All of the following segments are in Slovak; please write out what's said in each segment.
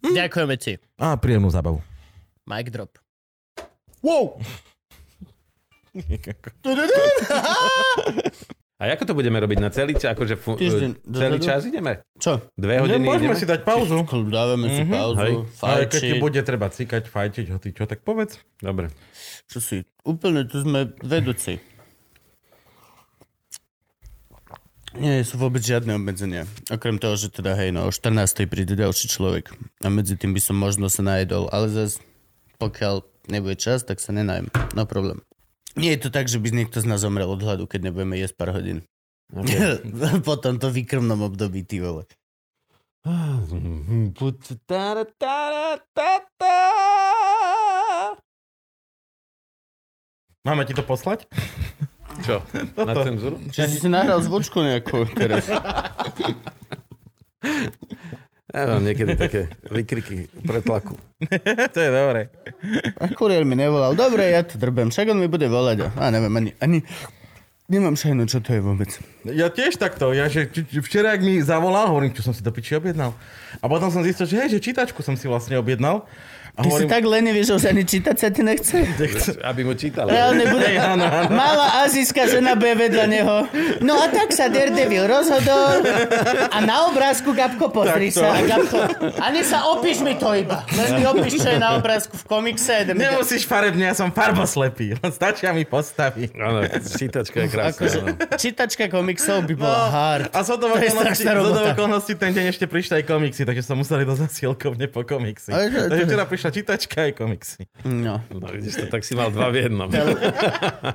Hm? Ďakujeme ti. A príjemnú zábavu. Mic drop. Wow! A ako to budeme robiť na celý čas? Akože fu- Týždeň celý dozadu? čas ideme? Čo? Dve hodiny Môžeme ideme? si dať pauzu. Dávame si pauzu, hej. Ale keď ti bude treba cikať, fajčiť, hoci čo, tak povedz. Dobre. Čo si? Úplne tu sme vedúci. Nie sú vôbec žiadne obmedzenia. Okrem toho, že teda hej, no o 14. príde ďalší človek. A medzi tým by som možno sa najedol. Ale zase, pokiaľ nebude čas, tak sa nenajem. No problém. Nie je to tak, že by niekto z nás zomrel od hladu, keď nebudeme jesť pár hodín. Okay. po tomto výkrmnom období, ty vole. Máme ti to poslať? Čo? Na cenzuru? Čiže si si nahral zvučku nejakú teraz. Ja mám niekedy také vykriky pretlaku. to je dobré. A kuriér mi nevolal. Dobre, ja to drbem. Však on mi bude volať. A, neviem, ani, ani... Nemám šajnu, čo to je vôbec. Ja tiež takto. Ja, že včera, ak mi zavolal, hovorím, čo som si do piči objednal. A potom som zistil, že hej, že čítačku som si vlastne objednal. A Ty si tak lenivý, že už ani čítať sa ti nechce. Aby mu čítal. Reálne bude. Malá azijská žena bude vedľa neho. No a tak sa Daredevil rozhodol. A na obrázku, Gabko, pozri sa. Gabko, ani sa opíš mi to iba. Len mi opíš, čo je na obrázku v komikse. Nemusíš farebne, ja som farboslepý. Stačia mi postavy. Áno, čítačka je krásna. Akože, áno. čítačka komiksov by bola hard. A z okolností, ten deň ešte prišli aj komiksy, takže sa museli do zasielkovne po komiksy. Takže včera prišla čítačka aj komiksy. No, No, vidíš to, tak si mal dva v jednom.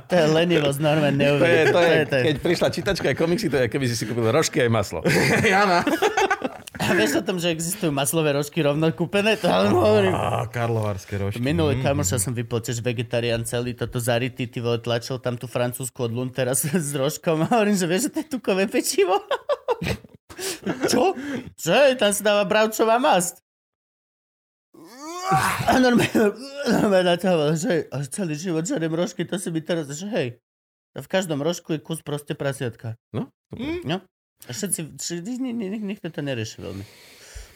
to je lenivosť, normálne To je, to je, to je. keď prišla čítačka aj komiksy, to je, keby si si kúpil rožky aj maslo. Jana. A vieš o tom, že existujú maslové rožky rovno kúpené? To ale hovorím. Á, karlovarské rožky. Minulý kamoša som vypol tiež vegetarián celý, toto zarytý, ty vole, tlačil tam tú francúzsku od Lund teraz s rožkom a hovorím, že vieš, že to je tukové pečivo? Čo? Že? Tam sa dáva bravčová mast. A normálne, normálne naťahoval, že celý život žerem rožky, to si mi teraz, že hej, v každom rožku je kus proste prasiatka. No, No. A všetci, všetci ni- ni- ni- nikto to nerieši veľmi.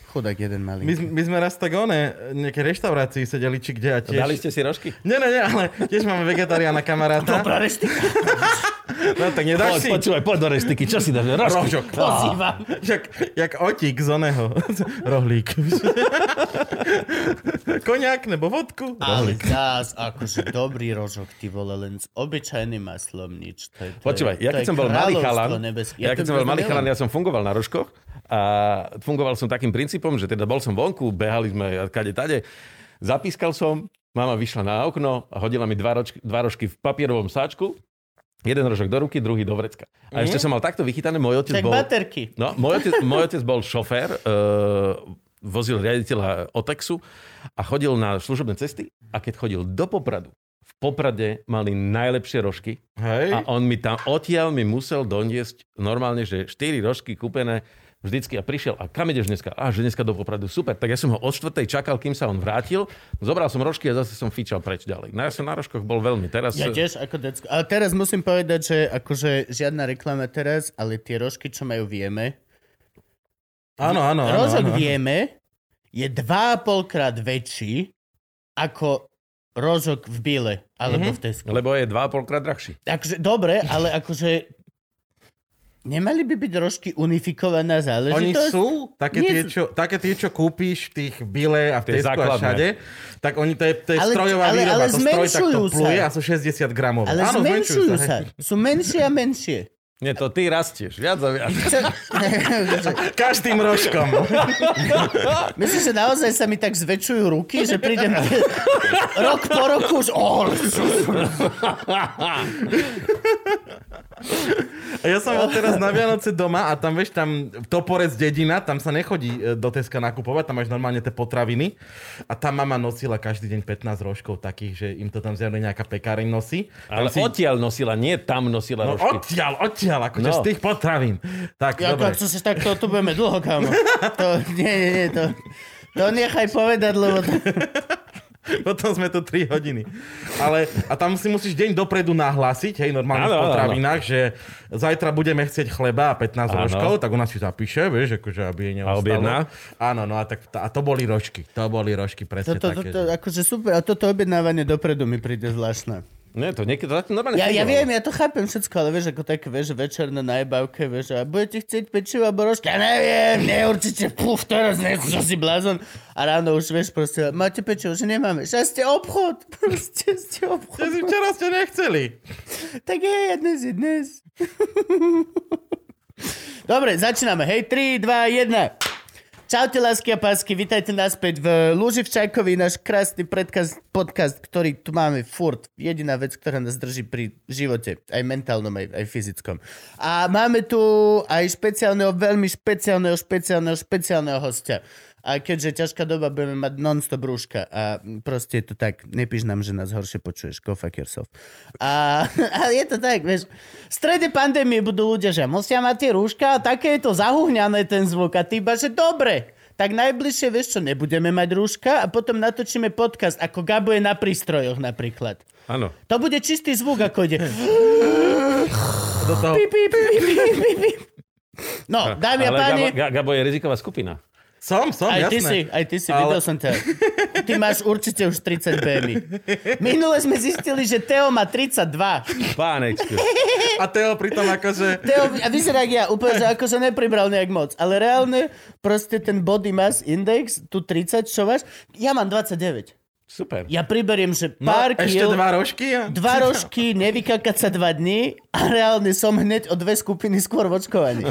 Chudák jeden malý. My, my sme raz tak one, nejaké reštaurácii sedeli, či kde a tiež... dali ste si rožky? Nie, nie, nie, ale tiež máme vegetariána kamaráta. Dobrá reštika. No tak nedáš si počúvaj, poď do reštiky, čo si dáš? Rožky. rožok. Pozývam. Jak, jak otík z oného. Rohlík. Koniak nebo vodku? Ale Rohlík. zás, akože dobrý rožok, ty vole, len s obyčajným maslom nič. To je, to Počúvaj, ja keď som bol malý chalan, nebeské. ja keď som bol malý chalan, ja som fungoval na rožkoch a fungoval som takým princípom, že teda bol som vonku, behali sme kade tade, zapískal som, mama vyšla na okno a hodila mi dva, ročky, dva rožky v papierovom sáčku, jeden rožok do ruky, druhý do vrecka. A ešte som mal takto vychytané, môj otec Tak bol... baterky. No, môj otec, môj otec bol šofér, uh, vozil riaditeľa Otexu a chodil na služobné cesty a keď chodil do Popradu, v Poprade mali najlepšie rožky Hej. a on mi tam odtiaľ mi musel doniesť normálne, že 4 rožky kúpené vždycky a prišiel. A kam ideš dneska? A že dneska do Popradu. Super. Tak ja som ho od štvrtej čakal, kým sa on vrátil. Zobral som rožky a zase som fičal preč ďalej. No ja som na rožkoch bol veľmi. Teraz... Ja tiež ako decko. Ale teraz musím povedať, že akože žiadna reklama teraz, ale tie rožky, čo majú vieme, Áno, áno, áno. rožok áno. vieme je 2,5 krát väčší ako rožok v Bile alebo v Tesku. Lebo je 2,5 krát drahší. Akože, dobre, ale akože nemali by byť rožky unifikovaná Oni záležitosť? sú také Nie tie, čo, také tie, čo kúpíš v tých bile a v Tie Tesku a všade, tak oni, to je, to je Ale- strojová ale- výroba, ale to stroj takto sa. pluje a sú 60 gramov. Ale Áno, zmenšujú hej. sa. Sú menšie a menšie. Nie, to ty rastieš. Viac a viac. Každým rožkom. Myslíš, že naozaj sa mi tak zväčšujú ruky, že prídem rok po roku už... Oh, A ja som bol teraz na Vianoce doma a tam, vieš, tam Toporec dedina, tam sa nechodí e, do Teska nakupovať, tam máš normálne tie potraviny. A tam mama nosila každý deň 15 rožkov takých, že im to tam zjavne nejaká pekáreň nosí. Tam Ale si... odtiaľ nosila, nie tam nosila No rožky. odtiaľ, odtiaľ, akože No. z tých potravín. Tak, Ja, dobre. ako chceš, tak to tu budeme dlho, kámo. To, nie, nie, nie, to, to nechaj povedať, lebo to, Potom sme tu 3 hodiny. Ale, a tam si musíš deň dopredu nahlásiť, hej, normálne Áno, v potravinách, že zajtra budeme chcieť chleba a 15 Áno. rožkov, tak ona si zapíše, vieš, akože aby jej neostalo. objedná? Áno, no a, tak, a to boli rožky. To boli rožky to, presne to, to, také. to, že- akože super. A toto objednávanie dopredu mi príde zvláštne. Nie, to niekedy to normálne Ja, ja viem, ja to chápem všetko, ale vieš, ako také, vieš, večer na najbavke, vieš, a budete chcieť pečivo alebo rožky? Ja neviem, nie, určite, puf, teraz nie, čo si blázon. A ráno už, vieš, proste, máte pečivo, že nemáme. Že ste obchod, proste ste obchod. Že si včera ste nechceli. Tak je, ja dnes je dnes. Dobre, začíname. Hej, 3, 2, 1. Čaute, lásky a pásky, vítajte naspäť v Luživčákovi, náš krásny predkaz, podcast, ktorý tu máme furt. Jediná vec, ktorá nás drží pri živote, aj mentálnom, aj, aj fyzickom. A máme tu aj špeciálneho, veľmi špeciálneho, špeciálneho, špeciálneho hostia. A keďže ťažká doba, budeme mať non-stop rúška. A proste je to tak, nepíš nám, že nás horšie počuješ. Go fuck yourself. A, a je to tak, vieš. V strede pandémie budú ľudia, že musia mať tie rúška a také je to zahuhňané ten zvuk. A ty iba, že dobre. Tak najbližšie, vieš čo, nebudeme mať rúška a potom natočíme podcast, ako Gabo je na prístrojoch napríklad. Áno. To bude čistý zvuk, ako ide. Do toho. No, dámy a páni, Gabo, Ga- Gabo je riziková skupina. Som, som, aj ty jasné. si, aj ty si, Ale- videl som ťa. Ty máš určite už 30 BMI. Minule sme zistili, že Teo má 32. Pánečku. A Teo pritom akože... Teo a vyzerá jak ja, úplne, že ako sa nepribral nejak moc. Ale reálne, proste ten body mass index, tu 30, čo máš, ja mám 29. Super. Ja priberiem, že No, pár ešte kil, dva rožky? A... dva rožky, nevykakať sa dva dní a reálne som hneď o dve skupiny skôr v očkovaní.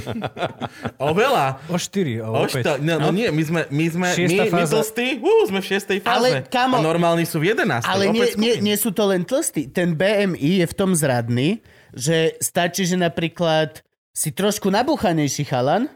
Oveľa. O 4, o, O 5. šta- no, no nie, my sme, my sme, my, Šiesta my fáza. tlstí, uh, sme v šiestej fáze. Ale, kamo- a normálni sú v 11. Ale nie, nie, nie sú to len tlstí. Ten BMI je v tom zradný, že stačí, že napríklad si trošku nabúchanejší chalan,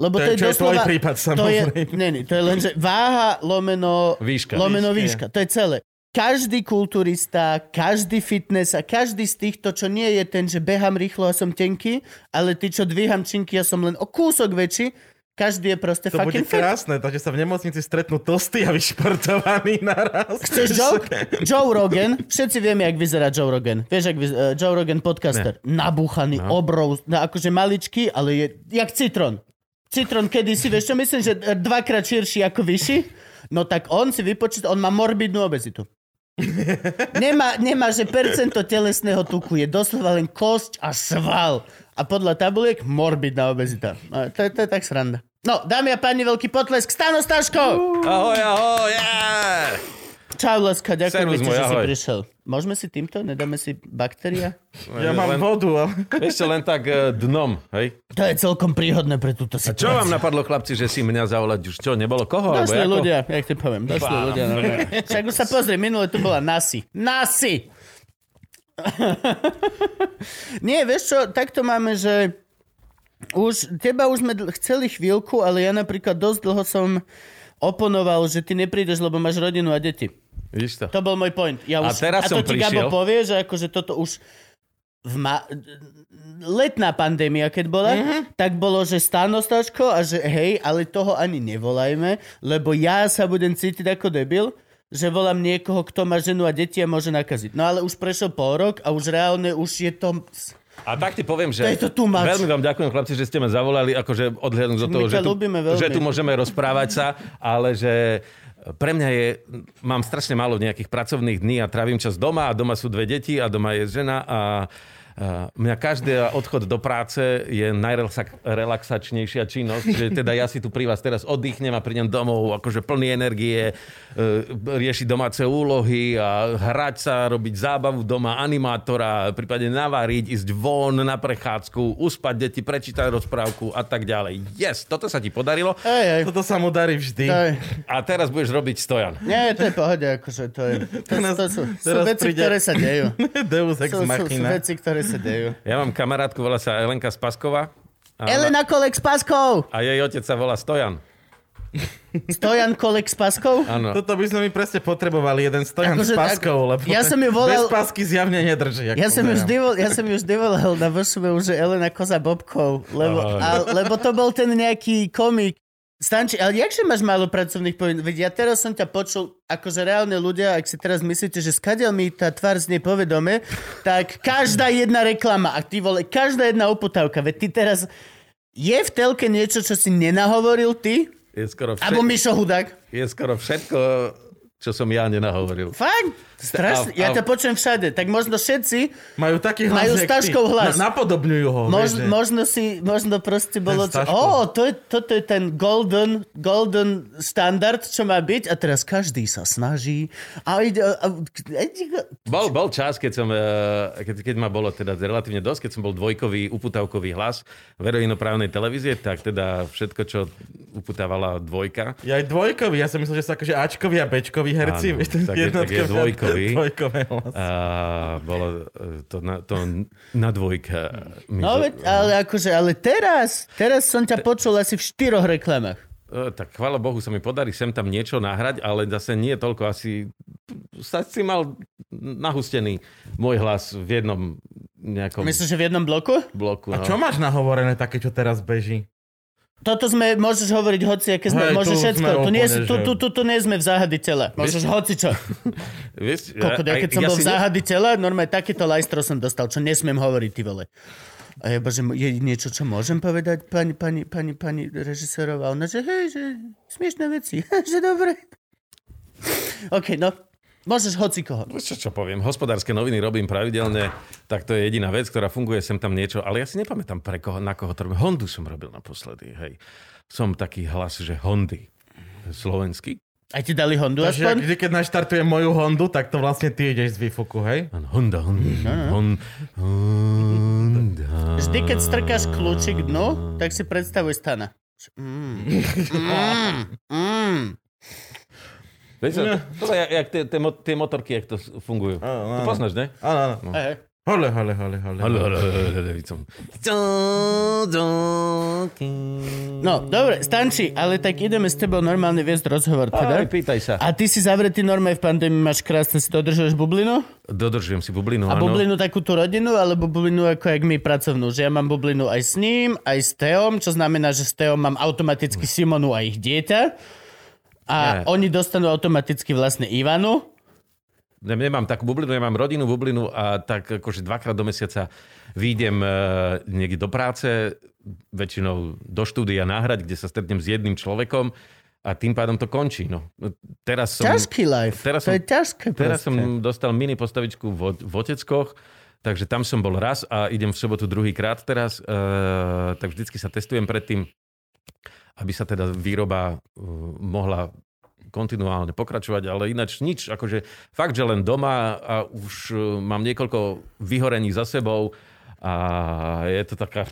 lebo To to, je- je čo je tvoj doslova... prípad, to je, samozrejme. nie, nie, to je len, že váha lomeno Výška. Lomeno Výška. výška. To je celé. Každý kulturista, každý fitness a každý z týchto, čo nie je ten, že behám rýchlo a som tenký, ale ty, čo dvíham činky a som len o kúsok väčší, každý je proste To bude fucking fit. krásne, takže sa v nemocnici stretnú tlstí a vyšportovaní naraz. Chceš joke? Joe Rogan, všetci vieme, jak vyzerá Joe Rogan. Vieš, jak vyzerá, uh, Joe Rogan podcaster. Nabúchaný, no. obrov, akože maličký, ale je jak citrón. Citrón kedysi, vieš čo myslím, že e, dvakrát širší ako vyšší? No tak on si vypočíta, on má morbidnú obezitu. Nemá, nemá, že percento telesného tuku je doslova len kosť a sval. A podľa tabuliek morbidná obezita. No, to, to je tak sranda. No, dámy a páni, veľký potlesk. Stano Staško! Ahoj, ahoj, yeah! Čau, Leska, ďakujem Servus môj, že si ahoj. prišiel. Môžeme si týmto? Nedáme si baktéria? Ja mám len, vodu. Ale... Ešte len tak eh, dnom, hej? To je celkom príhodné pre túto A situáciu. čo vám napadlo, chlapci, že si mňa zavolať už čo, nebolo koho? alebo Došli ako? ľudia, jak ti poviem, došli Bám. ľudia. No, no. Však už sa pozri, minule tu bola Nasi. Nasi! Nie, vieš čo, takto máme, že už, teba už sme dl- chceli chvíľku, ale ja napríklad dosť dlho som oponoval, že ty neprídeš, lebo máš rodinu a deti. Vidíš to? To bol môj point. Ja A už, teraz a to som ti prišiel. Gabo povie, že akože toto už v ma- letná pandémia, keď bola, Mhm. tak bolo, že stáno Stačko a že hej, ale toho ani nevolajme, lebo ja sa budem cítiť ako debil, že volám niekoho, kto má ženu a deti a môže nakaziť. No ale už prešiel pol rok a už reálne už je to... A tak ti poviem, že To to veľmi vám ďakujem, chlapci, že ste ma zavolali, akože odhľadnúť do toho, že tu, že tu môžeme rozprávať sa, ale že pre mňa je, mám strašne málo nejakých pracovných dní a trávim čas doma a doma sú dve deti a doma je žena a mňa každý odchod do práce je najrelaxačnejšia činnosť, že teda ja si tu pri vás teraz oddychnem a prídem domov akože plný energie, e, riešiť domáce úlohy a hrať sa, robiť zábavu doma, animátora, prípadne navariť, ísť von na prechádzku, uspať deti, prečítať rozprávku a tak ďalej. Yes, toto sa ti podarilo Hej, hej. Toto sa mu darí vždy. To je, a teraz budeš robiť stojan. nie, to je pohode, akože to je... To, to sú teraz veci, príde- ktoré sa ex Sú, sú, sú machina. veci, ktoré sa sa dejú. Ja mám kamarátku, volá sa Elenka Spasková. A, Elena Kolek s paskou! a jej otec sa volá Stojan. Stojan Kolek s paskou? Áno. Toto by sme mi presne potrebovali, jeden stojan Akože s paskou, lebo ja som ju volal- bez pasky zjavne nedrží. Ja som, ju vždy, vol, ja som ju vždy volal na VŠV už, že Elena Koza Bobkov, lebo, a, lebo to bol ten nejaký komik. Stanči, ale jakže máš málo pracovných povinností? Veď ja teraz som ťa počul, akože reálne ľudia, ak si teraz myslíte, že skadiaľ mi tá tvár znie povedome, tak každá jedna reklama, a ty vole, každá jedna uputávka, veď ty teraz, je v telke niečo, čo si nenahovoril ty? Je skoro, Alebo všet... Mišo Hudák? je skoro všetko, čo som ja nenahovoril. Fakt? Strašne. Ja ťa počujem všade. Tak možno všetci Majú taký hlas, Majú. Staškov hlas. Na, napodobňujú ho. Mož, vieš, možno si, možno proste bolo... Čo, ó, to je, toto je ten golden, golden standard, čo má byť a teraz každý sa snaží a ide... A, a, Bol, bol čas, keď, som, eh, keď, keď ma bolo teda relatívne dosť, keď som bol dvojkový uputavkový hlas verejnoprávnej televízie, tak teda všetko, čo uputávala dvojka, Ja aj dvojkový, ja som myslel, že sú akože Ačkoví a Bčkoví herci. Áno, tak je- tak je dvojkový. Dvojkové a bolo eh, to na, to na dvojka. mi no veď, ale akože, ale teraz, teraz som ťa počul asi v štyroch reklamách. Eh, Tak chvála Bohu sa mi podarí sem tam niečo nahrať, ale zase nie toľko asi... Sa si mal nahustený môj hlas v jednom nejakom Myslíš, že v jednom bloku? bloku. A no. čo máš nahovorené také, čo teraz beží? Toto sme, môžeš hovoriť hoci, aké sme, Hej, môžeš tu všetko. sme Tu, nie, úplne, si- tu, že- tu, tu, tu nie sme v záhady tela. Môžeš hoci čo. Vieš, Koľko, ja, aj- keď som bol si v ne- záhady tela, normálne takýto lajstro som dostal, čo nesmiem hovoriť, ty vole. A ja bože, je niečo, čo môžem povedať pani, pani, pani, pani režisérová? Ona, že hej, že smiešné veci, že dobre. OK, no, môžeš hoci koho. Čo, čo poviem, hospodárske noviny robím pravidelne, tak to je jediná vec, ktorá funguje sem tam niečo, ale ja si nepamätám pre koho, na koho to robím. Hondu som robil naposledy, hej. Som taký hlas, že Hondy. Slovenský? Aj ti dali Hondu Takže ak aspoň? vždy, keď naštartujem moju Hondu, tak to vlastne ty ideš z výfuku, hej? Honda, Honda, Honda, Honda. Vždy, keď strkáš kľúčik dnu, tak si predstavuj stana. Mm. Mm. Mm. Vieš, to, to je jak tie, tie, tie motorky, jak to fungujú. Áno, To áno. poznáš, ne? Áno, áno. Hej. Hole, hole, hole, hole. Halo, halo, halo, som. No, dobre, Stanči, ale tak ideme s tebou normálne viesť rozhovor. Aj, Teda. pýtaj sa. A ty si zavretý normálne v pandémii, máš krásne, si dodržuješ bublinu? Dodržujem si bublinu, A áno. bublinu takú tú rodinu, alebo bublinu ako jak my pracovnú? Že ja mám bublinu aj s ním, aj s Teom, čo znamená, že s Teom mám automaticky Simonu a ich dieťa. A Nie. oni dostanú automaticky vlastne Ivanu. Ne- Nemám takú bublinu, ja mám rodinnú bublinu a tak akože dvakrát do mesiaca výjdem e, niekde do práce, väčšinou do štúdia nahrať, kde sa stretnem s jedným človekom a tým pádom to končí. No. Teraz som, Ťažký life. teraz to som- je ťažké teraz proste. som dostal mini postavičku v, v Oteckoch, takže tam som bol raz a idem v sobotu druhýkrát teraz, e, tak vždycky sa testujem predtým, aby sa teda výroba e, mohla kontinuálne pokračovať, ale ináč nič, akože fakt, že len doma a už e, mám niekoľko vyhorení za sebou a je to taká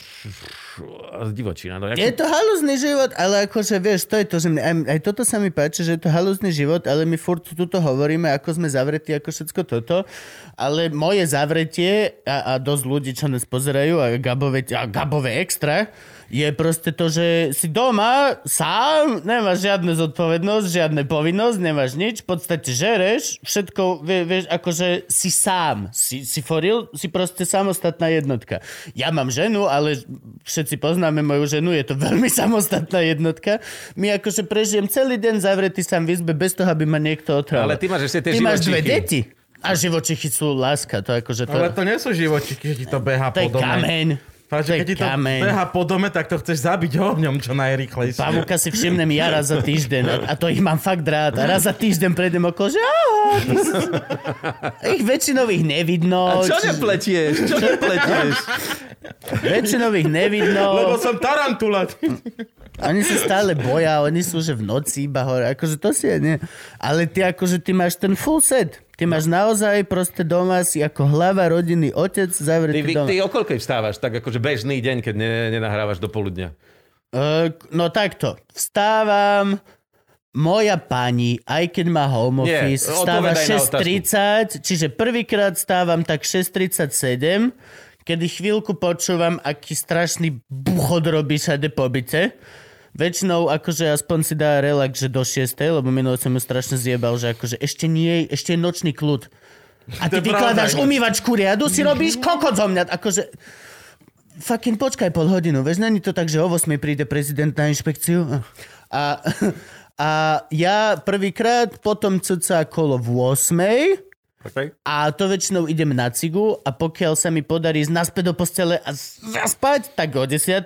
divočina. No, jak Je to halúzny život, ale akože vieš, to je to, že mne, aj, aj toto sa mi páči, že je to halúzny život, ale my furt tuto hovoríme, ako sme zavretí, ako všetko toto, ale moje zavretie a, a dosť ľudí, čo nás pozerajú a Gabové, a Gabové extra, je proste to, že si doma sám, nemáš žiadnu zodpovednosť, žiadne povinnosť, nemáš nič, v podstate žereš, všetko, vie, vieš, akože si sám, si, si foril, si proste samostatná jednotka. Ja mám ženu, ale všetci poznáme moju ženu, je to veľmi samostatná jednotka. My akože prežijem celý deň zavretý sám v izbe bez toho, aby ma niekto otrával. Ale ty máš ešte tie Ty máš dve deti. A živočichy sú láska, to akože to, Ale to nie sú živočiky, že ti to beha to je po dome. kameň. Je keď ti to kameň. beha po dome, tak to chceš zabiť ohňom čo najrychlejšie. Pavúka si všimnem ja raz za týždeň a, to ich mám fakt rád. A raz za týždeň prejdem okolo, že ahoj. Ich väčšinou ich nevidno. A čo čiže- nepletieš? Čo nepletieš? Väčšinou ich nevidno. Lebo som tarantula. Oni sa stále boja, oni sú že v noci iba hore. Akože to si je, nie. Ale ty akože ty máš ten full set. Ty máš naozaj proste doma si ako hlava rodiny, otec Ty, zavretý vy- doma. ty o koľkej vstávaš? Tak akože bežný deň, keď ne, nenahrávaš do poludnia. Uh, no takto. Vstávam, moja pani, aj keď má home Nie, office, odpovedaj na 6.30, čiže prvýkrát vstávam tak 6.37, kedy chvíľku počúvam, aký strašný buchod robí všade po byte. Väčšinou akože aspoň si dá relax, že do 6, lebo minule som ju strašne zjebal, že akože ešte nie, ešte je nočný kľud. A ty vykladáš umývačku riadu, si robíš kokot zo mňa. Akože, fucking počkaj pol hodinu, vieš, není to tak, že o 8 príde prezident na inšpekciu. A, a ja prvýkrát potom cca kolo v 8 Okay. a to väčšinou idem na cigu a pokiaľ sa mi podarí ísť naspäť do postele a zaspať, tak o 10.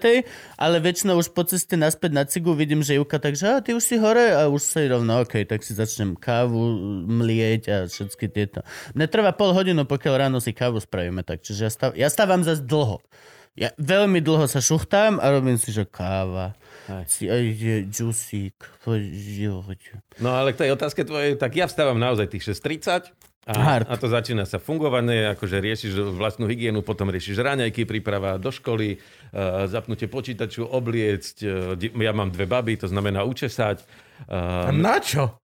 Ale väčšinou už po ceste naspäť na cigu vidím, že Juka takže, a ty už si hore a už sa rovno, ok, tak si začnem kávu mlieť a všetky tieto. Mne trvá pol hodinu, pokiaľ ráno si kávu spravíme tak, čiže ja, stav, ja stávam zase dlho. Ja veľmi dlho sa šuchtám a robím si, že káva. Aj. Si aj džusík. No ale k tej otázke tvojej, tak ja vstávam naozaj tých 6.30 a, Hard. a to začína sa fungovanie, akože riešiš vlastnú hygienu, potom riešiš raňajky, príprava do školy, uh, zapnutie počítaču, obliecť, uh, ja mám dve baby, to znamená učesať. A Uh, na čo?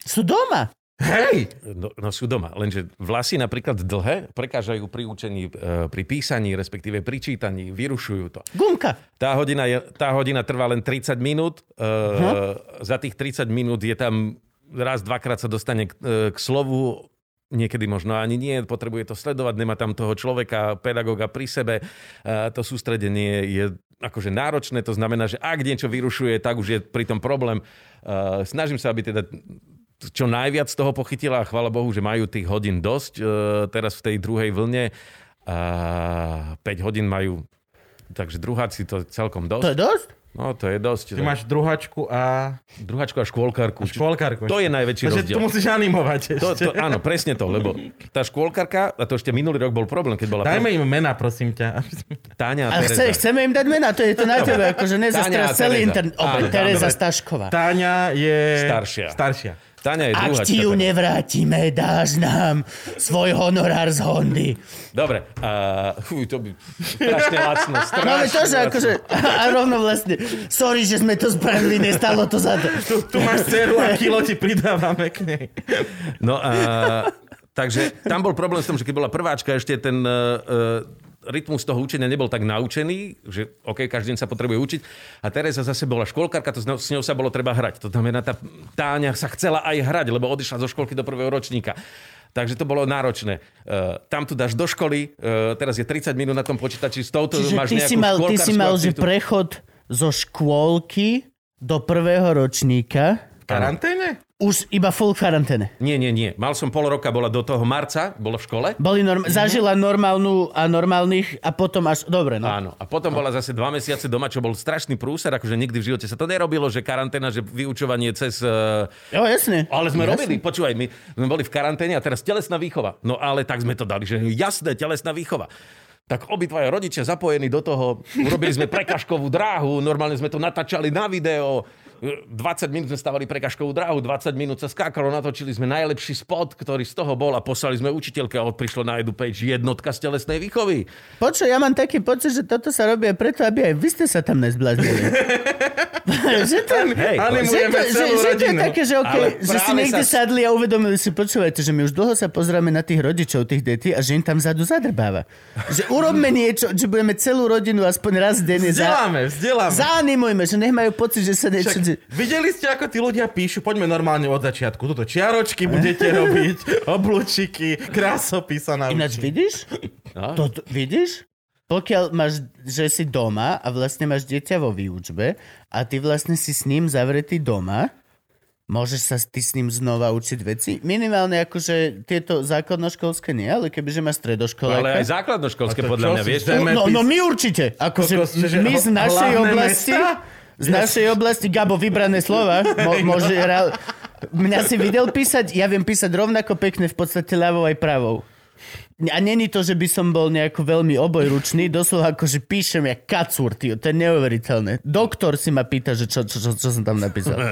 Sú doma. Hej! no, no sú doma, lenže vlasy napríklad dlhé prekážajú pri učení, pri písaní, respektíve pri čítaní, vyrušujú to. Gumka. Tá hodina, je, tá hodina trvá len 30 minút. Uh, za tých 30 minút je tam raz, dvakrát sa dostane k, k slovu, niekedy možno ani nie, potrebuje to sledovať, nemá tam toho človeka, pedagóga pri sebe. Uh, to sústredenie je akože náročné, to znamená, že ak niečo vyrušuje, tak už je pri tom problém. Uh, snažím sa, aby teda čo najviac z toho pochytila a chvála Bohu, že majú tých hodín dosť uh, teraz v tej druhej vlne. Uh, 5 hodín majú Takže druháci to celkom To dosť. je dosť? No to je dosť. Ty máš druhačku a Druháčku a škôlkarku. škôlkarku. To je najväčší Takže rozdiel. tu musíš animovať ešte. To, to, áno, presne to, lebo tá škôlkarka, a to ešte minulý rok bol problém, keď bola Dajme im mena, prosím ťa. Táňa a Ale chce, chceme im dať mena, to je to na tebe, akože nezastras a celý internet. Tereza. Stašková. Táňa je... Staršia. Staršia. Táňa je Ak druháčka. ti ju teda. nevrátime, dáš nám svoj honorár z Hondy. Dobre, a, fuj, to by strašne lacno, strašne No ale to, že akože, a rovno vlastne, sorry, že sme to spravili, nestalo to za to. Tu, tu máš dceru a kilo ti pridávame k nej. No a takže tam bol problém s tom, že keď bola prváčka, ešte ten uh, rytmus toho učenia nebol tak naučený, že OK, každý deň sa potrebuje učiť. A Teresa zase bola školkárka, to s ňou sa bolo treba hrať. To znamená, tá Táňa sa chcela aj hrať, lebo odišla zo školky do prvého ročníka. Takže to bolo náročné. Uh, tam tu dáš do školy, uh, teraz je 30 minút na tom počítači, s touto Čiže máš ty si mal, ty si mal že prechod zo škôlky do prvého ročníka, karanténe? už iba full karanténe. Nie, nie, nie. Mal som pol roka, bola do toho marca, bolo v škole. Boli norm- zažila normálnu a normálnych a potom až... Dobre, no. Áno. A potom bola zase dva mesiace doma, čo bol strašný prúser, akože nikdy v živote sa to nerobilo, že karanténa, že vyučovanie cez... Uh... Jo, jasne. Ale sme Jasne. robili, počúvaj, my sme boli v karanténe a teraz telesná výchova. No ale tak sme to dali, že jasné, telesná výchova. Tak obidvaja rodičia zapojení do toho, urobili sme prekažkovú dráhu, normálne sme to natáčali na video, 20 minút sme stavali prekažkovú dráhu, 20 minút sa skákalo, natočili sme najlepší spot, ktorý z toho bol a poslali sme učiteľke a prišlo na jednu page jednotka z telesnej výchovy. Počuj, ja mám taký pocit, že toto sa robí preto, aby aj vy ste sa tam nezbláznili. že to, Hej, že to, že, že to je také, že, okay, že si niekde sa- sadli a uvedomili si, počúvajte, že my už dlho sa pozrieme na tých rodičov, tých detí a že im tam vzadu zadrbáva. Že urobme niečo, že budeme celú rodinu aspoň raz denne. Vzdeláme, vzdeláme. Zaanimujme, že nech majú pocit, že sa niečo... Však, de- videli ste, ako tí ľudia píšu? Poďme normálne od začiatku. Tuto čiaročky budete robiť, oblúčiky, krásopy sa naučí. Ináč vidíš? No. To, to, vidíš? Pokiaľ máš, že si doma a vlastne máš dieťa vo výučbe a ty vlastne si s ním zavretý doma, môžeš sa ty s ním znova učiť veci? Minimálne akože tieto základnoškolské nie, ale kebyže máš stredoškoláka... Ale aj základnoškolské, podľa mňa, vieš? chcem- No, no my určite. Akože my z našej oblasti... mesta? Z našej oblasti, Gabo, vybrané slova. Mo, môže, ra, mňa si videl písať, ja viem písať rovnako pekne v podstate ľavou aj pravou. A není to, že by som bol nejako veľmi obojručný, doslova akože píšem jak kacúr, tío, to je neuveriteľné. Doktor si ma pýta, že čo, čo, čo, čo som tam napísal.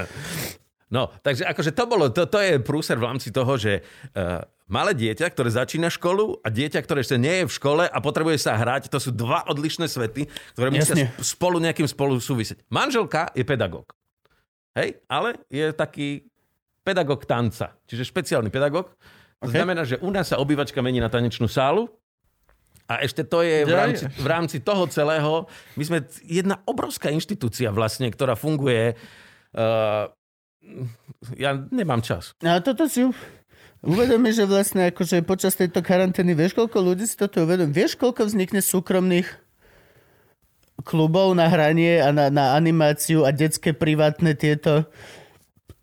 No, takže akože to bolo, to, to je prúser v rámci toho, že uh, malé dieťa, ktoré začína školu a dieťa, ktoré ešte nie je v škole a potrebuje sa hrať, to sú dva odlišné svety, ktoré Jasne. sp- spolu nejakým spolu súvisieť. Manželka je pedagóg. Hej, ale je taký pedagóg tanca, čiže špeciálny pedagóg. To Okay. znamená, že u nás sa obývačka mení na tanečnú sálu A ešte to je v rámci, v rámci toho celého, my sme jedna obrovská inštitúcia vlastne, ktorá funguje. Uh, ja nemám čas. A toto si u- uvedomí, že vlastne akože počas tejto karantény, vieš koľko ľudí si toto uvedomí? Vieš koľko vznikne súkromných klubov na hranie a na, na animáciu a detské privátne tieto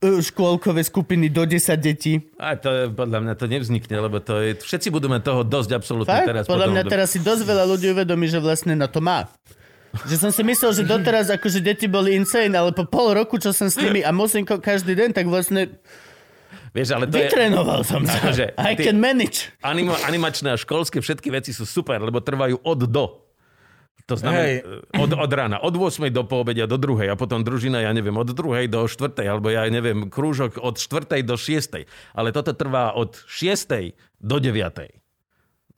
e, škôlkové skupiny do 10 detí. A to podľa mňa to nevznikne, lebo to je, všetci budú mať toho dosť absolútne Fakt? teraz. Podľa potom mňa teraz si dosť veľa ľudí uvedomí, že vlastne na to má. Že som si myslel, že doteraz akože deti boli insane, ale po pol roku, čo som s nimi a musím každý deň, tak vlastne Vieš, ale to je... vytrénoval som sa. Akože I can manage. Anima, animačné a školské všetky veci sú super, lebo trvajú od do. To znamená Hej. e, od, od rána, od 8 do poobedia do 2 a potom družina, ja neviem, od 2 do 4 alebo ja neviem, krúžok od 4 do 6. Ale toto trvá od 6 do 9.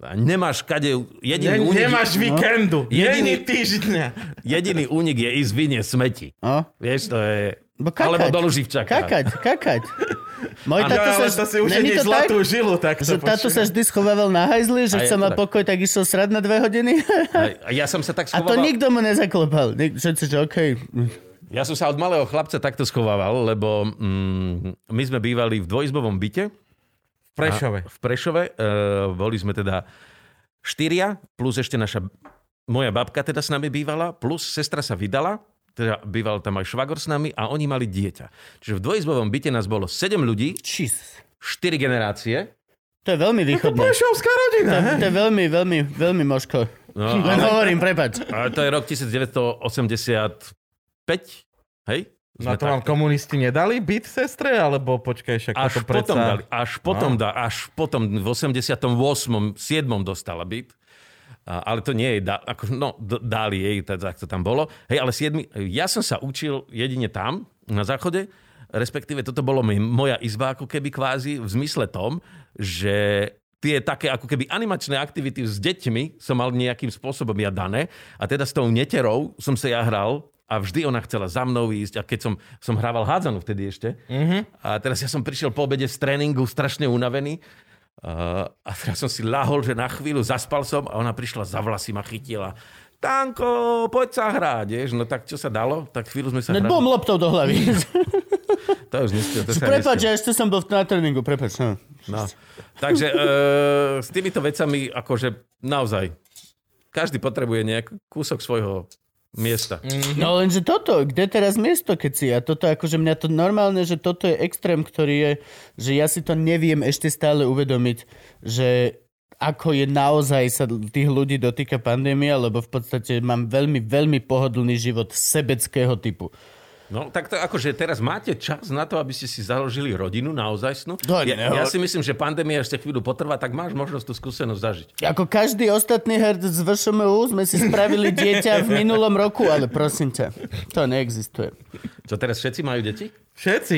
A nemáš kade... Jediný, Ne, únik, nemáš víkendu. Jediný- Jediný týždňa. jediný únik je ísť vyniesť smeti. No. Vieš, to je... Bo kakať. Alebo do Luživčaka. Kakať, kakať. Môj Áno, tato sa, to si už to zlatú tak, žilu, tak že to táto sa vždy schovával na hajzli, že A chcel mať pokoj, tak išiel srad na dve hodiny. A ja som sa tak A to nikto mu nezaklopal. Všetci, že okej. Ja som sa od malého chlapca takto schovával, lebo mm, my sme bývali v dvojizbovom byte V Prešove. v Prešove. E, boli sme teda štyria, plus ešte naša, moja babka teda s nami bývala, plus sestra sa vydala, teda býval tam aj švagor s nami a oni mali dieťa. Čiže v dvojizbovom byte nás bolo 7 ľudí, Jesus. 4 generácie. To je veľmi To východné. Prešovská rodina. To, to je veľmi, veľmi, veľmi možko. No, Len ale, hovorím, prepač. ale to je rok 1985, hej? Na Sme to vám komunisti nedali byt sestre, alebo počkaj, však Až potom predsa... dali, až potom, No. dá, až potom v 88. 7. dostala byt. Ale to nie je, da, ako, no, dali jej, tak, to tam bolo. Hej, ale 7. Ja som sa učil jedine tam, na záchode, respektíve toto bolo moja izba ako keby kvázi v zmysle tom, že tie také ako keby animačné aktivity s deťmi som mal nejakým spôsobom ja dané a teda s tou neterou som sa ja hral a vždy ona chcela za mnou ísť a keď som, som hrával hádzanú vtedy ešte a teraz ja som prišiel po obede z tréningu strašne unavený uh, a teraz som si lahol, že na chvíľu zaspal som a ona prišla za vlasy ma chytila. Tanko, poď sa hrať, vieš. No tak čo sa dalo? Tak chvíľu sme sa No, hrali. bom loptou do hlavy. To už nestiel, to sa Prepač, ja ešte som bol na tréningu, prepač. No. No. Takže uh, s týmito vecami akože naozaj každý potrebuje nejaký kúsok svojho miesta. No lenže toto, kde teraz miesto, keď si? A toto akože mňa to normálne, že toto je extrém, ktorý je, že ja si to neviem ešte stále uvedomiť, že ako je naozaj sa tých ľudí dotýka pandémia, lebo v podstate mám veľmi, veľmi pohodlný život sebeckého typu. No, tak to akože teraz máte čas na to, aby ste si založili rodinu naozaj. No? To Ja, ja si myslím, že pandémia ešte chvíľu potrvá, tak máš možnosť tú skúsenosť zažiť. Ako každý ostatný herc z VŠMU sme si spravili dieťa v minulom roku, ale prosím ťa, to neexistuje. Čo teraz všetci majú deti? Všetci.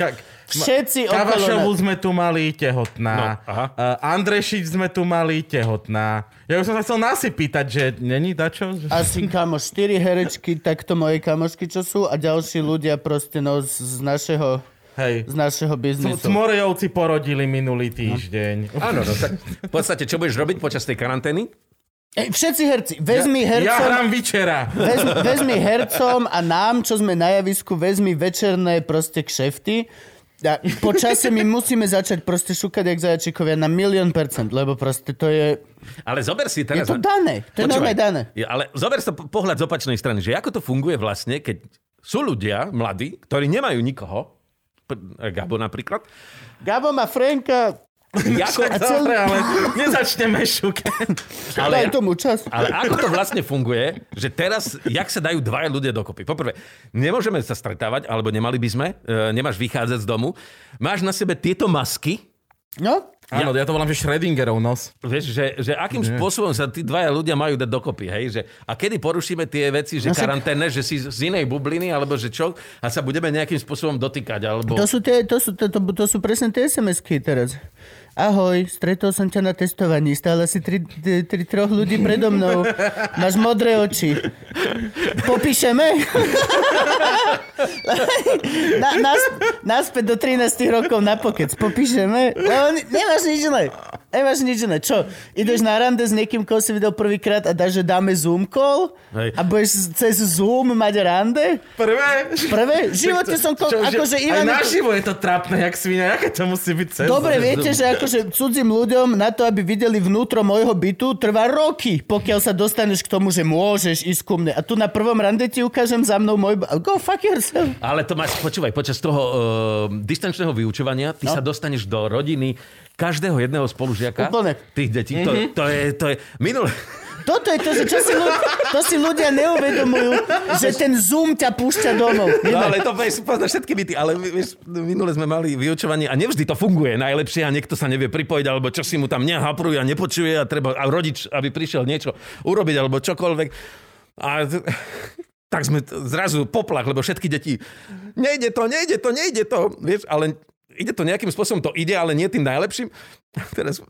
Ka- Všetci okolo Kavašovu sme tu mali tehotná. No, aha. Uh, Andrešič sme tu mali tehotná. Ja už som sa chcel Nasi pýtať, že není dačo? Asi kamo, štyri herečky, takto moje kamošky, čo sú a ďalší ľudia proste no z, našeho, Hej. z našeho biznisu. Cmorejovci porodili minulý týždeň. Áno, no tak v podstate, čo budeš robiť počas tej karantény? Ej, všetci herci, vezmi Ja hercom, hrám večera. vez, vezmi hercom a nám, čo sme na javisku, vezmi večerné proste kšefty. A po čase my musíme začať proste šukať jak zajačikovia na milión percent, lebo proste to je, Ale zober je si teraz... to dané. To je normálne dané. Ja, ale zober si to po- pohľad z opačnej strany, že ako to funguje vlastne, keď sú ľudia, mladí, ktorí nemajú nikoho, Gabo napríklad, Gabo má Franka, ako, a celý... Dobre, ale nezačneme šukať. Daj ale, tomu čas. ale ako to vlastne funguje, že teraz, jak sa dajú dvaja ľudia dokopy? Poprvé, nemôžeme sa stretávať, alebo nemali by sme, e, nemáš vychádzať z domu, máš na sebe tieto masky, No, Áno, ja to volám, že Schrödingerov nos. Vieš, že, že akým spôsobom sa tí dvaja ľudia majú dať dokopy, hej? Že, a kedy porušíme tie veci, že No karanténne, že si z inej bubliny, alebo že čo, a sa budeme nejakým spôsobom dotýkať, alebo... To sú, tie, to, sú, to, to, to sú presne tie SMS-ky teraz. Ahoj, stretol som ťa na testovaní, stále si tri, tri, tri troch ľudí predo mnou, máš modré oči. Popíšeme? na, nás, naspäť do 13 rokov na pokec, popíšeme? Ne- nemáš nič iné. Nemáš nič iné. Čo? Ideš na rande s niekým, koho si videl prvýkrát a dáš, že dáme Zoom call? Hej. A budeš cez Zoom mať rande? Prvé? Prvé? V živote som... Ko- Čo, akože že, Ivan... aj naživo je to trápne, jak svina, aké to musí byť cez... Dobre, viete, že akože cudzím ľuďom na to, aby videli vnútro môjho bytu, trvá roky, pokiaľ sa dostaneš k tomu, že môžeš ísť ku mne. A tu na prvom rande ti ukážem za mnou môj... Go fuck yourself. Ale to máš, počúvaj, počas toho uh, distančného vyučovania ty No. sa dostaneš do rodiny každého jedného spolužiaka. Úplne. Tých detí. To, to, je, to je... Minule... Toto je to, že čo si, ľudia, to si ľudia neuvedomujú, že ten Zoom ťa púšťa domov. No, ale to vieš, poznáš všetky byty, ale vieš, minule sme mali vyučovanie a nevždy to funguje najlepšie a niekto sa nevie pripojiť, alebo čo si mu tam nehapruje a nepočuje a treba a rodič, aby prišiel niečo urobiť alebo čokoľvek. A tak sme zrazu poplach, lebo všetky deti, nejde to, nejde to, nejde to, vieš, ale ide to nejakým spôsobom, to ide, ale nie tým najlepším. Teraz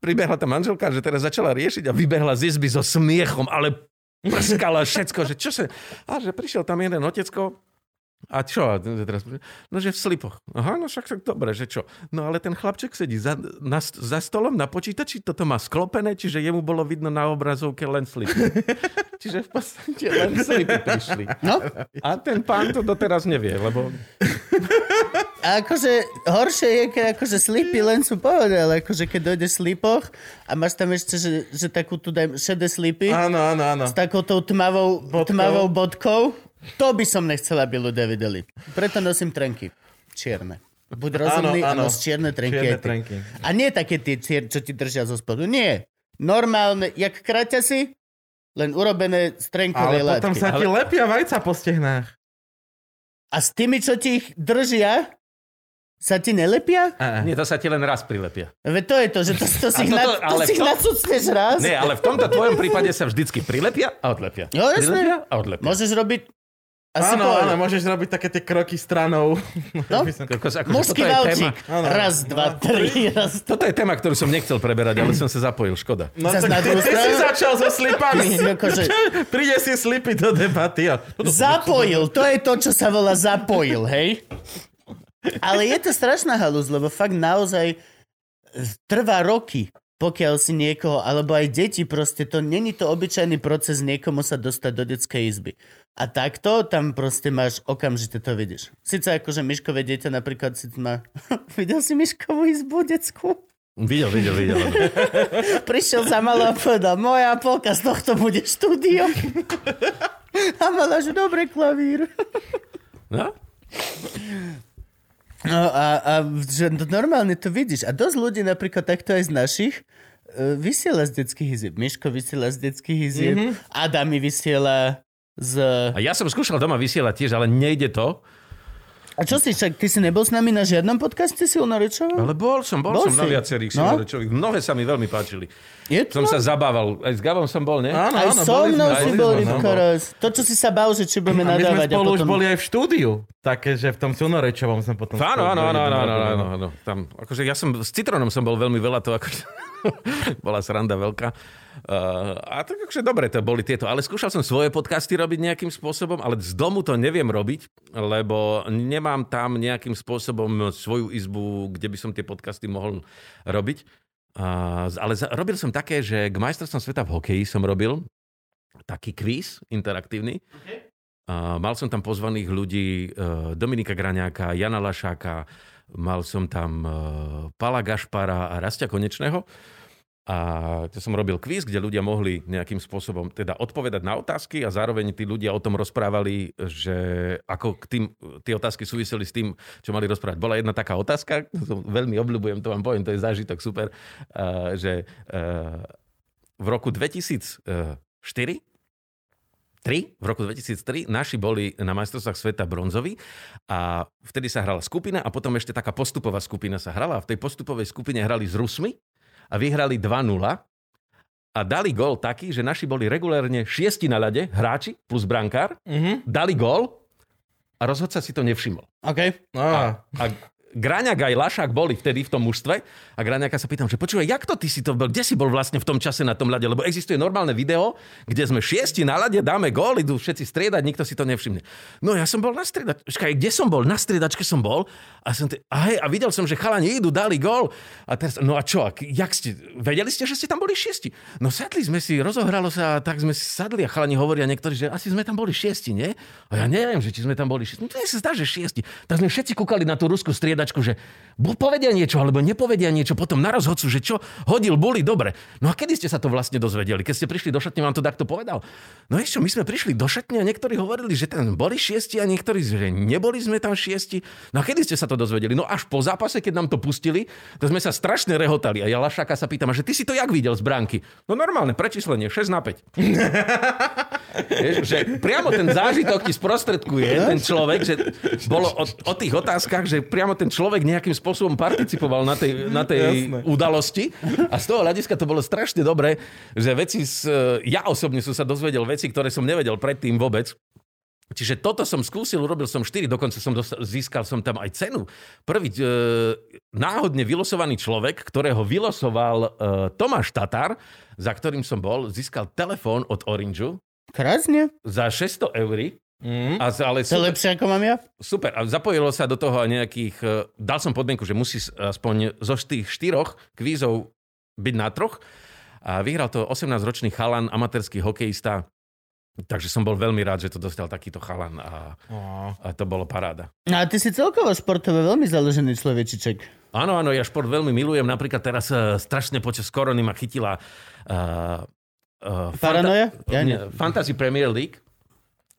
pribehla tá manželka, že teraz začala riešiť a vybehla z izby so smiechom, ale prskala všetko, že čo sa... A že prišiel tam jeden otecko, a čo? Teraz, no, že v slipoch. Aha, no však tak dobre, že čo? No ale ten chlapček sedí za, na, za stolom na počítači, toto má sklopené, čiže jemu bolo vidno na obrazovke len slipy. čiže v podstate len slipy prišli. No, A ten pán to doteraz nevie, lebo... a akože horšie je, keď akože slipy len sú pohode, ale akože keď dojdeš v slipoch a máš tam ešte, že, že takú tu daj šedé slipy Áno, áno, áno. s takoutou tmavou Bodkou. tmavou bodkou, to by som nechcel, aby ľudia videli. Preto nosím trenky. Čierne. Buď rozumný a áno. nos čierne trenky. Čierne trenky. A nie také tie, čier, čo ti držia zo spodu. Nie. Normálne, jak kraťasy, len urobené z trenkovej Ale potom látky. sa ti Ale- lepia vajca po stehnách. A s tými, čo ti ich držia, sa ti nelepia? Á. Nie, to sa ti len raz prilepia. Veď to je to, že to, to si A ich, toto- na, to ale si ich to- nacucneš raz. Nie, ale v tomto tvojom prípade sa vždycky prilepia a odlepia. Jo, jasné. Prilepia a odlepia. Môžeš robiť... Asi Áno, áno, môžeš robiť také tie kroky stranou. No. Kokos, Mužský toto je téma, valčík. Raz, dva, tri. Raz. toto je téma, ktorú som nechcel preberať, ale som sa zapojil, škoda. No Zas tak na ty, ty si začal so slipami. Akože- Príde si slipy do debaty. A... Zapojil, to je to, čo sa volá zapojil, hej? Ale je to strašná halus, lebo fakt naozaj trvá roky, pokiaľ si niekoho, alebo aj deti proste, to není to obyčajný proces niekomu sa dostať do detskej izby. A takto tam proste máš, okamžite to vidíš. Sice akože Miškové dieťa napríklad si má... Videl si Miškovú izbu detskú? Videl, videl, videl. Prišiel za malo a povedal, moja polka z tohto bude štúdio. A mala, že dobre klavír. No? No a, a že normálne to vidíš. A dosť ľudí napríklad takto aj z našich e, vysiela z detských izieb. Miško vysiela z detských izieb. Mhm. Mm-hmm. Adami vysiela z... A ja som skúšal doma vysielať tiež, ale nejde to. A čo si, však ty si nebol s nami na žiadnom podcaste Silnorečovom? Ale bol som, bol, Bol som na si. viacerých No. no? Mnohé sa mi veľmi páčili. Je to? Som sa zabával. Aj s Gavom som bol, ne? Áno, Aj áno, so boli mnou sme, si boli bol, no. Raz. To, čo si sa bál, že či budeme A my sme nadávať. spolu a už potom... boli aj v štúdiu. Také, že v tom silnorečovom sme potom... Áno, áno, boli áno, áno, áno, áno, áno. Tam, akože ja som, s Citrónom som bol veľmi veľa, to akože bola sranda veľká. Uh, a tak akože dobre to boli tieto, ale skúšal som svoje podcasty robiť nejakým spôsobom, ale z domu to neviem robiť, lebo nemám tam nejakým spôsobom svoju izbu, kde by som tie podcasty mohol robiť. Uh, ale za, robil som také, že k majstrovstvom sveta v hokeji som robil taký kvíz interaktívny. Uh, mal som tam pozvaných ľudí uh, Dominika Graňáka, Jana Lašáka, mal som tam uh, Pala Gašpara a Rastia Konečného. A to som robil kvíz, kde ľudia mohli nejakým spôsobom teda odpovedať na otázky a zároveň tí ľudia o tom rozprávali, že ako k tým, tie otázky súviseli s tým, čo mali rozprávať. Bola jedna taká otázka, to veľmi obľúbujem, to vám poviem, to je zážitok super, že v roku 2004 3, v roku 2003 naši boli na majstrovstvách sveta bronzoví a vtedy sa hrala skupina a potom ešte taká postupová skupina sa hrala a v tej postupovej skupine hrali s Rusmi a vyhrali 2-0 a dali gól taký, že naši boli regulérne šiesti na ľade, hráči plus brankár, Mhm. dali gól a rozhodca si to nevšimol. OK. Á, A Gráňak aj Lašák boli vtedy v tom mužstve a Gráňaka sa pýtam, že počúvaj, jak to ty si to bol, kde si bol vlastne v tom čase na tom ľade, lebo existuje normálne video, kde sme šiesti na ľade, dáme gól, idú všetci striedať, nikto si to nevšimne. No ja som bol na striedačke, kde som bol? Na striedačke som bol a, som t- a, hej, a videl som, že chalani idú, dali gól. A teraz, no a čo, ak, jak ste, vedeli ste, že ste tam boli šiesti? No sadli sme si, rozohralo sa, tak sme si sadli a chalani hovoria niektorí, že asi sme tam boli šiesti, nie? A ja neviem, že či sme tam boli šiesti. No to sa zdá, že šiesti. Tak sme všetci kúkali na tú ruskú striedačku, že bu- povedia niečo alebo nepovedia niečo, potom na rozhodcu, že čo, hodil boli, dobre. No a kedy ste sa to vlastne dozvedeli? Keď ste prišli do šatne, vám to takto povedal? No ešte, my sme prišli do šatne a niektorí hovorili, že tam boli šiesti a niektorí, že neboli sme tam šiesti. No a kedy ste sa to dozvedeli? No až po zápase, keď nám to pustili, to sme sa strašne rehotali. A ja Lašáka sa pýtam, že ty si to jak videl z bránky? No normálne, prečíslenie, 6 na 5. Vieš, že priamo ten zážitok ti sprostredkuje ten človek, že bolo o, o tých otázkach, že priamo ten človek nejakým spôsobom participoval na tej, na tej udalosti a z toho hľadiska to bolo strašne dobré, že veci, z, ja osobne som sa dozvedel veci, ktoré som nevedel predtým vôbec. Čiže toto som skúsil, urobil som 4, dokonca som dosta- získal som tam aj cenu. Prvý e, náhodne vylosovaný človek, ktorého vylosoval e, Tomáš Tatar, za ktorým som bol, získal telefón od Orangeu Krásne. za 600 eur. Mm. A, ale To je super, lepšie ako mám ja? super. A zapojilo sa do toho aj nejakých... e, Dal som podmienku, že musí aspoň zo tých štyroch kvízov byť na troch. A vyhral to 18-ročný chalan, amatérský hokejista. Takže som bol veľmi rád, že to dostal takýto chalan a, Oh. a to bolo paráda. No a ty si celkovo športové veľmi založený človečiček. Áno, áno, ja šport veľmi milujem. Napríklad teraz uh, strašne počas korony ma chytila uh, uh, Paranoja? Ja nie. Fantasy Premier League.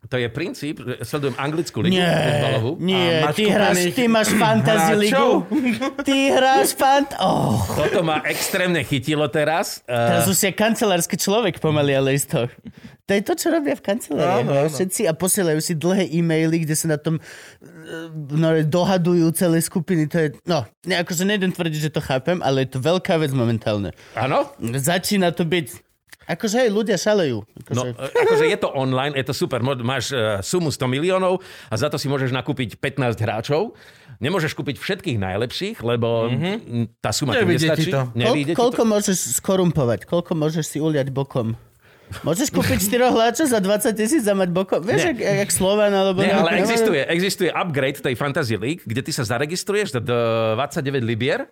To je princíp, že sledujem anglickú ligu futbalovú. nie, A ty, hráš, kúpených ty máš fantasy ligu. Ty hráš fant... Oh, Toto ma extrémne chytilo teraz. teraz Uh, už si kancelársky človek pomaly, ale isto. To je to, čo robia v kancelárii. Áno, áno. Všetci a posielajú si dlhé e-maily, kde sa na tom eh, no, dohadujú celé skupiny. To je, no, akože nejdem tvrdiť, že to chápem, ale je to veľká vec momentálne. áno? Začína to byť... Akože hej, ľudia šalejú. No, Akože, e, akože je to online, je to super. Máš uh, sumu 100 miliónov a za to si môžeš nakúpiť 15 hráčov. Nemôžeš kúpiť všetkých najlepších, lebo mm-hmm. tá suma ti Nevyjde nestačí. to. Kol, Nevyjde ti to. koľko môžeš skorumpovať? Koľko môžeš si uliať bokom? Môžeš kúpiť 4 hráčov za 20 tisíc a mať bokom? Vieš, jak, jak Slovan alebo... Nie, ale existuje, existuje upgrade tej Fantasy League, kde ty sa zaregistruješ do 29 libier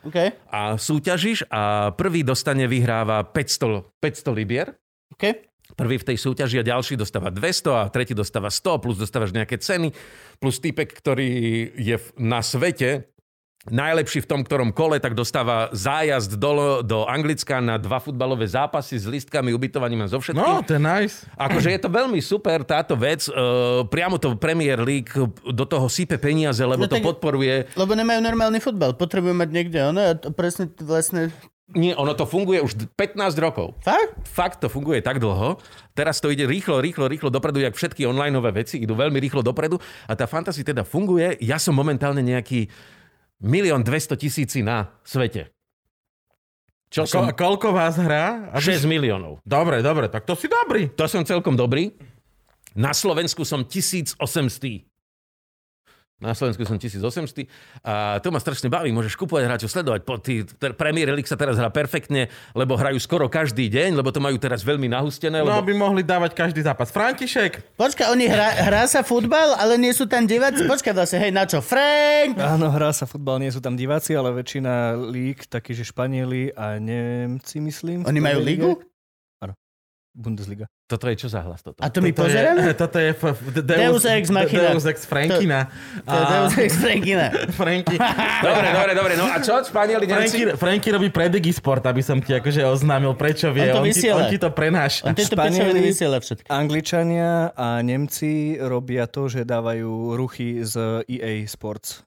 OK, a súťažíš a prvý dostane, vyhráva 500, 500 libier. OK. Prvý v tej súťaži a ďalší dostáva 200 a tretí dostáva 100 plus dostávaš nejaké ceny plus typek, ktorý je na svete najlepší v tom ktorom kole, tak dostáva zájazd do, do Anglicka na dva futbalové zápasy s listkami, ubytovaním a so všetkým. No, to je nice. Akože je to veľmi super táto vec. Uh, priamo to Premier League do toho sype peniaze, lebo No to tak- podporuje. Lebo nemajú normálny futbal. Potrebujú mať niekde ono a to presne vlastne... Nie, ono to funguje už 15 rokov. Fakt? Fakt to funguje tak dlho. Teraz to ide rýchlo, rýchlo, rýchlo dopredu, jak všetky onlineové veci idú veľmi rýchlo dopredu a tá fantasy teda funguje. Ja som momentálne nejaký milión 200 tisíci na svete. Čo Ko- som? koľko vás hrá? Aby- 6 miliónov. Dobre, dobre, tak to si dobrý. To som celkom dobrý. Na Slovensku som 1800. Na Slovensku som 1800 a to ma strašne baví. Môžeš kupovať hráčov, sledovať. Po tý, ter- Premier League sa teraz hrá perfektne, lebo hrajú skoro každý deň, lebo to majú teraz veľmi nahustené. No, Lebo... by mohli dávať každý zápas. František, Počkaj, oni hrá, hrá sa futbal, ale nie sú tam diváci. Počkaj vlastne, hej, na čo? Frank! Áno, hrá sa futbal, nie sú tam diváci, ale väčšina líg, taký, že Španieli a Nemci, myslím. Oni majú lígu? Bundesliga. Toto je čo za hlas toto? A to my toto je, pozeráme? toto je Deus ex machina. Deus ex Frankina. To je Deus Ex Frankina. Franky. Dobre, dobre, dobre. No a čo? Španieli, Franky, Nemci? Franky robí pre Digisport, aby som ti akože oznámil, prečo vie. On to ti, vysiela. on ti to prenáša. On tieto Španieli- vysiela všetko. Angličania a Nemci robia to, že dávajú ruchy z EA Sports.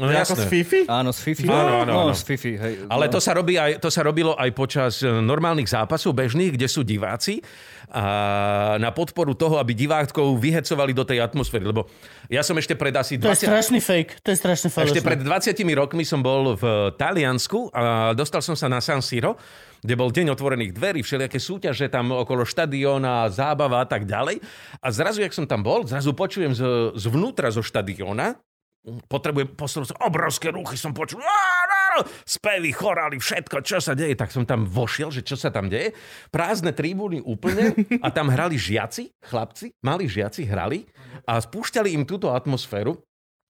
No ako jasné. z Fifi? Áno, z Fifi. Áno, áno, no, áno. z Fifi, hej. Ale no. to sa, robí aj, to sa robilo aj počas e, normálnych zápasov bežných, kde sú diváci a na podporu toho, aby divákov vyhecovali do tej atmosféry. Lebo ja som ešte pred asi To je 20... strašný fake. To je strašne falošné. Ešte pred 20 rokmi som bol v Taliansku a dostal som sa na San Siro, kde bol deň otvorených dverí, všelijaké súťaže tam okolo štadióna, zábava a tak ďalej. A zrazu, jak som tam bol, zrazu počujem z, zvnútra zo štadióna, potrebujem posunúť, obrovské ruchy som počul, spevy, chorály, všetko, čo sa deje, tak som tam vošiel, že čo sa tam deje. Prázdne tribúny úplne a tam hrali žiaci, chlapci, mali žiaci, hrali a spúšťali im túto atmosféru.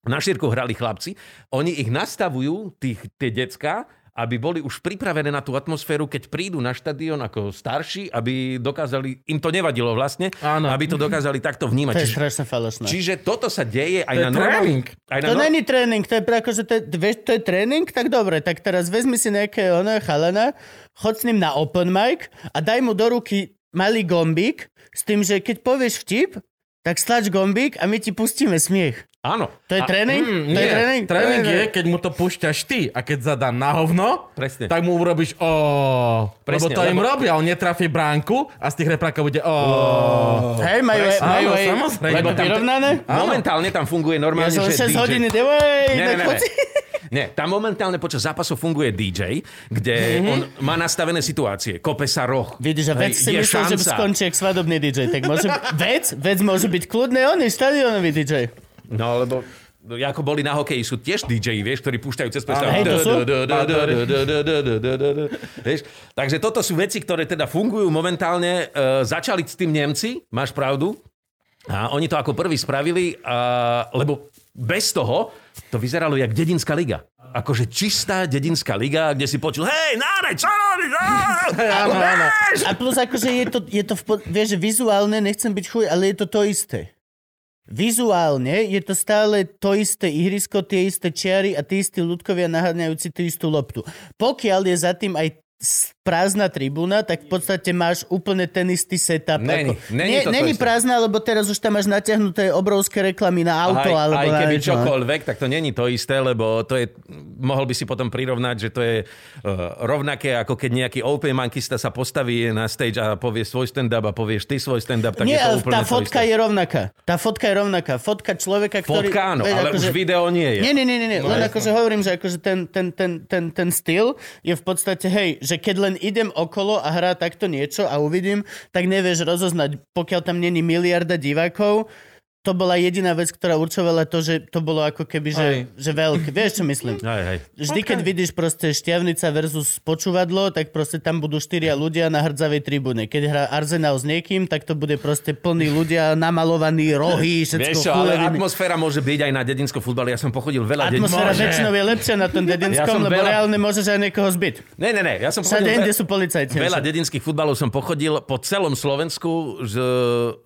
Na šírku hrali chlapci, oni ich nastavujú, tých, tie decka, aby boli už pripravené na tú atmosféru, keď prídu na štadión ako starší, aby dokázali, im to nevadilo vlastne, Áno. aby to dokázali takto vnímať. To je Čiže, strašne falošné. čiže toto sa deje aj To na tréning. Aj na To no- není tréning, to je akože to je, vieš, to je tréning, tak dobre, tak teraz vezmi si nejaké ono chalana, chod s ním na open mic a daj mu do ruky malý gombík s tým, že keď povieš vtip, tak stlač gombík a my ti pustíme smiech. Áno. To je A- tréning? Mm, to je nie, tréning? tréning To je, keď mu to púšťaš ty a keď zadá na hovno, Presne. tak mu urobíš o, lebo Presne, to im lebo- robia, on netrafí bránku a z tých reprákov bude o. Hej, majú, Presne. majú Áno, aj samozrejme. lebo Tam- vyrovnané? Momentálne tam funguje Ja normálne, som že 6 DJ... hodín, ide, oj, Nie, tak nie, tam momentálne počas zápasu funguje DJ, kde Mhm. on má nastavené situácie. Kope sa roh. Vidíš, a vec Hej, si je myslel, že skončí svadobný DJ, tak môže vec, vec môže byť kľudne, on je štadionový DJ. No, lebo no, ako boli na hokeji, sú tiež DJ, vieš, ktorí púšťajú cez? Vieš? Takže toto sú veci, ktoré teda fungujú momentálne. E, začali s tým Nemci, máš pravdu. A oni to ako prvý spravili, a, lebo bez toho to vyzeralo jak dedinská liga. Akože čistá dedinská liga, kde si počul, hej, Nárej, čo robíš? A plus akože je to, je to v, vieš, vizuálne, nechcem byť chuj, ale je to to isté. Vizuálne je to stále to isté ihrisko, tie isté čiary a tí istí ľudkovia naháňajúci tú istú loptu. Pokiaľ je za tým aj prázdna tribúna, tak v podstate máš úplne ten istý setup. Není, ako, není nie, to to není isté. prázdna, lebo teraz už tam máš natiahnuté obrovské reklamy na auto. aj, alebo aj keby niečo. čokoľvek, tak to není to isté, lebo to je, mohol by si potom prirovnať, že to je uh, rovnaké, ako keď nejaký open mankista sa postaví na stage a povie svoj stand-up a povieš ty svoj stand-up, tak Nie, je to úplne tá to fotka isté. je rovnaká. Tá fotka je rovnaká. Fotka človeka, ktorý... Fotka áno, ale akože- už video nie je. Nie, nie, nie, nie, nie. No, len jasno. akože hovorím, že akože ten, ten, ten, ten, ten styl je v podstate, hej, že keď len idem okolo a hrá takto niečo a uvidím, tak nevieš rozoznať, pokiaľ tam není miliarda divákov, to bola jediná vec, ktorá určovala to, že to bolo ako keby, že, že veľké. Vieš, čo myslím? Hej, hej. Vždy, keď vidíš proste šťavnica versus počúvadlo, tak proste tam budú štyria ľudia na hrdzavej tribúne. Keď hrá Arsenal s niekým, tak to bude proste plný ľudia, namalovaní rohy, všetko Vieš čo, ale atmosféra môže byť aj na dedinskom futbale. Ja som pochodil veľa Atmosféra dedinských... väčšinou je lepšia na tom Ja dedinskom, som lebo veľa- reálne môžeš aj niekoho zbiť. Ne, ne, ne, ja som Všade pochodil... inde ve- sú policajti. Veľa dedinských futbalov som pochodil po celom Slovensku. Že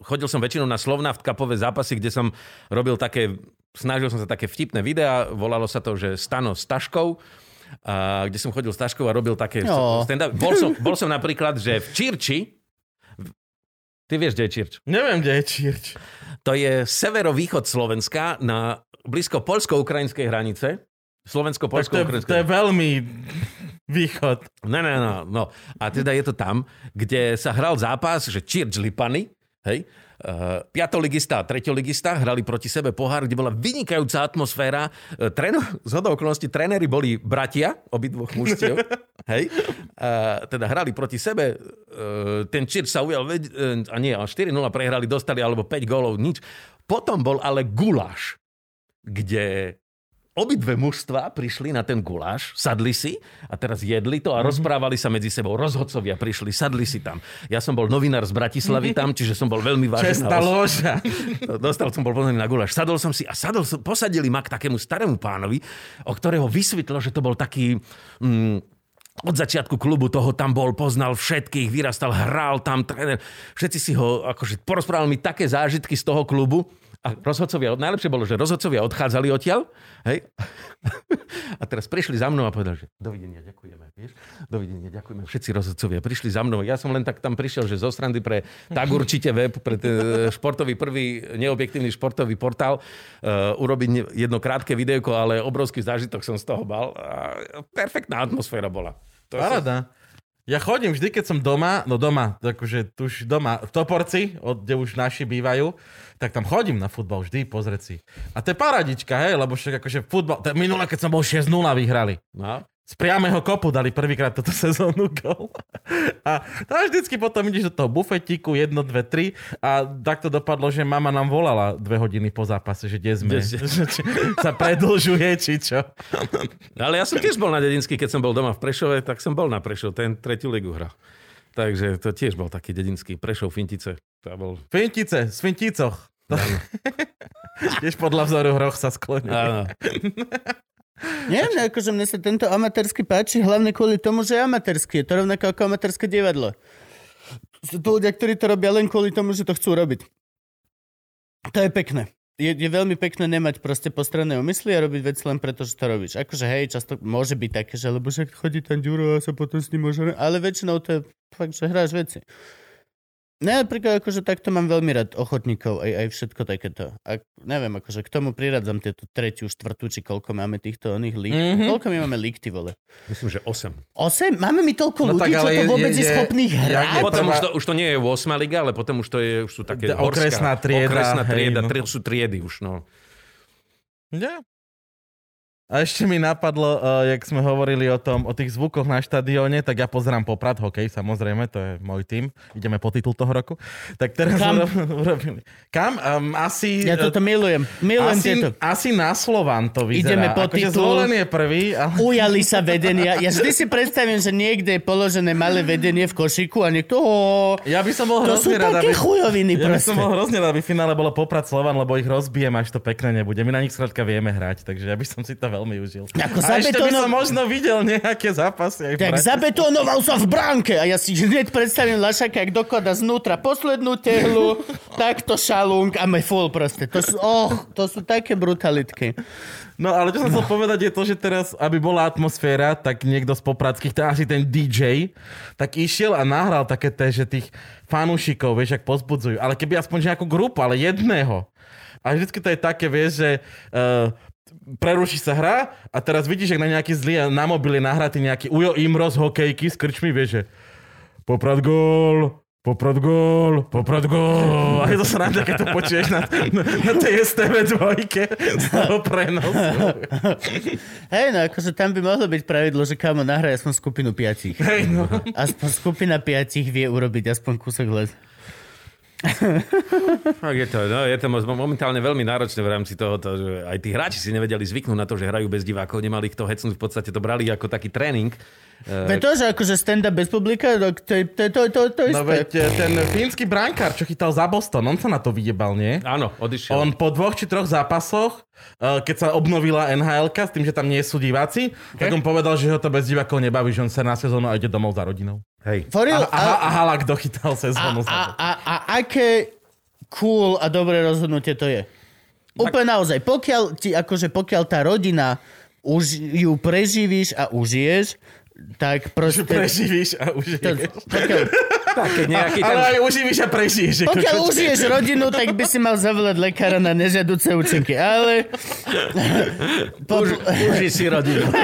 chodil som väčšinou na Slovnaft kapové zápasy, kde som robil také, snažil som sa také vtipné videá, volalo sa to, že Stano s Taškou. A, kde som chodil s Taškou a robil také Jo. stand-up. Bol som, bol som napríklad, že v Čirči, ty vieš, kde je Čirč? Neviem, kde je Čirč. To je severovýchod Slovenska na blízko polsko-ukrajinskej hranice. Tak to, je, Slovensko-polsko-ukrajinskej to je veľmi východ. No, no, no, no. A teda je to tam, kde sa hral zápas, že Čirč Lipany, hej, piatoligista a treťoligista hrali proti sebe pohár, kde bola vynikajúca atmosféra. Uh, tréno, z hodou okolností tréneri boli bratia, obidvoch mužstiev. Hej. Uh, teda hrali proti sebe. Ten Čirč sa ujal, a nie, ale 4-0 prehrali, dostali alebo 5 gólov, nič. Potom bol ale guláš, kde obidve mužstva prišli na ten guláš, sadli si a teraz jedli to a rozprávali sa medzi sebou. Rozhodcovia prišli, sadli si tam. Ja som bol novinár z Bratislavy tam, čiže som bol veľmi vážená. Čestná loža. Dostal som bol pozorný na guláš. Sadol som si a sadol som, posadili ma k takému starému pánovi, o ktorého vysvetlo, že to bol taký... Mm, od začiatku klubu toho tam bol, poznal všetkých, vyrastal, hral tam, tréner. Všetci si ho, akože porozprával mi také zážitky z toho klubu. A rozhodcovia, najlepšie bolo, že rozhodcovia odchádzali odtiaľ, hej? A teraz prišli za mnou a povedali, že dovidenia, ďakujeme, vieš? Dovidenia, ďakujeme. Všetci rozhodcovia prišli za mnou. Ja som len tak tam prišiel, že zo strany pre tak určite web, pre ten športový prvý neobjektívny športový portál uh, urobiť jedno krátke videjko, ale obrovský zážitok som z toho mal. A perfektná atmosféra bola. To Paráda. Ja chodím vždy, keď som doma, no doma, tu už doma, v Toporci, od, kde už naši bývajú, tak tam chodím na futbal vždy, pozrieť si. A to je paradička, hej, lebo však akože futbal, minule, keď som bol 6-0 vyhrali. No. Z priamého kopu dali prvýkrát túto sezónu gol. A tam vždycky potom ideš do toho bufetíku, jedno, dve, tri a takto dopadlo, že mama nám volala dve hodiny po zápase, že kde sme, že sa predlžuje, či čo. Ale ja som tiež bol na dedinský, keď som bol doma v Prešove, tak som bol na Prešov, ten tretiu ligu hral. Takže to tiež bol taký dedinský Prešov Fintice. To bol... Fintice, z Finticoch. Tiež podľa vzoru hroch sa skloní. Áno. Nie, ne, akože mne sa tento amatérsky páči hlavne kvôli tomu, že je amatérsky. Je to rovnako ako amatérske divadlo. Sú to ľudia, ktorí to robia len kvôli tomu, že to chcú robiť. To je pekné. Je, je veľmi pekné nemať proste postranné úmysly a robiť veci len preto, že to robíš. Akože hej, často môže byť také, že lebo však chodí tam Ďuro a sa potom s ním môže... Ale väčšinou to je fakt, že hráš veci. Ne, napríklad akože takto mám veľmi rád ochotníkov, aj, aj všetko takéto. A neviem, akože k tomu priradzam tieto tretiu, štvrtú, či koľko máme týchto oných lík. Mhm. Mm-hmm. Koľko my máme lík, ty vole? Myslím, že 8. Osem? Máme mi toľko No ľudí, tak, čo to je- vôbec je, je- schopných hrať? je Potom prvá- už to, už to nie je 8 liga, ale potom už to je, už sú také okresná horská, trieda, Okresná hej, trieda, no. tri, sú triedy už, no. Ja. A ešte mi napadlo, uh, jak sme hovorili o tom, o tých zvukoch na štadióne, tak ja pozerám Poprad hokej, samozrejme, to je môj tým. Ideme po titul toho roku. Tak teraz Kam? urob- urobili. Kam? Um, asi... Ja toto milujem. Milujem asi, tieto. asi na Slovan to vyzerá. Ideme po akože titul. zvolený je prvý, ale... Ujali sa vedenia. Ja vždy si predstavím, že niekde je položené malé vedenie v košiku a niekto... Ja by som bol to hrozne rád, aby... chujoviny Ja by som bol hrozne rád, aby v finále bolo Poprad Slovan, lebo ich rozbijem, až to pekné nebude. My na nich skrátka vieme hrať, takže ja by som si to veľmi užil. Ako a ešte by som možno videl nejaké zápasy aj Tak zabetonoval sa v bránke a ja si hneď predstavím Lašaka, jak doklada znútra poslednú tehlu, takto šalung a me full proste. To sú, oh, to sú také brutalitky. No ale čo som chcel povedať je to, že teraz, aby bola atmosféra, tak niekto z popradských, to je asi ten DJ, tak išiel a nahral také té, že tých fanúšikov, vieš, ak pozbudzujú. Ale keby aspoň nejakú grupu, ale jedného. A vždycky to je také, vieš, že uh, preruší sa hra a teraz vidíš, že na nejaký zlý na mobile nahratý nejaký Ujo Imros hokejky s krčmi, vieš, že Poprad gól, Poprad gól, Poprad gól. A je to sa nám keď to počuješ na, na, na tej STV dvojke z toho prenosu. Hej, no akože tam by mohlo byť pravidlo, že kamo nahraje aspoň skupinu piatich. Hej, no. Aspoň skupina piatich vie urobiť aspoň kúsok les. Je to, no, je to mo- momentálne veľmi náročné v rámci tohoto, že aj tí hráči si nevedeli zvyknúť na to, že hrajú bez divákov, nemali kto hecnúť, v podstate to brali ako taký tréning. Veď to, že akože stand-up bez publika, to, to, to, to, to, to No veď e, ten fínsky brankár, čo chytal za Boston, on sa na to vyjebal, nie? Áno, odišiel. On po dvoch či troch zápasoch, e, keď sa obnovila nhl s tým, že tam nie sú diváci, tak on povedal, že ho to bez divákov nebaví, že on sa na sezónu a ide domov za rodinou. Hej. For A, real, a, a Halak dochytal a, sezónu. a, a, a aké cool a dobré rozhodnutie to je. Úplne naozaj. Pokiaľ, ti, akože pokiaľ tá rodina už ju preživíš a užiješ, tak proste... Preživíš a to, užiješ. pokiaľ, Tak, keď nejaký Ale ten... aj uživíš a prežiješ. pokiaľ užiješ rodinu, tak by si mal zavolať lekára na nežiaduce účinky. Ale... Po, Už, uži si rodinu.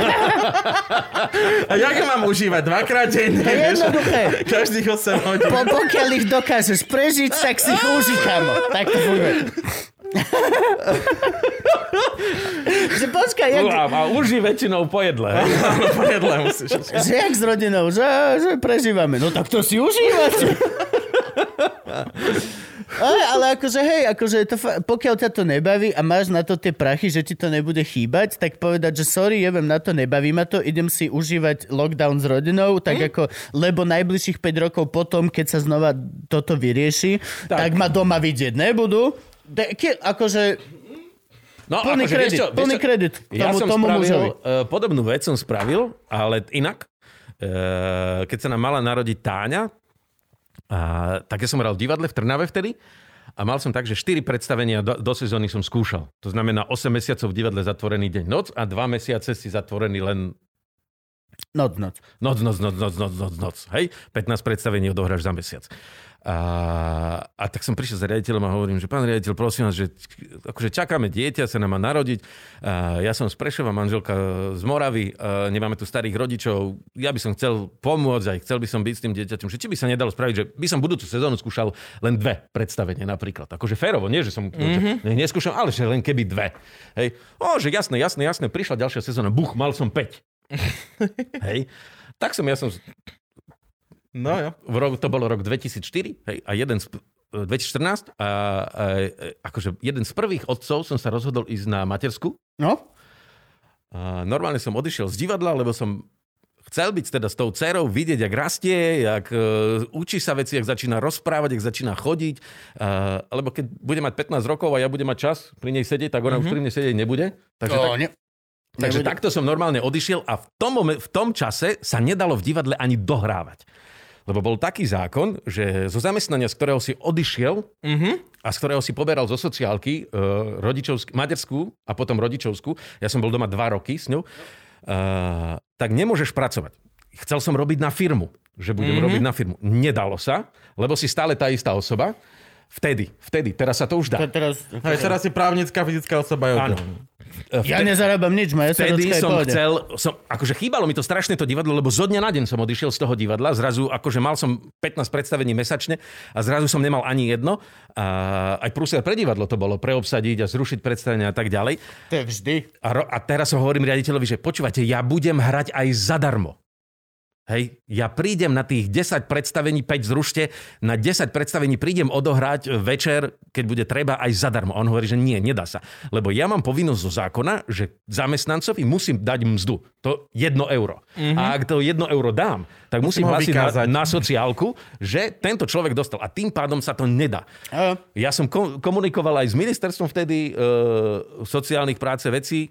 A jak ho mám užívať? Dvakrát denne, To jednoduché. Každých 8 hodín. po, pokiaľ ich dokážeš prežiť, tak si ich uži, kamo. Tak to funguje. Že počkaj, jak, A, a uži väčšinou po jedle. Áno, po jedle musíš. že jak s rodinou, že, že prežívame. No tak to si užívate. Ale, ale akože hej, akože to, fa- pokiaľ ťa to nebaví a máš na to tie prachy, že ti to nebude chýbať, tak povedať, že sorry, jebem na to, nebaví ma to, idem si užívať lockdown s rodinou, tak Hm? ako, lebo najbližších 5 rokov potom, keď sa znova toto vyrieši, tak, tak ma doma vidieť nebudú. De, ke, akože No, plný akože, kredit, čo, plný čo, kredit Ja tomu, som tomu spravil, mužovi. uh, podobnú vec som spravil, ale inak. Uh, keď sa nám mala narodiť Táňa, a, tak ja som hral v divadle v Trnave vtedy a mal som tak, že 4 predstavenia do, do sezóny som skúšal. To znamená 8 mesiacov v divadle zatvorený deň noc a 2 mesiace si zatvorený len Noc, noc. Noc, noc, noc, noc, noc, noc, noc. Hej? 15 predstavení odohráš za mesiac. A, a tak som prišiel za riaditeľom a hovorím, že pán riaditeľ, prosím vás, že akože čakáme dieťa, sa nám má narodiť. A ja som z Prešova, manželka z Moravy, a nemáme tu starých rodičov. Ja by som chcel pomôcť, aj chcel by som byť s tým dieťaťom, že či by sa nedalo spraviť, že by som budúcu sezónu skúšal len dve predstavenia napríklad. Akože férovo, nie, že som mm-hmm. že neskúšal, ale že len keby dve. Hej. O, že jasné, jasné, jasné, prišla ďalšia sezóna, buch, mal som 5. Hej. Tak som, ja som, No jo. v rok, to bolo rok 2004, hej, a jeden z, 2014, a, a, a, akože jeden z prvých otcov som sa rozhodol ísť na matersku. No? A normálne som odišiel z divadla, lebo som chcel byť teda s tou dcerou, vidieť, jak rastie, jak uh, učí sa veci, jak začína rozprávať, jak začína chodiť. Uh, lebo keď bude mať 15 rokov a ja budem mať čas pri nej sedieť, tak ona mm-hmm. už pri mne sedieť nebude. Takže, To tak, ne. Takže nebude. takto som normálne odišiel a v tom, momen- v tom čase sa nedalo v divadle ani dohrávať. Lebo bol taký zákon, že zo zamestnania, z ktorého si odišiel a z ktorého si poberal zo sociálky uh, rodičovsk- materskú a potom rodičovskú, ja som bol doma dva roky s ňou, uh, tak nemôžeš pracovať. Chcel som robiť na firmu, že budem mm-hmm. robiť na firmu. Nedalo sa, lebo si stále tá istá osoba. Vtedy, vtedy, teraz sa to už dá. To teraz... Hej, teraz si právnická fyzická osoba. je Áno. Oddelená. Ja nezarábam nič, moja Vtedy som pohode. chcel, som, akože chýbalo mi to strašne to divadlo, lebo zo dňa na deň som odišiel z toho divadla, zrazu akože mal som 15 predstavení mesačne a zrazu som nemal ani jedno. A aj prúser pre divadlo to bolo, preobsadiť a zrušiť predstavenia a tak ďalej. To je vždy. A, ro- a teraz som hovorím riaditeľovi, že počúvate, ja budem hrať aj zadarmo. Hej, ja prídem na tých 10 predstavení, 5 zrušte, na 10 predstavení prídem odohrať večer, keď bude treba, aj zadarmo. On hovorí, že nie, nedá sa. Lebo ja mám povinnosť zo zákona, že zamestnancovi musím dať mzdu. To 1 euro. Mm-hmm. A ak to 1 euro dám, tak musím, Musím hlásiť na, na sociálku, že tento človek dostal. A tým pádom sa to nedá. A, Ja som ko- komunikoval aj s ministerstvom vtedy e, sociálnych práce vecí, e,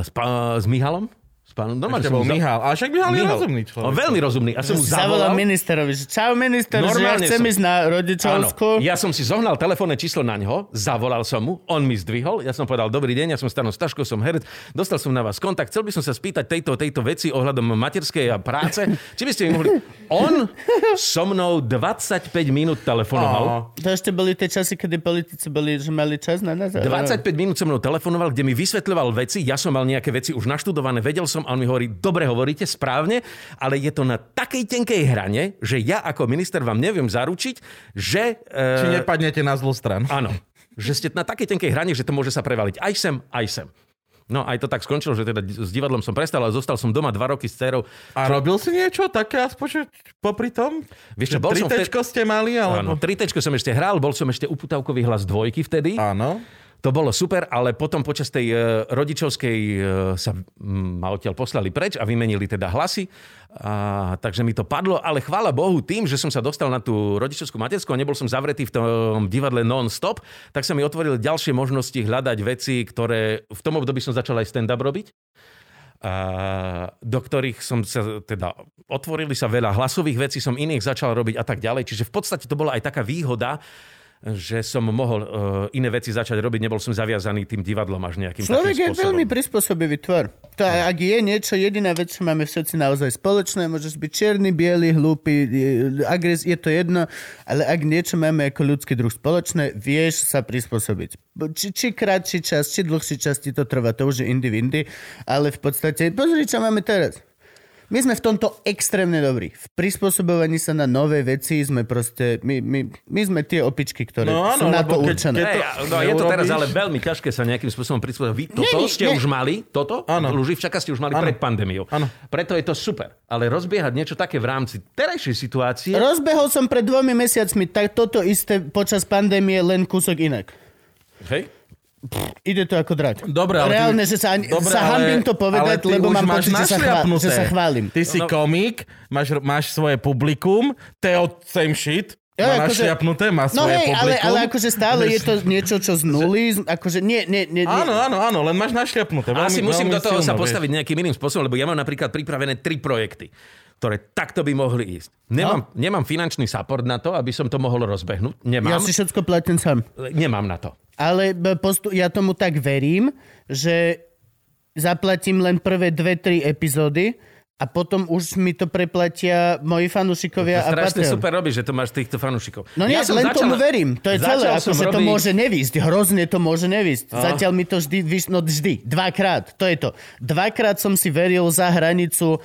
s, pá- s Mihalom. S pánom, normálne Ešte som bol za- Mihal. A však Mihal je Mihal. rozumný On človek. veľmi rozumný. A som mu zavolal. ministerovi, čau minister, že ja chcem som- ísť na Áno, rodičovskú. ja som si zohnal telefónne číslo na ňo, zavolal som mu, on mi zdvihol, ja som povedal, dobrý deň, ja som Stano Staško, som herec, dostal som na vás kontakt, chcel by som sa spýtať tejto, tejto veci ohľadom materskej a práce, či by ste mi mohli... On so mnou 25 minút telefonoval. To ešte boli tie časy, kedy politici boli, že mali čas na nás. 25 minút so mnou telefonoval, kde mi vysvetľoval veci, ja som mal nejaké veci už naštudované, vedel som a on mi hovorí, dobre hovoríte, správne, ale je to na takej tenkej hrane, že ja ako minister vám neviem zaručiť, že... Či e, nepadnete na zlú stranu. Áno. Že ste na takej tenkej hrane, že to môže sa prevaliť aj sem, aj sem. No aj to tak skončilo, že teda s divadlom som prestal, ale zostal som doma dva roky s dcerou. A robil si niečo také aspoň, popri tom? Vieš čo, bol som vtedy- Tritečko ste mali? Áno, Alebo... tritečko som ešte hral, bol som ešte uputavkový hlas dvojky vtedy. Áno. To bolo super, ale potom počas tej e, rodičovskej e, sa mm, ma odtiaľ poslali preč a vymenili teda hlasy. A, takže mi to padlo, ale chvála Bohu tým, že som sa dostal na tú rodičovskú matersku a nebol som zavretý v tom divadle non-stop, tak sa mi otvorili ďalšie možnosti hľadať veci, ktoré v tom období som začal aj stand-up robiť. Do ktorých som sa teda otvorili sa veľa hlasových vecí, som iných začal robiť a tak ďalej. Čiže v podstate to bola aj taká výhoda, že som mohol uh, iné veci začať robiť, nebol som zaviazaný tým divadlom až nejakým Človek takým je spôsobom. veľmi prispôsobivý tvor. To, ak je niečo, jediná vec, čo máme všetci naozaj spoločné, môžeš byť čierny, biely, hlúpy, je- agres, je to jedno, ale ak niečo máme ako ľudský druh spoločné, vieš sa prispôsobiť. Či, či krátší čas, či dlhší čas ti to trvá, to už je indy vindy, ale v podstate, pozri, čo máme teraz. My sme v tomto extrémne dobrí. V prispôsobovaní sa na nové veci sme proste, my, my, my sme tie opičky, ktoré No áno, sú na to keď- určené. keď to no, je to teraz ale veľmi ťažké sa nejakým spôsobom prispôsobiť. Vy toto Nie, nie, ste nie. už mali, toto, Áno. Luživčaka ste už mali Áno. pred pandémiou. Áno. Preto je to super. Ale rozbiehať niečo také v rámci terajšej situácie... Rozbehol som pred dvomi mesiacmi tak toto isté počas pandémie, len kúsok inak. Hej? Ide to ako drať. Dobre, ale Reálne, ty, že sa, ani, Dobre, sa ale- hambím to ale povedať, ty lebo mám máš pocit, že sa, chvá, že sa chválim. Ty si No. komik, máš, máš svoje publikum, Teo same shit, Jo, má akože- našliapnuté, má No svoje hej, ale, publikum. ale akože stále je to niečo, čo z nuly, akože nie, nie, nie, nie. Áno, áno, áno, len máš našliapnuté. Asi veľmi- musím veľmi do toho sa silno, postaviť nejakým iným spôsobom, lebo ja mám napríklad pripravené tri projekty ktoré takto by mohli ísť. Nemám, no. nemám finančný support na to, aby som to mohol rozbehnúť. Ja Nemám. si všetko platím sám. Nemám na to. Ale postu- ja tomu tak verím, že zaplatím len prvé dve, tri epizódy a potom už mi to preplatia moji fanúšikovia a Strašne Patreon. super robíš, že to máš týchto fanúšikov. No nie, ja len začal- tomu verím. To je celé. začal som Akože to robiť- môže nevísť. Hrozne to môže nevísť. Zatiaľ mi to vždy, no vždy. Dvakrát. To je to. Dvakrát som si veril za hranicu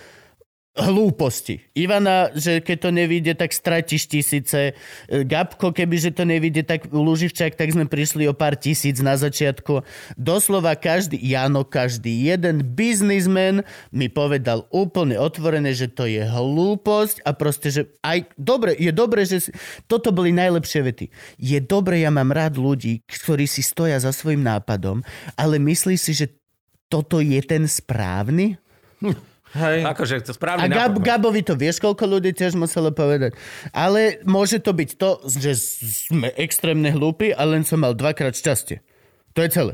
hlúposti. Ivana, že keď to nevíde, tak stratíš tisíce. E, Gabko, kebyže to nevíde, tak Luživčák, tak sme prišli o pár tisíc na začiatku. Doslova každý, Jano, každý jeden biznismen mi povedal úplne otvorené, že to je hlúposť a proste, že aj dobre, je dobre, že si, toto boli najlepšie vety. Je dobre, ja mám rád ľudí, ktorí si stoja za svojim nápadom, ale myslí si, že toto je ten správny? Hej. Akože to správne A Gab, nápad. Gabovi to vieš, koľko ľudí tiež muselo povedať. Ale môže to byť to, že sme extrémne hlúpi a len som mal dvakrát šťastie. To je celé.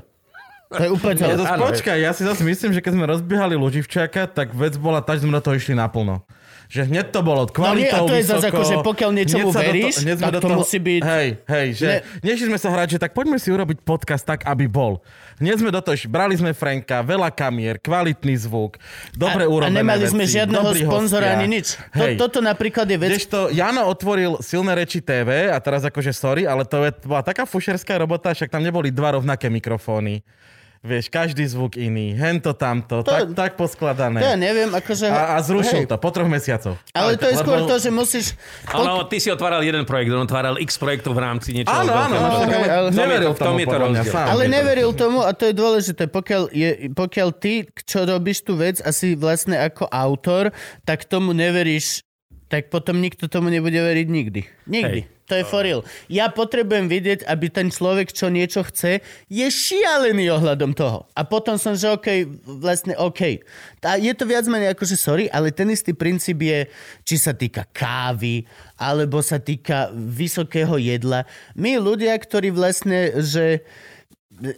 To je úplne celé. Ja to, počkaj, ja si zase myslím, že keď sme rozbiehali Luživčáka, tak vec bola tá, že sme do toho išli naplno. Že hneď to bolo No nie, a kvalitou to je zase ako, že pokiaľ niečomu veríš, sme tak to musí byť- Hej, hej, že Ne. nešli sme sa hrať, že tak poďme si urobiť podcast tak, aby bol. Hneď sme do toho brali sme Franka, veľa kamier, kvalitný zvuk, dobre a, a urobené nemali sme veci, žiadneho dobrí sponzora ani nič. To, Hej. toto napríklad je vec... Kdežto Jano otvoril Silné reči TV a teraz akože sorry, ale to, je, to bola taká fušerská robota, však tam neboli dva rovnaké mikrofóny. Vieš, každý zvuk iný, hento tamto, To- tak, tak poskladané. To ja neviem, akože... A, a zrušil hej. to po troch mesiacoch. Ale to je lebo- skôr to, že musíš... Áno, ty si otváral jeden projekt, on otváral x projektov v rámci niečoho. Áno, áno, no, ale ale- neveril tom tomu je to rozdiel. sám. Ale neveril tomu a to je dôležité. Pokiaľ, je, pokiaľ ty, čo robíš tú vec a si vlastne ako autor, tak tomu neveríš, tak potom nikto tomu nebude veriť nikdy. Nikdy. Hej. To je for real. Ja potrebujem vidieť, aby ten človek, čo niečo chce, je šialený ohľadom toho. A potom som, že OK, vlastne OK. A je to viac menej ako, že sorry, ale ten istý princíp je, či sa týka kávy, alebo sa týka vysokého jedla. My ľudia, ktorí vlastne, že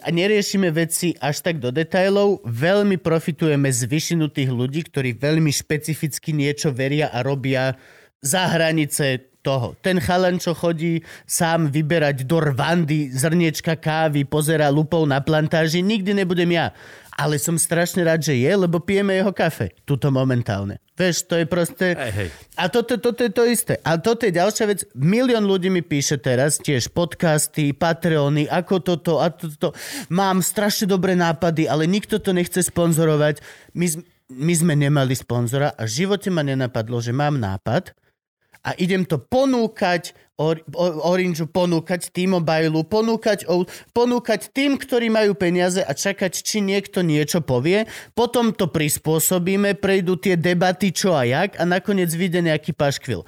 neriešime veci až tak do detailov, veľmi profitujeme z vyšinutých ľudí, ktorí veľmi špecificky niečo veria a robia za hranice toho. Ten chalan, čo chodí sám vyberať do Rwandy zrniečka kávy, pozera lupou na plantáži, nikdy nebudem ja. Ale som strašne rád, že je, lebo pijeme jeho kafe. Tuto momentálne. Vieš, to je proste... Hej, hej. A toto, toto je to isté. A toto je ďalšia vec. Milión ľudí mi píše teraz, tiež podcasty, Patreony, ako toto a toto. Mám strašne dobré nápady, ale nikto to nechce sponzorovať. My, my sme nemali sponzora a v živote ma nenapadlo, že mám nápad a idem to ponúkať or, o, Orangeu, ponúkať T-Mobile, ponúkať, ponúkať tým, ktorí majú peniaze a čakať, či niekto niečo povie. Potom to prispôsobíme, prejdú tie debaty čo a jak a nakoniec vyjde nejaký paškvil.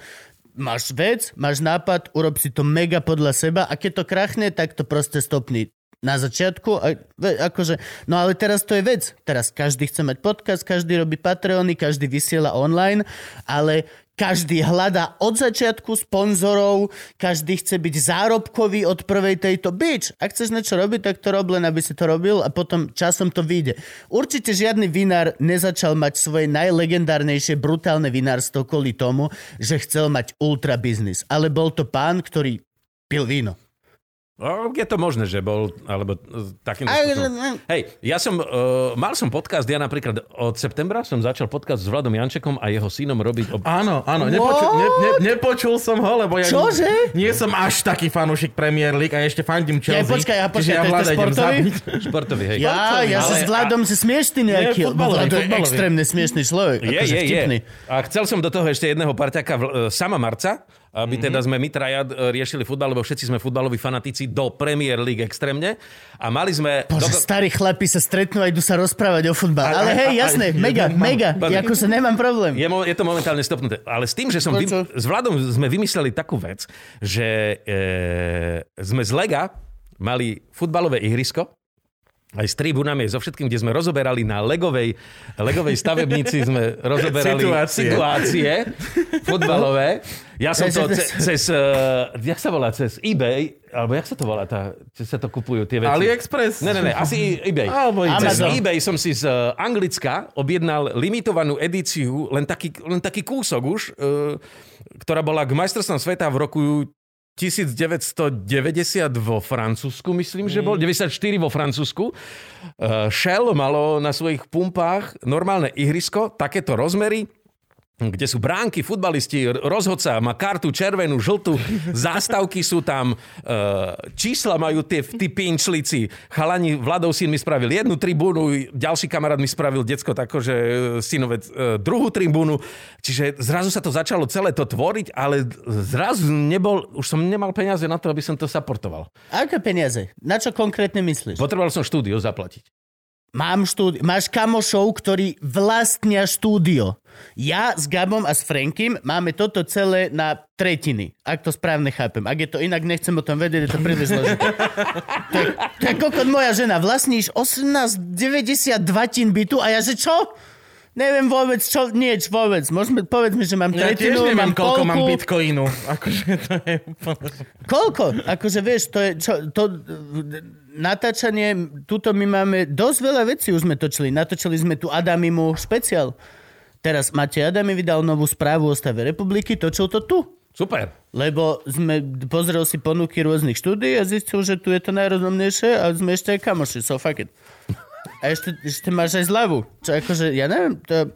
Máš vec, máš nápad, urob si to mega podľa seba a keď to krachne, tak to proste stopni na začiatku. A, akože, no ale teraz to je vec. Teraz každý chce mať podcast, každý robí Patreony, každý vysiela online, ale každý hľadá od začiatku sponzorov, každý chce byť zárobkový od prvej tejto. Bič, ak chceš niečo robiť, tak to rob len, aby si to robil a potom časom to vyjde. Určite žiadny vinár nezačal mať svoje najlegendárnejšie brutálne vinárstvo kvôli tomu, že chcel mať ultra biznis. Ale bol to pán, ktorý pil víno. No, je to možné, že bol, alebo e, spôsobom. Hej, ja som, uh, mal som podcast, ja napríklad od septembra som začal podcast s Vladom Jančekom a jeho synom robiť... Ob... Áno, áno, nepočul, ne, ne, nepočul som ho, lebo ja Čože? nie som až taký fanúšik Premier League a ešte fandím Ja, Chelsea. počkaj, a počkaj, ja to je to Vlada idem športový? zabiť. Športový, hej. Ja, ja sa s Vladom si smiešný nejaký. Nie, lebo Vlado je extrémne smiešný človek. Je, akože je, je. A chcel som do toho ešte jedného parťaka, e, sama Marca, aby Mhm. teda sme my traja e, riešili futbal, lebo všetci sme futbaloví fanatici do Premier League extrémne. A mali sme... Bože, doko- starí chlapi sa stretnú a idú sa rozprávať o futbale. Ale hej, jasné, a- mega, jeden mám. mega. Pane. Ako sa nemám problém. Je, je to momentálne stopnuté. Ale s tým, že som vy, Počul. s Vladom sme vymysleli takú vec, že e, sme z Lega mali futbalové ihrisko, aj s tribunami, aj so všetkým, kde sme rozoberali na legovej, legovej stavebnici, sme rozoberali Situácie. situácie futbalové. Ja som to ce, cez, uh, jak sa volá, cez eBay, alebo jak sa to volá, tá, že sa to kupujú tie veci? AliExpress? Ne, ne, ne, asi eBay. Alebo Cez Amazon. eBay som si z uh, Anglicka objednal limitovanú edíciu, len taký, len taký kúsok už, uh, ktorá bola k majstrovstvom sveta v roku 1990 vo Francúzsku, myslím, že bol, 94 vo Francúzsku. Uh, Shell malo na svojich pumpách normálne ihrisko, takéto rozmery, kde sú bránky, futbalisti, rozhodca má kartu červenú, žltú, zástavky sú tam, e, čísla majú tie, tí pinčlici. Chalani, Vladov syn mi spravil jednu tribúnu, ďalší kamarát mi spravil decko tako, že e, synovec e, druhú tribúnu. Čiže zrazu sa to začalo celé to tvoriť, ale zrazu nebol, už som nemal peniaze na to, aby som to supportoval. Aké peniaze? Na čo konkrétne myslíš? Potreboval som štúdio zaplatiť. Mám štúdio. Máš kamošov, ktorí vlastnia štúdio. Ja s Gabom a s Frankim máme toto celé na tretiny. Ak to správne chápem. Ak je to inak, nechcem o tom vedieť, je to príliš zložité. je kokot moja žena. Vlastníš 18,92 bytu a ja že čo? Neviem vôbec, čo, nieč vôbec. Môžeme, povedz mi, že mám Ja tiež tretinu, neviem, mám koľko mám polku. bitcoinu. Akože to je úplne... Koľko? Akože vieš, to je čo, to natáčanie, tuto my máme dosť veľa vecí už sme točili. Natočili sme tu Adamimu špeciál. Teraz Matej Adami vydal novú správu o stave republiky, točil to tu. Super. Lebo sme, pozrel si ponuky rôznych štúdií a zistil, že tu je to najrozumnejšie a sme ešte aj kamoši, so fuck it. A ešte, ešte máš aj zľavu. Čo akože, ja neviem, to...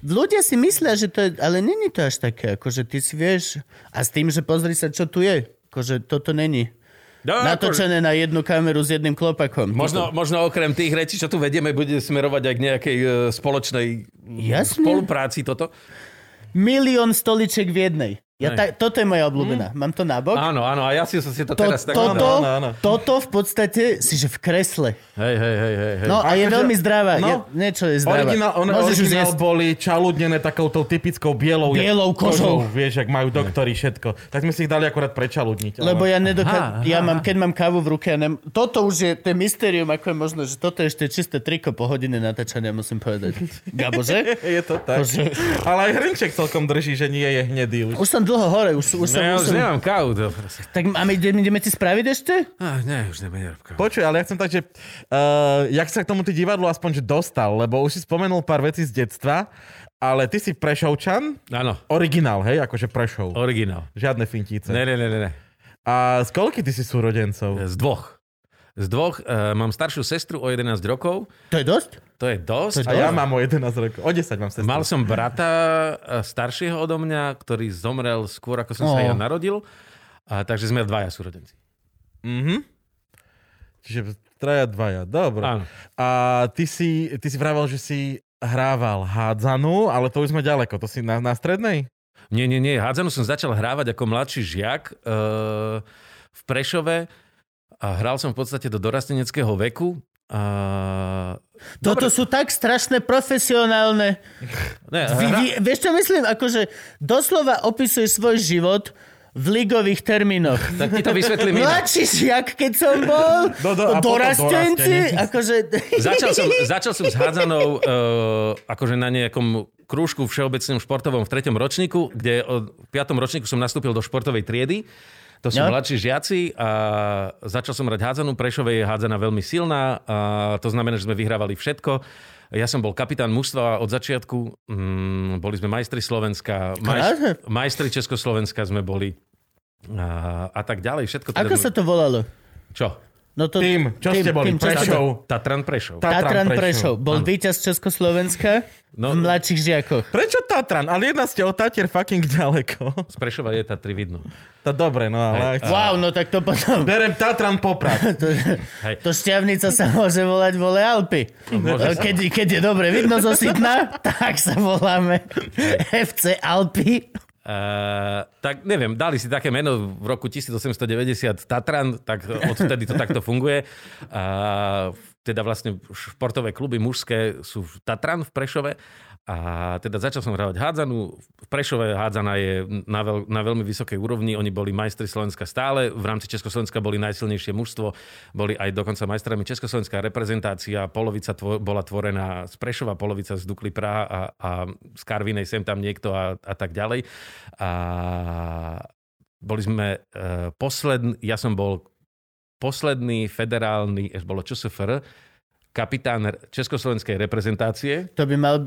Ľudia si myslia, že to je... Ale není to až také, akože ty si vieš... A s tým, že pozri sa, čo tu je. Akože toto není. No, Natočené na jednu kameru s jedným klopakom. Možno, možno okrem tých rečí, čo tu vedieme, bude smerovať aj k nejakej e, spoločnej Jasne. spolupráci toto. Milión stoliček v jednej. Ja ta, toto je moja obľúbená. Mám to na bok. Áno, áno, a ja si som si to To, teraz tak... toto, áno, áno. toto v podstate si, že v kresle. Hej, hej, hej, hej. No a je Akože- veľmi zdravá. no. je, niečo je zdravá. Originál, on, originál boli čaludnené takouto typickou bielou, Bielou kožou. Vieš, ak majú doktori všetko. Tak sme si ich dali akurát prečaludniť. Lebo ja nedokážem, ja mám, keď mám kávu v ruke, ja nem... toto už je, to je mysterium, ako je možné, že toto je ešte čisté triko po hodine natáčania, musím povedať. Gabo, že? Je to tak. Bože. Ale aj hrnček celkom drží, že nie je hnedý už. Už som dlho hore, už, už som... Ja už som... nemám kávu. To proste. Tak máme, ideme, ideme ti spraviť ešte? Ah, nie, už nebudem robiť kávu. Počuj, ale ja chcem tak, že uh, jak sa k tomu ty divadlu aspoň že dostal, lebo už si spomenul pár vecí z detstva, ale ty si Prešovčan, Áno, originál, hej, akože Prešov. originál. Žiadne fintíce. Ne, ne, ne, ne, ne. A z koľky ty si súrodencov? Z dvoch. Z dvoch. Uh, mám staršiu sestru o 11 rokov. To je dosť? To je dosť. A ja mám o 11 rokov. O 10 mám sestru. Mal som brata eh, staršieho odo mňa, ktorý zomrel skôr, ako som sa Oh. ja narodil. A, takže sme dvaja súrodenci. Mhm. Čiže traja, dvaja. Dobre. Áno. A ty si, ty si vravel, že si hrával hádzanú, ale to už sme ďaleko. To si na, na strednej? Nie, nie, nie. Hádzanú som začal hrávať ako mladší žiak uh, v Prešove a hral som v podstate do dorasteneckého veku. A... Toto sú tak strašné profesionálne. Ne, hra... vy, vieš čo myslím? Akože doslova opisuješ svoj život v ligových termínoch. Tak ti to vysvetlím. Mladší žiak, keď som bol, Do- do- a potom dorastenci, akože... Začal som, začal som s hádzanou uh, akože na nejakom krúžku všeobecnom športovom v treťom ročníku, kde od, v piatom ročníku som nastúpil do športovej triedy. To sú No. mladší žiaci a začal som hrať hádzanú. Prešove je hádzana veľmi silná a to znamená, že sme vyhrávali všetko. Ja som bol kapitán mužstva od začiatku. Mm, boli sme majstri Slovenska, Krásne. majstri, majstri Československa sme boli a, a tak ďalej. Všetko teda Ako sme... sa to volalo? Čo? No to, Tým, čo ste boli? čo ste- Prešov. Tatran Prešov. Ta- Tatran Tatran Prešov. Prešov. Bol víťaz Československa No- v mladších žiakoch. Prečo Tatran? Ale jedna ste o Tatier fucking ďaleko. Z Prešova je Tatry vidno. To dobre, no ale... Hej. Wow, no tak to potom... Berem Tatran poprad. Hej. To šťavnica sa môže volať vole Alpy. môže sa. Keď, keď je dobre vidno zo Sydna, tak sa voláme FC Alpy. Uh, tak neviem, dali si také meno v roku 1890 Tatran, tak odtedy to takto funguje. Uh, teda vlastne športové kluby mužské sú v Tatran v Prešove a teda začal som hrávať hádzanú. V Prešove hádzana je na, veľ, na veľmi vysokej úrovni. Oni boli majstri Slovenska stále. V rámci Československa boli najsilnejšie mužstvo. Boli aj dokonca majstrami Československá reprezentácia. Polovica tvo, bola tvorená z Prešova, polovica z Dukly Praha a, a z Karvinej sem tam niekto a, a tak ďalej. A boli sme uh, posledný, ja som bol posledný federálny, bolo ČSFR, kapitán Československej reprezentácie. To by mal...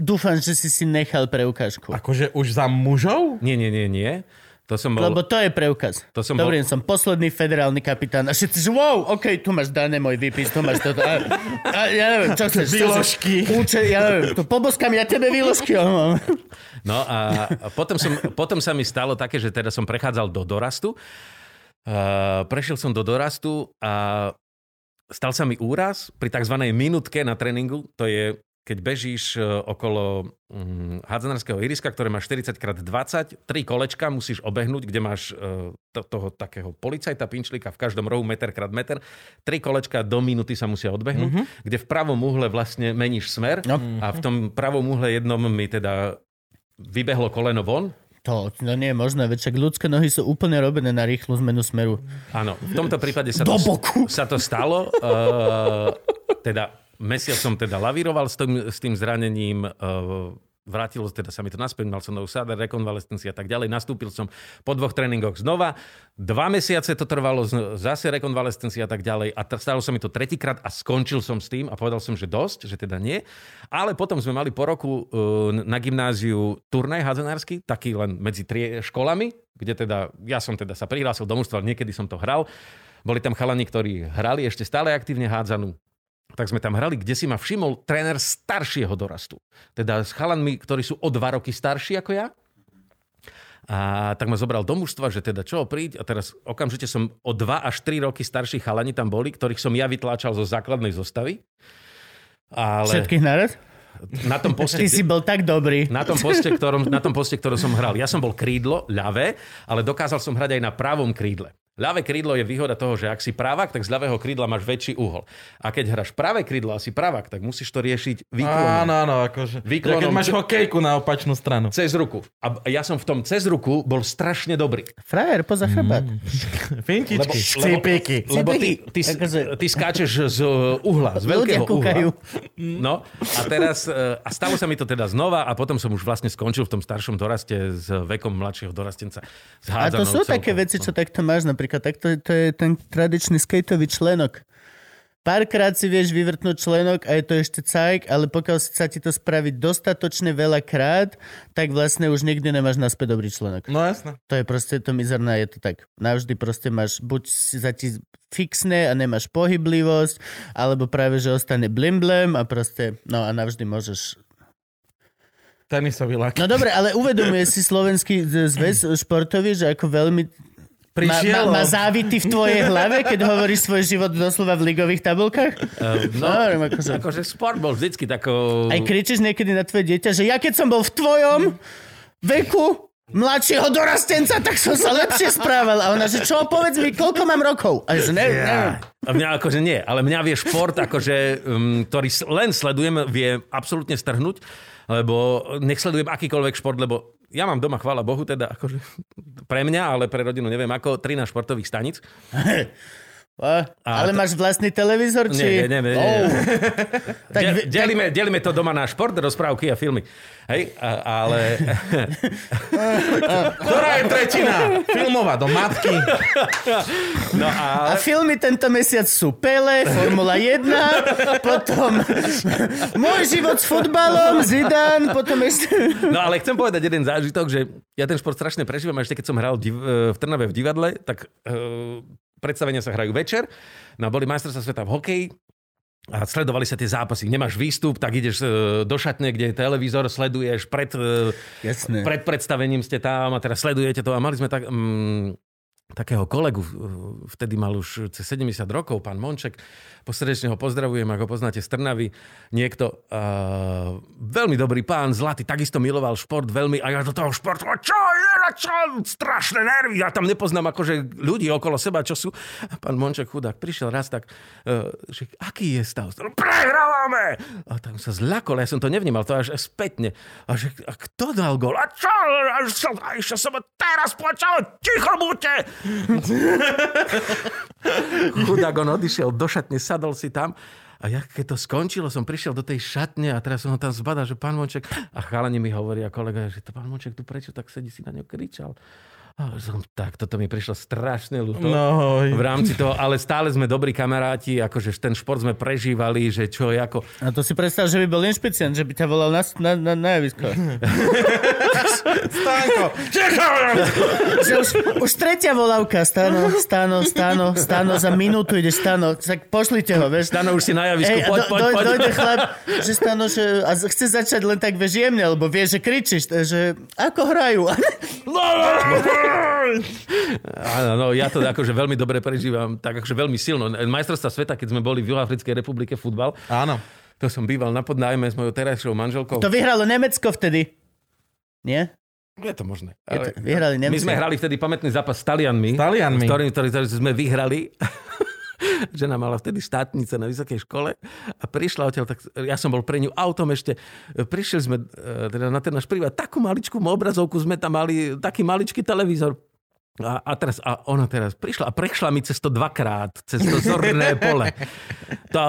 Dúfam, že si si nechal preukážku. Akože už za mužov? Nie, nie, nie, nie. To som bol... Lebo to je preukaz. To som Dobrý, bol- som posledný federálny kapitán a všetci, že wow, OK, tu máš dané môj výpis, tu máš toto. A, a ja neviem, čo chceš? Výložky. Úče, ja neviem, to poboskám ja tebe výložky. No a a potom, som, potom sa mi stalo také, že teda som prechádzal do dorastu. Uh, prešiel som do dorastu a stal sa mi úraz pri tzv. minútke na tréningu. To je, keď bežíš e, okolo um, hádzanárskeho iriska, ktoré má 40x20, tri kolečka musíš obehnúť, kde máš uh, to, toho takého policajta, pinčlíka v každom rohu meter krát meter. Tri kolečka do minúty sa musia odbehnúť, mm-hmm. kde v pravom uhle vlastne meníš smer No. a v tom pravom uhle jednom mi teda vybehlo koleno von. To, to nie je možné, veď však ľudské nohy sú úplne robené na rýchlu zmenu smeru. Áno, v tomto prípade sa Do to, boku. sa to stalo. Uh, teda mesiac som teda lavíroval s tým, s tým zranením. Uh, vrátilo teda sa mi to naspäť, mal som novú sáder, rekonvalescencia a tak ďalej. Nastúpil som po dvoch tréningoch znova. Dva mesiace to trvalo, zase rekonvalescencia a tak ďalej. A stalo sa mi to tretíkrát a skončil som s tým a povedal som, že dosť, že teda nie. Ale potom sme mali po roku uh, na gymnáziu turnaj hadzenársky, taký len medzi tri školami, kde teda, ja som teda sa prihlásil do mužstva, niekedy som to hral. Boli tam chalani, ktorí hrali ešte stále aktívne hádzanú. Tak sme tam hrali, kde si ma všimol tréner staršieho dorastu. Teda s chalanmi, ktorí sú o dva roky starší ako ja. A tak ma zobral do mužstva, že teda čo, príď. A teraz okamžite som o 2 až 3 roky starší chalani tam boli, ktorých som ja vytláčal zo základnej zostavy. Ale Všetkých naraz? na tom poste, Ty si bol tak dobrý. na tom, poste, ktorom, na tom poste, ktorom som hral. Ja som bol krídlo, ľavé, ale dokázal som hrať aj na pravom krídle. Ľavé krídlo je výhoda toho, že ak si pravák, tak z ľavého krídla máš väčší uhol. A keď hráš pravé krídlo a si pravák, tak musíš to riešiť výklonom. Áno, áno, akože. Výklonom- Ja keď máš hokejku na opačnú stranu. Cez ruku. A ja som v tom cez ruku bol strašne dobrý. Frajer, poza chrbát. Fintičky. Lebo- Cípiky. Lebo ty, ty, Akože- ty skáčeš z uhla, z veľkého uhla. No a teraz, e, a stalo sa mi to teda znova a potom som už vlastne skončil v tom staršom doraste s vekom mladšieho dorastenca. A to sú celkou. také veci, čo takto máš. Napríklad takto to je ten tradičný skateový členok. Párkrát si vieš vyvrtnúť členok a je to ešte cajk, ale pokiaľ sa ti to spraviť dostatočne veľa krát, tak vlastne už nikdy nemáš naspäť dobrý členok. No jasné. To je proste to mizerné, je to tak. Navždy proste máš, buď si za ti fixné a nemáš pohyblivosť, alebo práve, že ostane blimblem a proste, no a navždy môžeš Tenisový lak. No dobre, ale uvedomuje si slovenský zväz športový, že ako veľmi Prišiel. má, má závity v tvojej hlave, keď hovoríš svoj život doslova v ligových tabulkách? E, No, No, hovorím, akože, akože sport bol vždycky takou... aj kričíš niekedy na tvoje dieťa, že ja keď som bol v tvojom veku, mladšieho dorastenca, tak som sa lepšie správal. A ona, že čo, povedz mi, koľko mám rokov? A že ne, neviem. A mňa akože nie, ale mňa vie šport, akože, um, ktorý len sledujem, vie absolútne strhnúť, lebo nech sledujem akýkoľvek šport, lebo ja mám doma, chvála Bohu, teda akože pre mňa, ale pre rodinu neviem ako, 13 športových stanic. A, ale to- máš vlastný televízor? Či... Nie, nie, nie, nie. Oh. tak, De- delíme, delíme to doma na šport, rozprávky a filmy. Hej, a, ale... Ktorá je tretina? Filmová do matky. No A ale... filmy tento mesiac sú Pele, Formula 1, potom Môj život s futbalom, Zidane, potom ešte... No ale chcem povedať jeden zážitok, že ja ten šport strašne prežívam. A ešte keď som hral div- e, v Trnave v divadle, tak uh, predstavenia sa hrajú večer. No a boli majstrovstvá sveta v hokeji a sledovali sa tie zápasy. Nemáš výstup, tak ideš e, do šatne, kde je televízor, sleduješ pred, e, Jasné. pred predstavením ste tam a teraz sledujete to. A mali sme tak, mm, takého kolegu, e, vtedy mal už cez 70 rokov, pán Monček, posrdečne ho pozdravujem, ako poznáte z Trnavy. Niekto, uh, veľmi dobrý pán, zlatý, takisto miloval šport veľmi a ja do toho športu, čo je, a čo, strašné nervy, ja tam nepoznám akože ľudí okolo seba, čo sú. A pán Monček chudák prišiel raz tak, uh, že aký je stav? Prehrávame! A tam sa zľakol, ja som to nevnímal, to až spätne. A že, a kto dal gol? A čo? A som, a som teraz počal, ticho buďte! Chudák, on odišiel do šatne, sadol si tam a ja keď to skončilo, som prišiel do tej šatne a teraz som ho tam zbadal, že pán Monček, a chalani mi hovoria kolega, že to pán Monček tu prečo tak sedí, si na ňo kričal. Som, tak, toto mi prišlo strašne ľúto. No, v rámci toho, ale stále sme dobrí kamaráti, akože ten šport sme prežívali, že čo je ako... A to si predstav, že by bol inšpicient, že by ťa volal na, na, na, na javisko. Stánko! že už, už tretia volávka. Stano, stano, stano, stano, za minútu ide stano. Tak pošlite ho, vieš. Stano už si na javisku, Ej, poď, do, poď, do, poď. Dojde chlap, že stano, že a chce začať len tak vieš jemne, lebo vie, že kričíš, že ako hrajú. Áno, no, ja to akože veľmi dobre prežívam, tak akože veľmi silno. Majstrovstvá sveta, keď sme boli v Juhoafrickej republike futbal, Áno. to som býval na podnájme s mojou terajšou manželkou. To vyhralo Nemecko vtedy. Nie? Je to možné. Je to, vyhrali My Nemci. sme hrali vtedy pamätný zápas s Talianmi. S Talianmi. Ktorý, ktorý, ktorý sme vyhrali. Žena mala vtedy štátnice na vysokej škole a prišla odtiaľ, tak ja som bol pre ňu autom ešte. Prišli sme e, teda na ten náš prívod, takú maličkú obrazovku sme tam mali, taký maličký televízor. A, a, teraz, a ona teraz prišla a prešla mi cez to dvakrát, cez to zorné pole. To,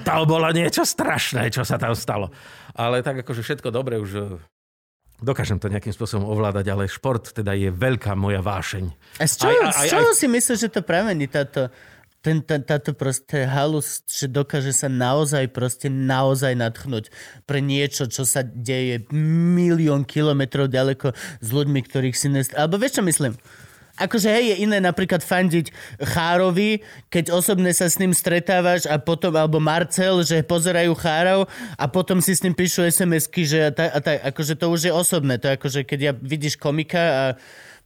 to bolo niečo strašné, čo sa tam stalo. Ale tak akože všetko dobre, už e, dokážem to nejakým spôsobom ovládať, ale šport teda je veľká moja vášeň. A z čoho, Aj- aj- z čoho si myslíš, že to pramení táto, ten, tá, táto proste halus, že dokáže sa naozaj proste naozaj nadchnúť pre niečo, čo sa deje milión kilometrov ďaleko s ľuďmi, ktorých si nest... Alebo vieš, čo myslím? Akože hej, je iné napríklad fandiť Chárovi, keď osobne sa s ním stretávaš a potom, alebo Marcel, že pozerajú Chárov a potom si s ním píšu SMS-ky, že a tak, a tak, akože to už je osobné. To je akože keď ja vidíš komika a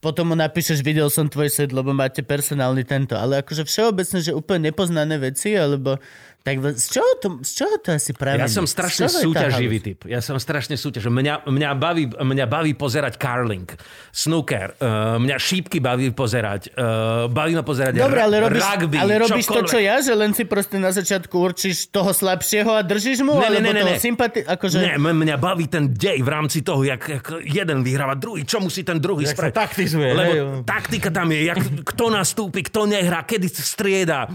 potom mu napíšeš, videl som tvoj set, lebo máte personálny tento. Ale akože všeobecne, že úplne nepoznané veci, alebo tak z čoho to, z čoho to asi práve? Ja som strašne súťaživý typ. Ja som strašne súťaživý. Mňa, mňa, baví, mňa baví pozerať curling, snooker, uh, mňa šípky baví pozerať, uh, baví ma pozerať Dobre, ale robíš, rugby, ale robíš to, čokoľvek. čo ja, že len si proste na začiatku určíš toho slabšieho a držíš mu, Ne, ne, alebo ne, ne, toho ne. sympati... Akože... Nie, m- mňa baví ten dej v rámci toho, jak, jak jeden vyhráva druhý, čo musí ten druhý spraviť. taktizuje, Lebo hej. taktika tam je, jak, kto nastúpi, kto nehrá, kedy strieda,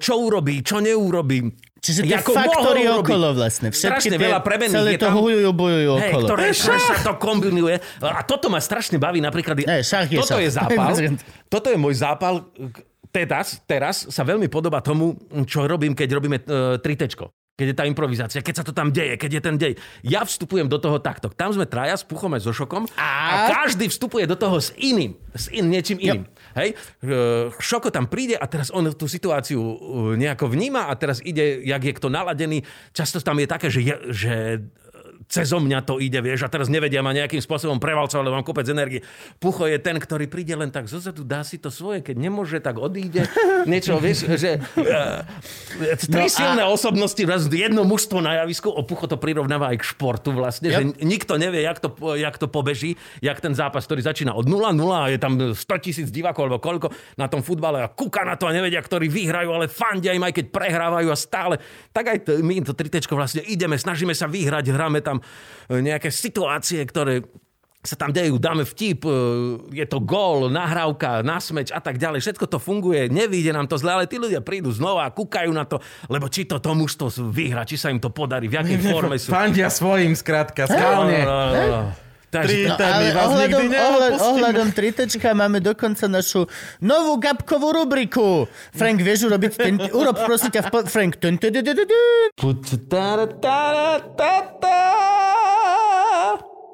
čo urobí, čo neurobí. Čiže tie Ako faktory okolo vlastne. Všetky Strašne tie, veľa premenných celé je to tam. hujujú, bujujú Hej, okolo. ktoré, sa to kombinuje. A toto ma strašne baví. Napríklad, Ne, šach je toto šach. je zápal. toto je môj zápal. Teraz, teraz sa veľmi podoba tomu, čo robím, keď robíme uh, tritečko. Keď je tá improvizácia, keď sa to tam deje, keď je ten dej. Ja vstupujem do toho takto. Tam sme traja s Puchom aj so Šokom a, a každý vstupuje do toho s iným, s in, niečím iným. Hej? Šoko tam príde a teraz on tú situáciu e, nejako vníma a teraz ide, jak je kto naladený. Často tam je také, že, je, že cezo mňa to ide, vieš, a teraz nevedia ma nejakým spôsobom prevalcovať, lebo mám kopec energie. Pucho je ten, ktorý príde len tak zozadu, dá si to svoje, keď nemôže, tak odíde. Niečo, vieš, že uh, tri No a- silné osobnosti, raz jedno mužstvo na javisku, o Pucho to prirovnáva aj k športu vlastne, Yep. že nikto nevie, jak to, jak to pobeží, jak ten zápas, ktorý začína od 0-0 a je tam 100 tisíc divákov alebo koľko na tom futbale a kúka na to a nevedia, ktorí vyhrajú, ale fandia im aj keď prehrávajú a stále. Tak aj to, my to tritečko vlastne ideme, snažíme sa vyhrať, hráme tam e, nejaké situácie, ktoré sa tam dejú, dáme vtip, e, je to gól, nahrávka, nasmeč a tak ďalej. Všetko to funguje, nevíde nám to zle, ale tí ľudia prídu znova a kúkajú na to, lebo či to to vyhra, či sa im to podarí, v akej forme sú. Fandia svojim, skrátka, skálne. No, no, no. Takže, Tri- ale vás ohľadom, ohľad, tritečka máme dokonca našu novú gabkovú rubriku. Frank, vieš urobiť ten... Urob prosím ťa po- Frank.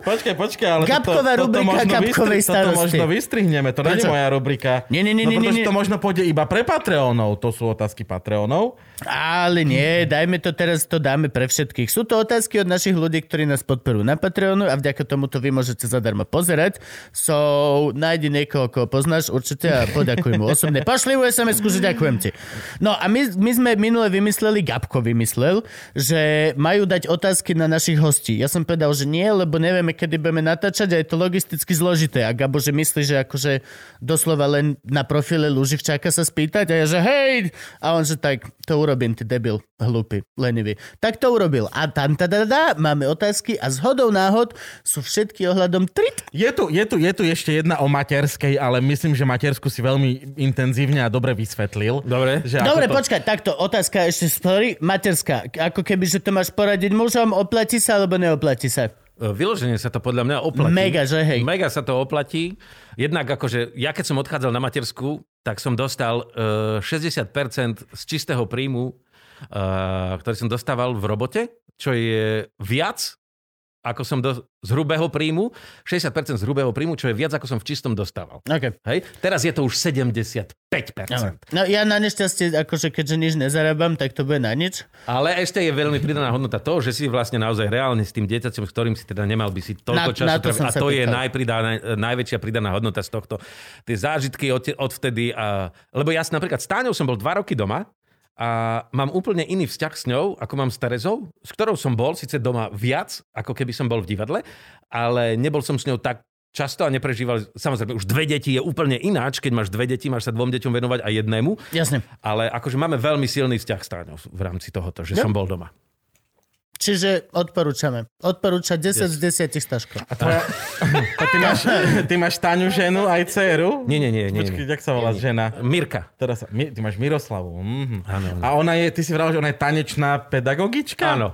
Počkaj, počkaj, ale Gabková toto, toto, rubrika možno Gabkovej vystri- toto možno vystrihneme, to nie je moja rubrika. Nie, nie, nie, no, nie, nie, to možno pôjde iba pre Patreonov, to sú otázky Patreonov. Ale nie, dajme to teraz, to dáme pre všetkých. Sú to otázky od našich ľudí, ktorí nás podporujú na Patreonu a vďaka tomu to vy môžete zadarmo pozerať. So, nájdi niekoho, koho poznáš určite a poďakuj mu osobne. Pošli mu sms že ďakujem ti. No a my, my sme minule vymysleli, Gabko vymyslel, že majú dať otázky na našich hostí. Ja som povedal, že nie, lebo nevieme, kedy budeme natáčať a je to logisticky zložité. A Gabo, že myslí, že akože doslova len na profile Luživčáka sa spýtať a ja, že hej! A on, že tak, to urobím, ty debil, hlupý, lenivý. Tak to urobil. A tam tadadá, máme otázky a z hodou náhod sú všetky ohľadom trit. Je tu, je, tu, je tu ešte jedna o materskej, ale myslím, že matersku si veľmi intenzívne a dobre vysvetlil. Dobre. Že Dobre, to... počkaj, takto, otázka ešte, sorry, materská. Ako keby, že to máš poradiť mužom, oplatí sa alebo neoplatí sa? Vyloženie sa to podľa mňa oplatí. Mega, že hej. Mega sa to oplatí. Jednak akože, ja keď som odchádzal na matersku, tak som dostal uh, 60% z čistého príjmu, uh, ktorý som dostával v robote, čo je viac, ako som do, z hrubého príjmu, 60% z hrubého príjmu, čo je viac, ako som v čistom dostával. Okay. Hej? Teraz je to už 75%. No ja na nešťastie, akože keďže nič nezarábam, tak to bude na nič. Ale ešte je veľmi pridaná hodnota to, že si vlastne naozaj reálne s tým dieťaťom, s ktorým si teda nemal by si toľko Na- času na to som A to je pýtal. najpridaná, najväčšia pridaná hodnota z tohto. Tie zážitky od, odvtedy. A, lebo ja s- napríklad s Táňou som bol dva roky doma a mám úplne iný vzťah s ňou, ako mám s Terezou, s ktorou som bol síce doma viac, ako keby som bol v divadle, ale nebol som s ňou tak často a neprežíval, samozrejme, už dve deti je úplne ináč, keď máš dve deti, máš sa dvom deťom venovať a jednému, Jasne. ale akože máme veľmi silný vzťah s Táňou v rámci tohoto, že Ja. som bol doma. Čiže odporúčame. Odporúča 10 z 10 staškov. A tvoja... A ty, máš, ty máš Táňu ženu aj dceru? Nie, nie, nie. nie, Počkej, nie. jak sa volá žena? Mirka. Teraz, sa- Mi- ty máš Miroslavu. Mhm. Áno, áno. A ona je, ty si vravel, že ona je tanečná pedagogička? Áno.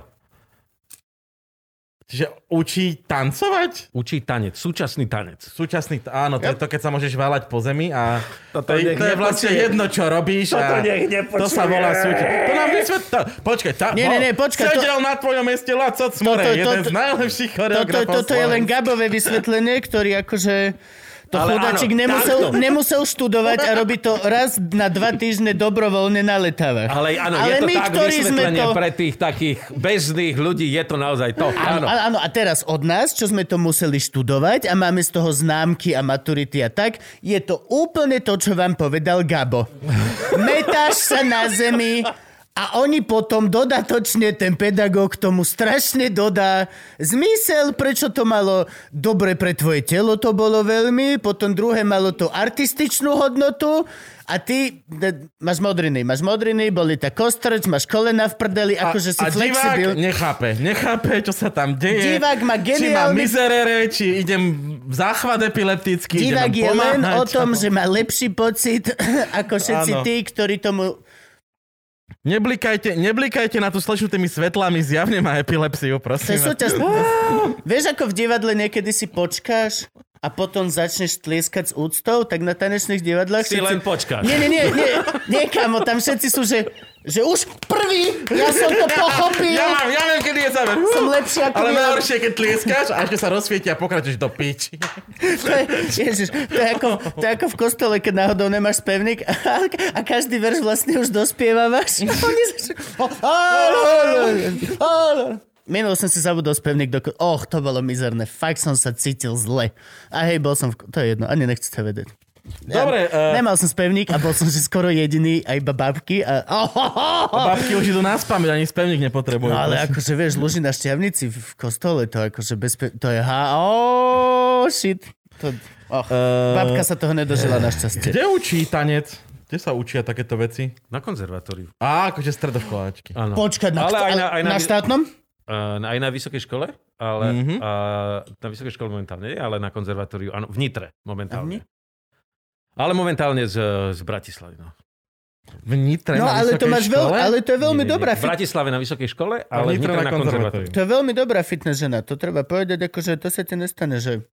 Čiže učí tancovať? Učí tanec, súčasný tanec. Súčasný, áno, to je to, keď sa môžeš váľať po zemi a Toto to, je, nech to je vlastne nepočuje. jedno, čo robíš. Toto a nech nepočuje. To sa volá súťaž. To nám vysvet... To, počkaj, tá, Nie, nie, nie, počkaj, to- Sedel na tvojom mieste Laco Cmore, Toto- jeden toto- z najlepších Toto, choreografov toto je len. Gabové vysvetlenie, ktorý akože... To Ale chudáčik áno, nemusel, takto. nemusel študovať a robí to raz na dva týždne dobrovoľne na letavách. Ale áno, Ale je to my, tak ktorí sme to... pre tých takých bežných ľudí, je to naozaj to. Áno, Áno. áno, a teraz od nás, čo sme to museli študovať a máme z toho známky a maturity a tak, je to úplne to, čo vám povedal Gabo. Metáš sa na zemi a oni potom dodatočne, ten pedagóg tomu strašne dodá zmysel, prečo to malo dobre pre tvoje telo, to bolo veľmi, potom druhé malo to artističnú hodnotu a ty de, máš modriny, máš modriny, boli tak kostrč, máš kolena v prdeli, akože si a divák flexibil. nechápe, nechápe, čo sa tam deje. Divák má Či mám geniálny- mizerere, či idem v záchvat epileptický. Divák je len pomáhať, o tom, alebo- že má lepší pocit ako všetci Áno. tí, ktorí tomu... Neblikajte, neblikajte na tú slečnu tými svetlami, zjavne má epilepsiu, To prosím. súčasť... Vieš, ako v divadle niekedy si počkáš a potom začneš tlieskať s úctou, tak na tanečných divadlách... Si len počkáš. Nie, nie, nie, nie, nie, kamo, tam všetci sú, že, že už prvý, ja som to pochopil, Ja, mám, ja viem, kedy je záver. som lepší ako Ale najhoršie, keď tlieskáš a ešte sa rozsvieti a pokračuješ do piči. To je, ježiš, to je, ako, to je ako v kostole, keď náhodou nemáš spevník a, a každý verš vlastne už dospievávaš. Minul som si zabudol spevník do... Och, to bolo mizerné. Fakt som sa cítil zle. A hej, bol som... V... To je jedno, ani nechcete vedieť. Dobre, Ja, eh, Nemal som spevník a bol som si skoro jediný a iba babky a... Oh, oh, oh, oh. Babky už idú na spamäť, ani spevník nepotrebujú. No ale akože vieš, ľudí na šťavnici v kostole, to akože bez... To je ha... Oh, shit. To... Och, Eh, babka sa toho nedožila našťastie. Kde učí tanec? Kde sa učia takéto veci? Na konzervatóriu. Á, akože stredoškoláčky. Áno. Počkať, na, Ale aj na- aj na- na štátnom? Uh, aj na vysokej škole, ale Mhm. mm-hmm. uh, na vysokej škole momentálne nie, ale na konzervatóriu, áno, v Nitre momentálne. Ale momentálne z, z Bratislavy. No. V Nitre No na ale to máš veľ, škole? ale to je veľmi Nie, nie, nie. dobrá V fit, Bratislave na vysokej škole, A ale v Nitre Nitre na na konzervatóriu. to je veľmi dobrá fitness žena, to treba povedať, akože to sa ti nestane, že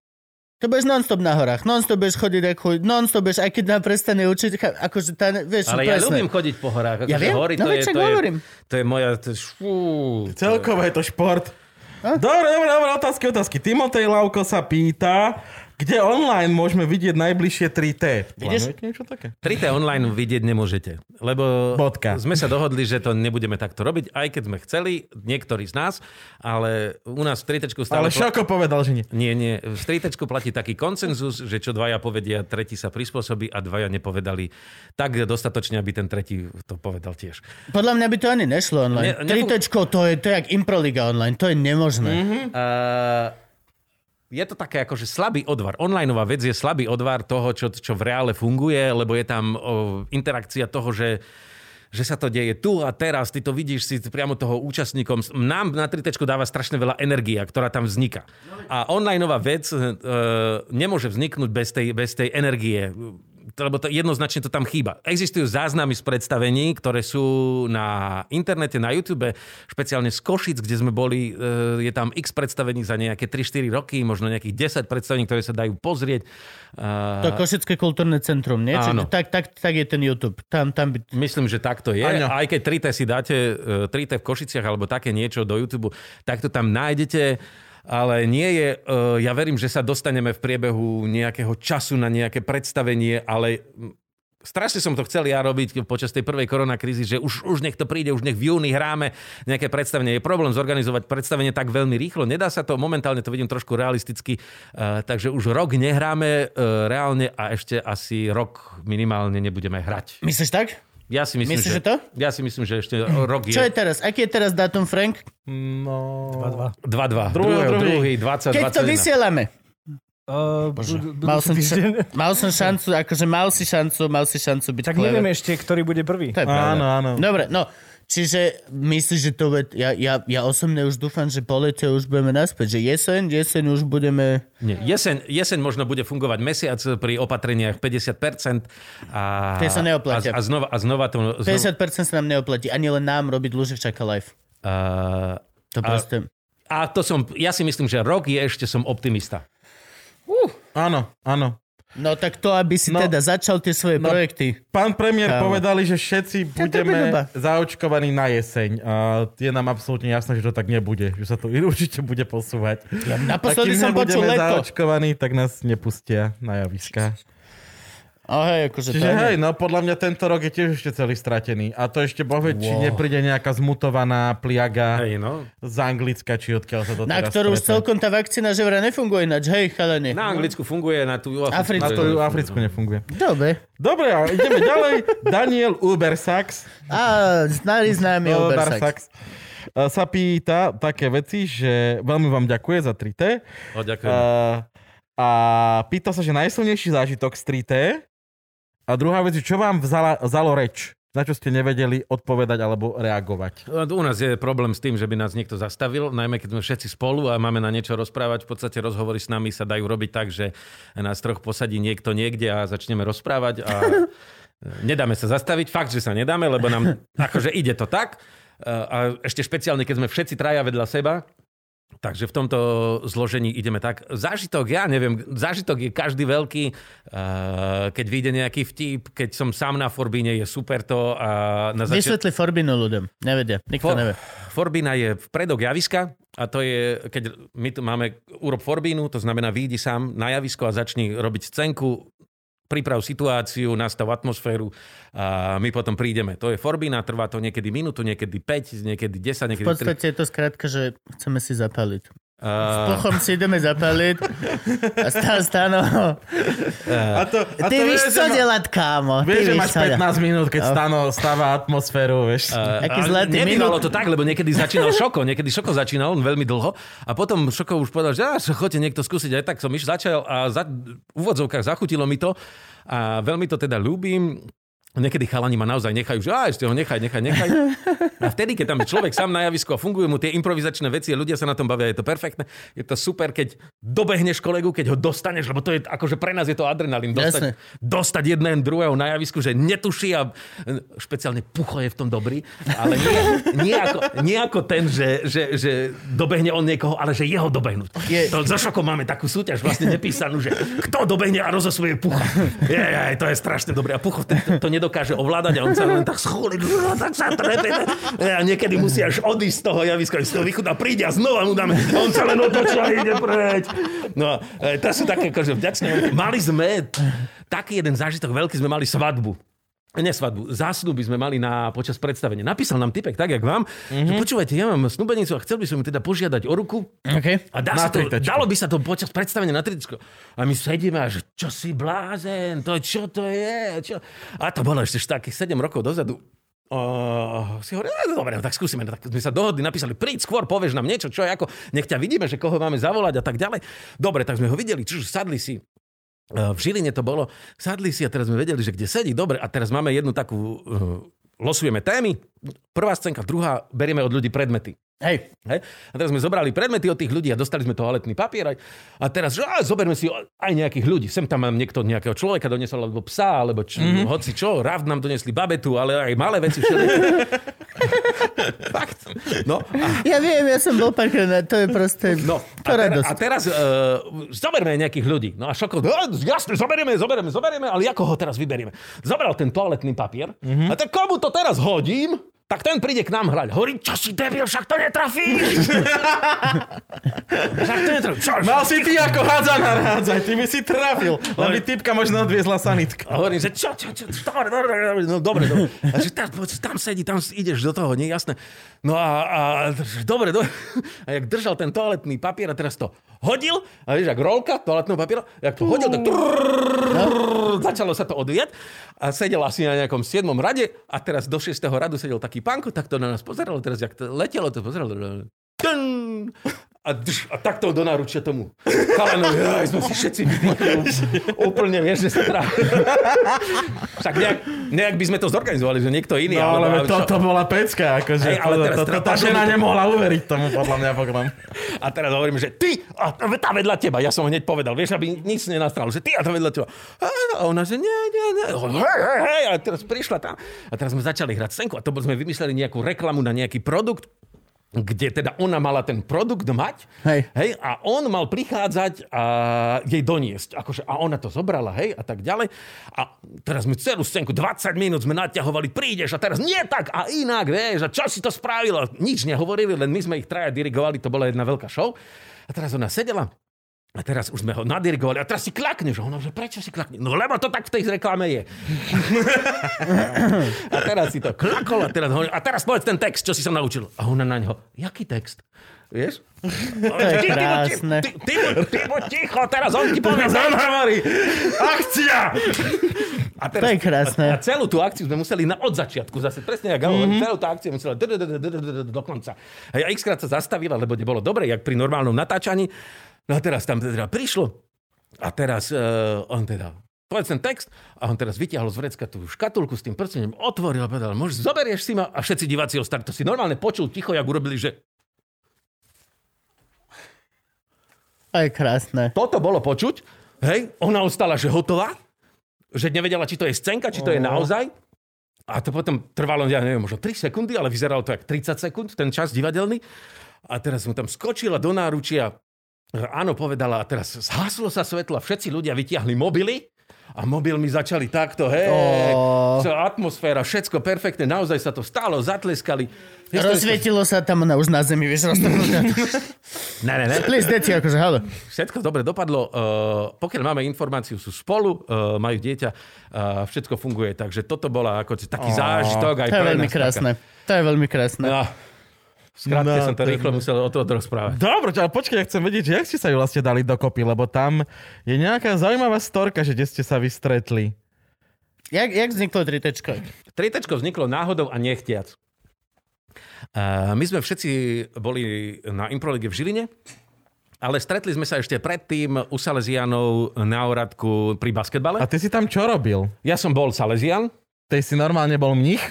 to budeš non-stop na horách, non-stop budeš chodiť ako non-stop budeš, aj keď nám prestane učiť, akože tá, vieš, Ale ja presne. ľúbim chodiť po horách. Ja akože viem, hory, no to, je, to, je, hovorím. to je moja... To je, fú, to je- Celkovo je to šport. Dobre, dobre, dobre, otázky, otázky. Timotej Lauko sa pýta, kde online môžeme vidieť najbližšie 3T. Vidíš? Plánujete niečo také? 3T online vidieť nemôžete, lebo Bodka. sme sa dohodli, že to nebudeme takto robiť, aj keď sme chceli, niektorí z nás, ale u nás v 3 Ale stále... Šoko povedal, že nie. Nie, nie. V 3 platí taký koncenzus, že čo dvaja povedia, tretí sa prispôsobí a dvaja nepovedali tak dostatočne, aby ten tretí to povedal tiež. Podľa mňa by to ani nešlo online. Ne- Ne, nefu- Tritečko, to je, to je jak Improliga online, to je nemožné. Mm-hmm. Uh, je to také akože slabý odvar. Onlineová vec je slabý odvar toho, čo, čo v reále funguje, lebo je tam o, interakcia toho, že že sa to deje tu a teraz, ty to vidíš si priamo toho účastníkom. Nám na 3 dáva strašne veľa energia, ktorá tam vzniká. A onlineová vec e, nemôže vzniknúť bez tej, bez tej energie lebo to jednoznačne to tam chýba. Existujú záznamy z predstavení, ktoré sú na internete, na YouTube, špeciálne z Košic, kde sme boli, e, je tam x predstavení za nejaké 3-4 roky, možno nejakých 10 predstavení, ktoré sa dajú pozrieť. To je Košické kultúrne centrum, nie? Áno. Čiže tak, tak, tak je ten YouTube. Tam, tam by... Myslím, že tak to je. Áno. Aj keď 3T si dáte, e, 3T v Košiciach alebo také niečo do YouTube, tak to tam nájdete. Ale nie je, e, ja verím, že sa dostaneme v priebehu nejakého času na nejaké predstavenie, ale mm, strašne som to chcel ja robiť počas tej prvej koronakrízy, že už, už nech to príde, už nech v júni hráme nejaké predstavenie. Je problém zorganizovať predstavenie tak veľmi rýchlo. Nedá sa to, momentálne to vidím trošku realisticky, e, takže už rok nehráme e, reálne a ešte asi rok minimálne nebudeme hrať. Myslíš tak? Ja si myslím, Myslíš, že, že to? Ja si myslím, že ešte rok Čo je je teraz? Aký je teraz dátum, Frank? No... 2-2. 2-2. Druhého, druhý. 20, Keď to 21. vysielame. Uh, Mal som, ša- mal som šancu, akože mal si šancu, mal si šancu byť Tak clever. neviem ešte, ktorý bude prvý. To je pravda. Áno, áno. Dobre, no, čiže myslíš, že to bude... Ja, ja, ja osobne už dúfam, že po lete už budeme naspäť, že jeseň, jeseň už budeme... Nie, jeseň, jeseň možno bude fungovať mesiac pri opatreniach 50%. A, Tie sa neoplatia. A, a, znova, a znova to... Znova, 50% sa nám neoplatí, ani len nám robiť Luživčaka live. a, To A- proste... a to som, ja si myslím, že rok je ešte som optimista. Áno, áno. No tak to, aby si No. teda začal tie svoje No. projekty. Pán premiér Kámo. povedali, že všetci budeme zaočkovaní na jeseň. A je nám absolútne jasné, že to tak nebude. Že sa to určite bude posúvať. Ja naposledy som počul leto. zaočkovaní, tak nás nepustia na javiska. Oh, hej, akože Čiže hej, no podľa mňa tento rok je tiež ešte celý stratený. A to ešte bohvie, či Wow. nepríde nejaká zmutovaná pliaga Hej, no. z Anglicka, či odkiaľ sa to Na teraz ktorú už celkom tá vakcína že vraj nefunguje ináč. Hej, chalani. Na Anglicku funguje, na tú Africku. Na to Africku nefunguje. Dobre. Dobre, a ideme ďalej. Daniel Ubersax. A znali známy Ubersax. Ubersax. e, sa pýta také veci, že veľmi vám ďakuje za 3T. O, ďakujem. Uh, a pýta sa, že najsilnejší zážitok z 3T. A druhá vec, čo vám vzala, vzalo reč? Na čo ste nevedeli odpovedať alebo reagovať? U nás je problém s tým, že by nás niekto zastavil, najmä keď sme všetci spolu a máme na niečo rozprávať. V podstate rozhovory s nami sa dajú robiť tak, že nás troch posadí niekto niekde a začneme rozprávať a nedáme sa zastaviť. Fakt, že sa nedáme, lebo nám akože ide to tak. A ešte špeciálne, keď sme všetci traja vedľa seba, Takže v tomto zložení ideme tak. Zážitok, ja neviem, zážitok je každý veľký. Uh, keď vyjde nejaký vtip, keď som sám na Forbíne, je super to. A na začiat- Vysvetli Forbinu ľuďom. Nevedia. Nikto For, nevie. Forbína je vpredok javiska a to je, keď my tu máme urob Forbínu, to znamená výjdi sám na javisko a začni robiť scénku, priprav situáciu, nastav atmosféru a my potom prídeme. To je Forbína, trvá to niekedy minútu, niekedy 5, niekedy 10, V niekedy 3. podstate je to skrátka, že chceme si zapaliť. S Uh, pochom si ideme zapaliť a stále stáno. A to, a Ty to víš, vieš, čo ma- delať, kámo. Ty Vieš, že víš, máš čo delať. 15 minút, keď stano, stáva atmosféru, vieš. Aký ale zlatý minút. to tak, lebo niekedy začínal Šoko, niekedy Šoko začínal on veľmi dlho a potom Šoko už povedal, že á, chodte niekto skúsiť, aj tak som iš začal a za, v úvodzovkách zachutilo mi to a veľmi to teda ľúbim. Niekedy chalani ma naozaj nechajú, že á, ešte ho nechaj, nechaj, nechaj. A vtedy, keď tam je človek sám na javisku a fungujú mu tie improvizačné veci a ľudia sa na tom bavia, je to perfektné. Je to super, keď dobehneš kolegu, keď ho dostaneš, lebo to je akože pre nás je to adrenalín. Dostať, dostať jeden druhého na javisku, že netuší a e, špeciálne Pucho je v tom dobrý, ale nie, nie, ako, nie ako ten, že, že, že dobehne on niekoho, ale že jeho dobehnúť. Je- To za šokom máme takú súťaž vlastne nepísanú, že kto dobehne a rozosuje Pucha. Je, je, to je strašne dobré. A Pucho to, to nedokáže ovládať a on sa len tak schúli, tak sa trepe. A niekedy musí až odísť z toho javiska, z toho a príde a znova mu dáme. A on sa len otočí a ide preč. No, e, to sú také akože vďačné. Mali sme taký jeden zážitok veľký, sme mali svadbu. Nie svadbu, zásnuby sme mali na, počas predstavenia. Napísal nám typek, tak jak vám, mm-hmm. že počúvajte, ja mám snubenicu a chcel by som ju teda požiadať o ruku. Okay. A dá sa to, dalo by sa to počas predstavenia na tričko. A my sedíme a že čo si blázen, to čo to je? Čo? A to bolo ešte takých 7 rokov dozadu. Uh, si hovoril, no, dobre, no, tak skúsime. No, tak sme sa dohodli, napísali, príď skôr, povieš nám niečo, čo je ako, nech ťa vidíme, že koho máme zavolať a tak ďalej. Dobre, tak sme ho videli, čiže sadli si, v Žiline to bolo, sadli si a teraz sme vedeli, že kde sedí, dobre, a teraz máme jednu takú, uh, losujeme témy, prvá scénka, druhá, berieme od ľudí predmety. Hej, Hej? A teraz sme zobrali predmety od tých ľudí a dostali sme toaletný papier. Aj, a teraz, že á, zoberme si aj nejakých ľudí. Sem tam mám niekto nejakého človeka doniesol, alebo psa, alebo č- mm-hmm. hoci čo. Rav nám donesli babetu, ale aj malé veci. Všelijaké. Fakt. No a ja viem, ja som bol párkrát, to je proste, No, to a, teraz, radosť. a teraz uh, zoberme nejakých ľudí. No a Šoko, no, jasne, zoberieme, zoberieme, zoberieme, ale ako ho teraz vyberieme? Zobral ten toaletný papier Mhm. a tak komu to teraz hodím, tak ten príde k nám hrať. Hovorí, čo si debil, však to netrafíš. však to netrafíš. Čo, Mal si ty ako hádza narádzať, ty by si trafil. Len by typka možno odviezla sanitka. A hovorím, že čo, čo, čo, dobre, dobre, dobre, no dobre, dobre. A že tam, tam sedí, tam ideš do toho, nie, jasné. No a, a dobre, dobre. A jak držal ten toaletný papier a teraz to hodil, a vieš, jak rolka toaletného papiera, jak to hodil, tak trrrr, začalo sa to odvíjať a sedel asi na nejakom 7. rade a teraz do 6. radu sedel taký pánko, tak to na nás pozeral, teraz jak to letelo, to pozeral. Tn, a, drž, a takto do náručia tomu. Chalanovi, aj sme si všetci vydýchli. Úplne, vieš, že sa teda... Však nejak, nejak by sme to zorganizovali, že niekto iný. No, ale čo- toto bola pecka, akože Hej, ale to, teraz to, to, tá žena to- nemohla uveriť tomu, podľa mňa potom. A teraz hovorím, že ty, a tá vedľa teba, ja som hneď povedal, vieš, aby nič nenastalo, že ty a tá vedľa teba. A ona, že nie, nie, nie, hej, hej, hej, a teraz prišla tam. A teraz sme začali hrať scénku a to sme vymysleli nejakú reklamu na nejaký produkt, kde teda ona mala ten produkt mať, Hej. hej, a on mal prichádzať a jej doniesť. Akože, a ona to zobrala, hej, a tak ďalej. A teraz sme celú scénku, 20 minút sme naťahovali, prídeš a teraz nie tak a inak, vieš, a čo si to spravila? Nič nehovorili, len my sme ich traja dirigovali, to bola jedna veľká show. A teraz ona sedela a teraz už sme ho nadirigovali. A teraz si klakneš. A ona, že prečo si klakne? No lebo to tak v tej reklame je. a teraz si to klakol. A teraz, a teraz povedz ten text, čo si sa naučil. A ona na ňo, jaký text? Vieš? To je krásne. Ty, ty, ty, ty buď ticho, teraz on ti povie. On hovorí, akcia! A To je krásne. A celú tú akciu sme museli na od začiatku, zase presne jak mm-hmm. celú tú akciu musela do konca. A ja x krát sa zastavila, lebo nebolo dobre, jak pri normálnom natáčaní. No a teraz tam teda prišlo. A teraz uh, on teda povedz ten text a on teraz vytiahol z vrecka tú škatulku s tým prstením, otvoril a povedal, môžeš, zoberieš si ma a všetci diváci ostali. To si normálne počul ticho, jak urobili, že je krásne. toto bolo počuť. Hej, ona ostala, že hotová, že nevedela, či to je scénka, či to je naozaj. A to potom trvalo, ja neviem, možno 3 sekundy, ale vyzeralo to jak 30 sekúnd, ten čas divadelný. A teraz som tam skočila do náručia, áno, povedala, a teraz zhaslo sa svetlo všetci ľudia vytiahli mobily a mobilmi začali takto, hej, celá atmosféra, všetko perfektné, naozaj sa to stalo, zatleskali. Rozsvietilo sa tam ona už na zemi, vieš, roztrhnutá. Ne, ne, ne. Deti, akože, halo. Všetko dobre dopadlo. Uh, pokiaľ máme informáciu, sú spolu, uh, majú dieťa, uh, všetko funguje. Takže toto bola ako taký zážitok aj To je veľmi krásne. To je veľmi krásne. No, skrátke No, som to rýchlo musel o to rozprávať. Dobre, ale počkaj, ja chcem vedieť, že jak ste sa ju vlastne dali dokopy, lebo tam je nejaká zaujímavá storka, že kde ste sa vystretli. Jak, jak vzniklo tritečko? Tritečko vzniklo náhodou a nechtiac. Uh, my sme všetci boli na Improlige v Žiline, ale stretli sme sa ešte predtým u Salesianov na Oradku pri basketbale. A ty si tam čo robil? Ja som bol Salesian, Ty si normálne bol mních?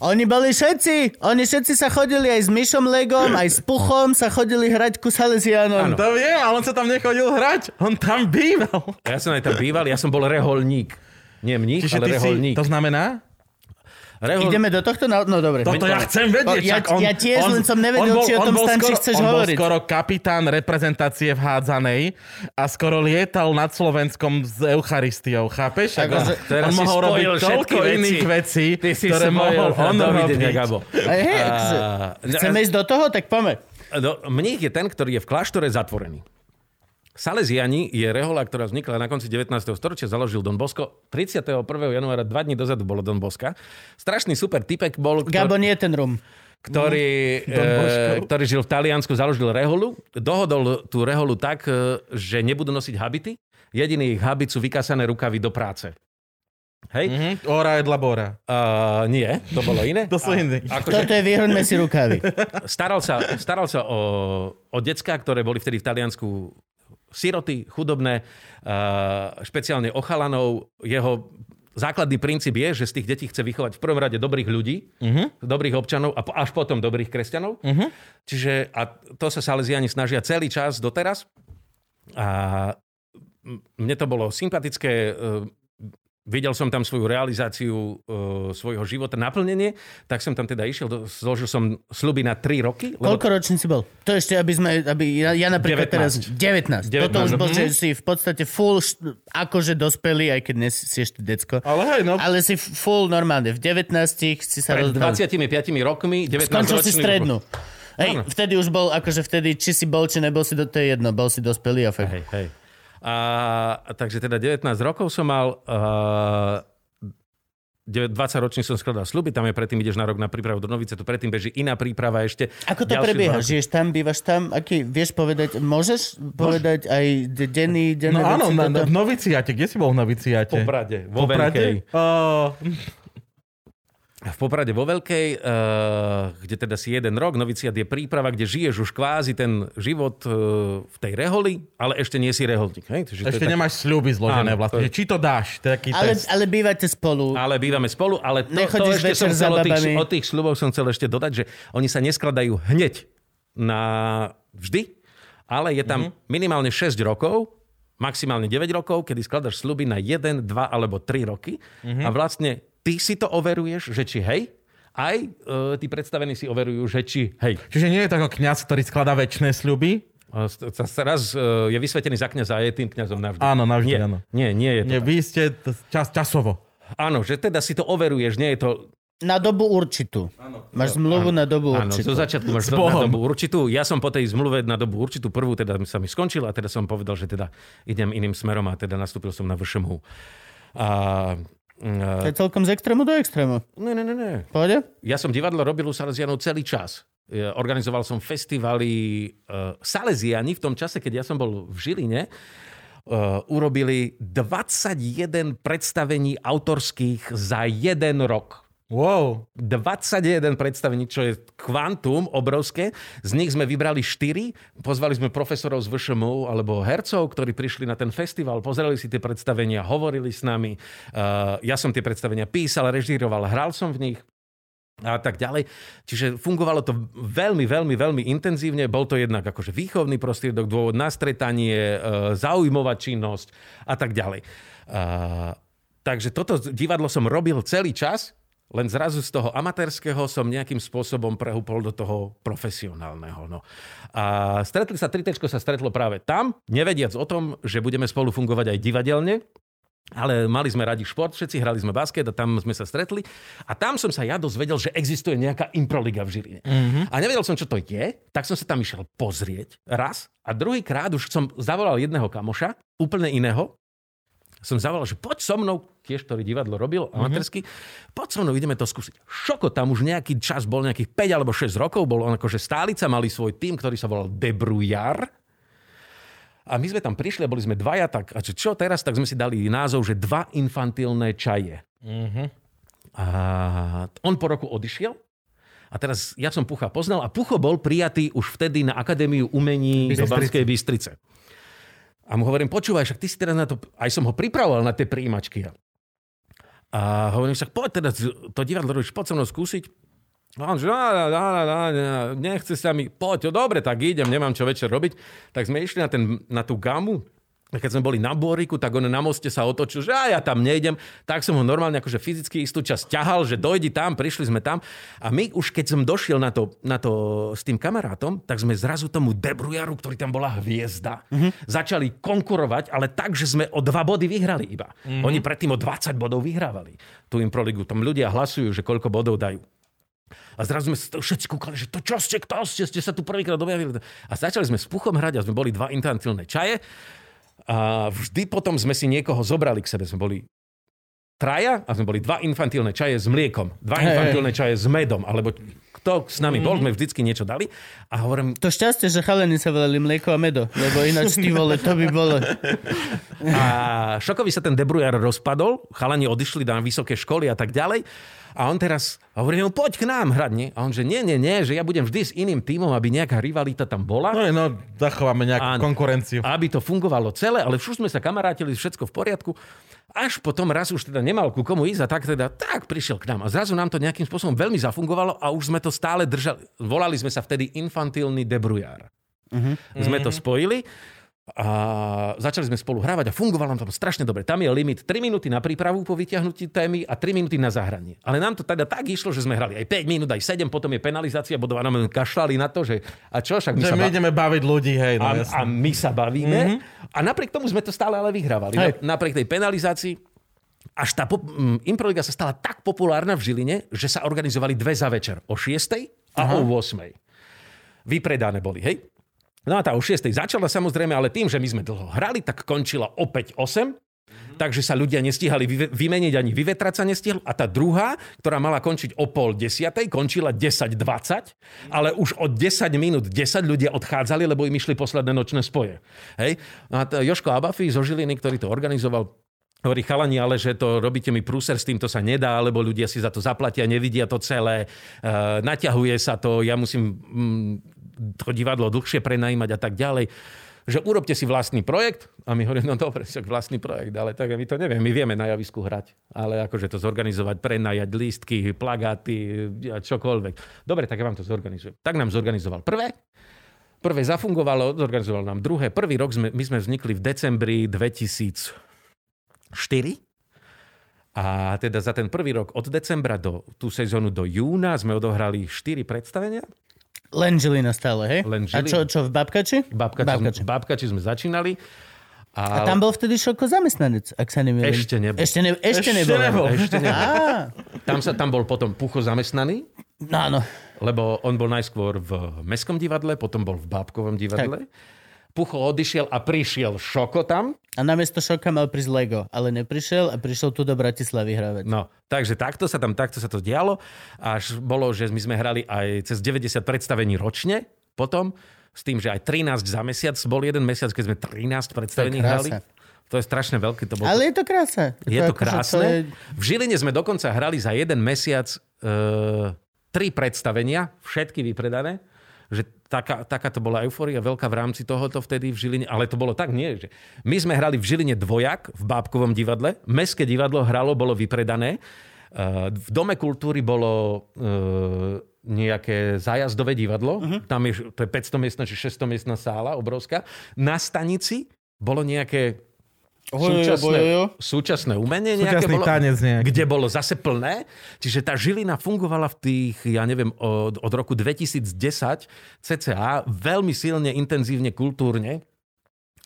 Oni boli všetci, oni všetci sa chodili aj s Myšom Legom, aj s Puchom sa chodili hrať ku Salesianom. Áno. To viem, ale on sa tam nechodil hrať. On tam býval. ja som aj tam býval, ja som bol reholník. Nie mních, Čiže ale ty si, reholník. to znamená? Rehol... Ideme do tohto? No, no dobre. Toto ja chcem vedieť. Ja- on, ja tiež on, len som nevedel, on bol, či o on tom, Stanči, chceš on hovoriť. bol skoro kapitán reprezentácie v hádzanej a skoro lietal nad Slovenskom s Eucharistiou, chápeš? Ako, Akože- teraz on si mohol robiť toľko veci. iných vecí, Ty si ktoré mohol on robiť. Chceme ísť do toho? Tak poďme. No, mních je ten, ktorý je v kláštore zatvorený. Salesiani je rehola, ktorá vznikla na konci 19. storočia, založil Don Bosco. 31. januára, dva dní dozadu bolo Don Boska. Strašný super typek bol, Gabo, ktorý, nie ten rum. ktorý, e, ktorý žil v Taliansku, založil reholu. Dohodol tú reholu tak, e, že nebudú nosiť habity. Jediný ich habit sú vykasané rukavy do práce. Hej? Mhm, Ora et labora. Uh, nie, to bolo iné. To sú iné. Akože, Toto je vyhrňme si rukavy. staral sa, staral sa o, o decka, ktoré boli vtedy v Taliansku siroty, chudobné, uh, špeciálne o chalanov. Jeho základný princíp je, že z tých detí chce vychovať v prvom rade dobrých ľudí, uh-huh. dobrých občanov a až potom dobrých kresťanov. Uh-huh. Čiže a to sa Salesiani snažia celý čas doteraz. A mne to bolo sympatické, e, videl som tam svoju realizáciu e, svojho života, naplnenie, tak som tam teda išiel, do, zložil som sluby na 3 roky. Lebo Koľko ročný si bol? To ešte, aby sme, aby ja, ja napríklad 19. teraz... 19. 19. Toto už bol, Mhm. že si v podstate full, akože dospelý, aj keď dnes si ešte decko. Ale hej, no. Ale si full normálne. V 19 si sa pred rozdal. 25 rokmi, 19 Skončil si strednú. Hej, vtedy už bol, akože vtedy, či si bol, či nebol si, do to je jedno, bol si dospelý a fakt. Hej, hej. A, takže teda 19 rokov som mal, uh, 20 ročný som skladal sluby, tam je predtým ideš na rok na prípravu do Novice, tu predtým beží iná príprava ešte. Ako to prebieha? Žiješ tam, bývaš tam? Aký, vieš povedať, môžeš povedať aj de- denný, denné No áno, na, na, v noviciate. Kde si bol v noviciate? V Poprade, vo? Veľkej. Ó, V Poprade vo Veľkej, uh, kde teda si jeden rok, noviciat je príprava, kde žiješ už kvázi ten život uh, v tej reholi, ale ešte nie si reholník. Hej? Je ešte tak- nemáš sľuby zložené Áno, vlastne. to Či to dáš? To taký ale, test. ale bývate spolu. Ale bývame spolu, ale to, to Nechodíš ešte večer som chcel o tých, o tých sľubov som chcel ešte dodať, že oni sa neskladajú hneď na vždy, ale je tam mm-hmm. minimálne 6 rokov, maximálne 9 rokov, kedy skladaš sľuby na 1, 2 alebo 3 roky mm-hmm. a vlastne ty si to overuješ, že či hej, aj e, tí predstavení si overujú, že či hej. Čiže nie je to ako kňaz, ktorý skladá väčšie sľuby? A s- sa- Raz e, je vysvetený za kňaza a je tým kňazom navždy. Áno, navždy, nie, áno. Nie, nie je to. Nie, tak. vy ste t- čas, časovo. Áno, že teda si to overuješ, nie je to Na dobu určitú. Máš zmluvu na dobu Áno, určitú. zo začiatku máš do, na dobu určitú. Ja som po tej zmluve na dobu určitú, prvú teda sa mi skončila a teda som povedal, že teda idem iným smerom a teda nastúpil som na VŠMU. A, To a, je celkom z extrému do extrému. ne, ne, ne, ne. Pohode? Ja som divadlo robil u Salesianov celý čas. Organizoval som festivaly uh, Salesiani v tom čase, keď ja som bol v Žiline. Uh, urobili 21 predstavení autorských za jeden rok. Wow. 21 predstavení, čo je kvantum obrovské. Z nich sme vybrali 4. Pozvali sme profesorov z VŠMU alebo hercov, ktorí prišli na ten festival, pozreli si tie predstavenia, hovorili s nami. Uh, ja som tie predstavenia písal, režíroval, hral som v nich a tak ďalej. Čiže fungovalo to veľmi, veľmi, veľmi intenzívne. Bol to jednak akože výchovný prostriedok, dôvod na stretanie, e, zaujímavá činnosť a tak ďalej. A, takže toto divadlo som robil celý čas, len zrazu z toho amatérskeho som nejakým spôsobom prehúpol do toho profesionálneho. No. A stretli sa, Tritečko sa stretlo práve tam, nevediac o tom, že budeme spolu fungovať aj divadelne, ale mali sme radi šport, všetci hrali sme basket a tam sme sa stretli. A tam som sa ja dozvedel, že existuje nejaká improliga v Žiline. Mm-hmm. A nevedel som, čo to je, tak som sa tam išiel pozrieť raz. A druhýkrát už som zavolal jedného kamoša, úplne iného. Som zavolal, že poď so mnou, tiež, ktorý divadlo robil, amatérsky, poď so mnou, ideme to skúsiť. Šoko, tam už nejaký čas bol nejakých 5 alebo 6 rokov, bol on akože stálica, mali svoj tým, ktorý sa volal Debrujar. A my sme tam prišli boli sme dvaja, tak a čo, teraz, tak sme si dali názov, že dva infantilné čaje. A on po roku odišiel a teraz ja som Pucha poznal a Pucho bol prijatý už vtedy na Akadémiu umení do Bystrici. Banskej Bystrice. A mu hovorím, počúvaj, však ty si teraz na to, aj som ho pripravoval na tie príjimačky. A hovorím, však poď teda to divadlo robíš, poď so mnou skúsiť. A on, že á, á, á, nechce sa mi, poď, dobre, tak idem, nemám čo večer robiť. Tak sme išli na, ten, na tú gamu, keď sme boli na Boriku, tak on na moste sa otočil, že a ja tam nejdem. Tak som ho normálne akože fyzicky istú časť ťahal, že dojdi tam, prišli sme tam. A my už keď som došiel na to, na to s tým kamarátom, tak sme zrazu tomu Debrujaru, ktorý tam bola hviezda, mm-hmm. začali konkurovať, ale tak, že sme o dva body vyhrali iba. Mm-hmm. Oni predtým o 20 bodov vyhrávali tú improligu. Tam ľudia hlasujú, že koľko bodov dajú. A zrazu sme všetci kúkali, že to čo ste, kto ste, ste sa tu prvýkrát objavili. A začali sme s Puchom hrať a sme boli dva infantilné čaje. A vždy potom sme si niekoho zobrali k sebe. Sme boli traja a sme boli dva infantilné čaje s mliekom. Dva Hej, infantilné čaje s medom. Alebo kto s nami bol, sme vždycky niečo dali. A hovorím, To šťastie, že chalení sa volali mlieko a medo, lebo ináč ty vole, to by bolo... A Šokovi sa ten Debrujar rozpadol, chalani odišli na vysoké školy a tak ďalej. A on teraz hovorí, no poď k nám hrať, nie? A on že nie, nie, nie, že ja budem vždy s iným tímom, aby nejaká rivalita tam bola. No, no, zachováme nejakú Áno. konkurenciu. Aby to fungovalo celé, ale už sme sa kamarátili, všetko v poriadku. Až potom raz už teda nemal ku komu ísť a tak teda, tak prišiel k nám. A zrazu nám to nejakým spôsobom veľmi zafungovalo a už sme to stále držali. Volali sme sa vtedy infantilný debrujar. Uh-huh. Sme to spojili a začali sme spolu hrávať a fungovalo nám to strašne dobre. Tam je limit 3 minúty na prípravu po vyťahnutí témy a 3 minúty na zahranie. Ale nám to teda tak išlo, že sme hrali aj 5 minút, aj 7, potom je penalizácia bodová, nám kašľali na to, že a čo, však my Že sa my ba- ideme baviť ľudí, hej, no a, jasne. a my sa bavíme. Mm-hmm. A napriek tomu sme to stále ale vyhrávali. Hej. Na, napriek tej penalizácii až tá pop- Improliga sa stala tak populárna v Žiline, že sa organizovali dve za večer. O 6. a o 8. Vypredané boli, hej? No a tá o 6. začala samozrejme, ale tým, že my sme dlho hrali, tak končila opäť 8. Takže sa ľudia nestíhali vyve- vymeniť ani vyvetrať sa nestihlo. A tá druhá, ktorá mala končiť o pol desiatej, končila 10.20, ale už od 10 minút 10 ľudia odchádzali, lebo im išli posledné nočné spoje. Hej? No a Joško Abafi zo Žiliny, ktorý to organizoval, Hovorí, chalani, ale že to robíte mi prúser, s týmto sa nedá, lebo ľudia si za to zaplatia, nevidia to celé, uh, naťahuje sa to, ja musím mm, to divadlo dlhšie prenajímať a tak ďalej. Že urobte si vlastný projekt a my hovoríme, no dobre, však vlastný projekt, ale tak my to neviem, my vieme na javisku hrať, ale akože to zorganizovať, prenajať lístky, plagáty a čokoľvek. Dobre, tak ja vám to zorganizujem. Tak nám zorganizoval prvé, Prvé zafungovalo, zorganizoval nám druhé. Prvý rok sme, my sme vznikli v decembri 2004. A teda za ten prvý rok od decembra do tú sezónu do júna sme odohrali 4 predstavenia. Len Žilina stále, hej? Len A Žilina. čo, čo v Babkači? Babkači, Babkači. Babkači sme začínali. A A, tam bol vtedy Šoko zamestnanec, ak sa nemýlim. Ešte nebol. Ešte, ne, ešte, Ešte nebol. nebol. Ešte nebol. Tam, sa, tam bol potom Pucho zamestnaný, no áno. lebo on bol najskôr v Mestskom divadle, potom bol v Bábkovom divadle. Pucho odišiel a prišiel Šoko tam. A namiesto Šoka mal prísť Lego, ale neprišiel a prišiel tu do Bratislavy hravať. No, takže takto sa tam, takto sa to dialo. Až bolo, že my sme hrali aj cez 90 predstavení ročne potom, s tým, že aj 13 za mesiac. Bol jeden mesiac, keď sme 13 predstavení To je hrali. To je strašne veľké. To bol Ale je to krása. je to akože krásne. je- V Žiline sme dokonca hrali za jeden mesiac e, tri predstavenia, všetky vypredané. Že taká, taká to bola eufória veľká v rámci tohoto vtedy v Žiline. Ale to bolo tak nie, že my sme hrali v Žiline dvojak v Bábkovom divadle. Mestské divadlo hralo, bolo vypredané. E, v Dome kultúry bolo e, nejaké zájazdové divadlo. Uh-huh. Tam je, to je 500 miestna či 600 miestna sála, obrovská. Na stanici bolo nejaké súčasné, bojojo. súčasné umenie nejaké Súčasný bolo, tanec nejaký. kde bolo zase plné. Čiže tá žilina fungovala v tých, ja neviem, od, od roku 2010 cca veľmi silne, intenzívne, kultúrne.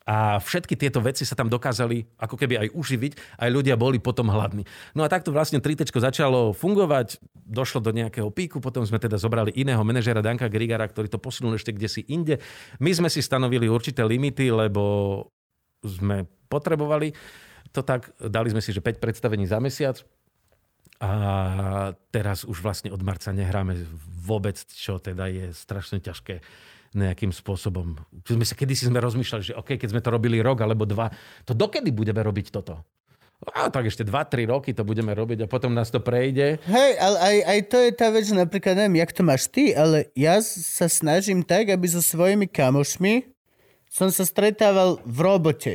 A všetky tieto veci sa tam dokázali ako keby aj uživiť, aj ľudia boli potom hladní. No a takto vlastne 3 začalo fungovať, došlo do nejakého píku, potom sme teda zobrali iného manažera Danka Grigara, ktorý to posunul ešte kde si inde. My sme si stanovili určité limity, lebo sme potrebovali to tak, dali sme si, že 5 predstavení za mesiac a teraz už vlastne od marca nehráme vôbec, čo teda je strašne ťažké nejakým spôsobom. My sa kedysi sme rozmýšľali, že OK, keď sme to robili rok alebo dva, to dokedy budeme robiť toto? A tak ešte 2-3 roky to budeme robiť a potom nás to prejde. Hej, ale aj, aj to je tá vec, napríklad neviem, jak to máš ty, ale ja sa snažím tak, aby so svojimi kamošmi som sa stretával v robote.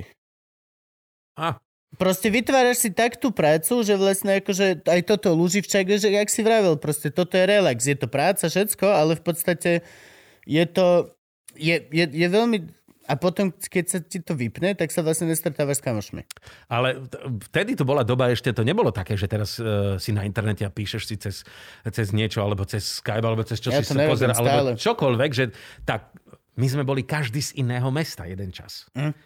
Proste vytváraš si tak tú prácu, že vlastne akože aj toto Luživčak, že jak si vravel, proste toto je relax, je to práca, všetko, ale v podstate je to, je, je, je veľmi... A potom, keď sa ti to vypne, tak sa vlastne nestretávaš s kamošmi. ale vtedy to bola doba ešte, to nebolo také, že teraz uh, si na internete a píšeš si cez, cez niečo, alebo cez Skype, alebo cez čo Ja si sa nerobím pozera, stále. alebo čokoľvek, že tak my sme boli každý z iného mesta jeden čas. Mm.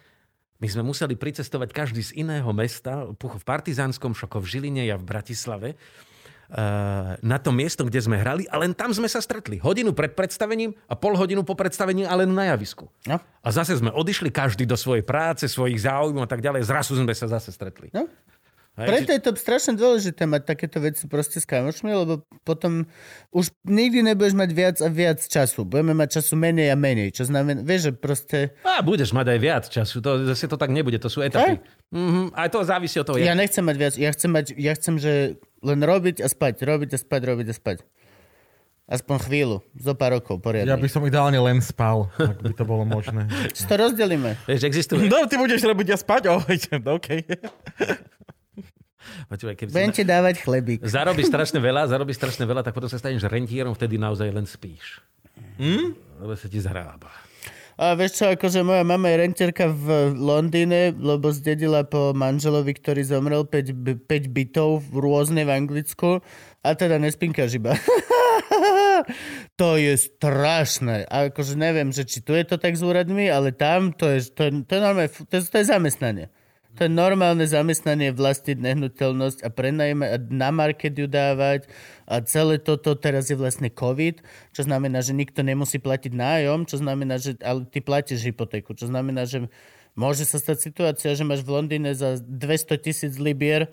My sme museli pricestovať každý z iného mesta, Pucho v Partizánskom, Šoko v Žiline, ja v Bratislave, eh, na to miesto, kde sme hrali a len tam sme sa stretli. Hodinu pred predstavením a pol hodinu po predstavení a len na javisku. No. A zase sme odišli každý do svojej práce, svojich záujmov a tak ďalej. Zrazu sme sa zase stretli. No. Hej, Preto či- je to strašne dôležité mať takéto veci proste s kamošmi, lebo potom už nikdy nebudeš mať viac a viac času. Budeme mať času menej a menej, čo znamená, vieš, že proste... A budeš mať aj viac času. To, zase to tak nebude, to sú etapy. Mm-hmm. Aj to závisí od toho. Ja jak- nechcem mať viac, ja chcem mať, ja chcem, že Len robiť a spať, robiť a spať, robiť a spať. Aspoň chvíľu, zo pár rokov, poriadne. Ja by som ideálne len spal, ak by to bolo možné. Si to rozdelíme. Vieš, existuje... No, ty budeš robiť a spať? Oh, OK. Keby Budem ti dávať chlebík. zarobíš strašne veľa, zarobíš strašne veľa, tak potom sa staneš rentierom, vtedy naozaj len spíš. Hm? Lebo sa ti zarába. A vieš čo, akože moja mama je rentierka v Londýne, lebo zdedila po manželovi, ktorý zomrel 5, 5 bytov rôzne v Anglicku a teda nespinkáš iba. to je strašné. A akože neviem, že či tu je to tak s úradmi, ale tam to je, to je, to je, normálne, to je, to je zamestnanie. To je normálne zamestnanie vlastniť nehnuteľnosť a prenajme a na market ju dávať. A celé toto teraz je vlastne COVID, čo znamená, že nikto nemusí platiť nájom, čo znamená, že ale ty platíš hypotéku, čo znamená, že môže sa stať situácia, že máš v Londýne za 200 tisíc libier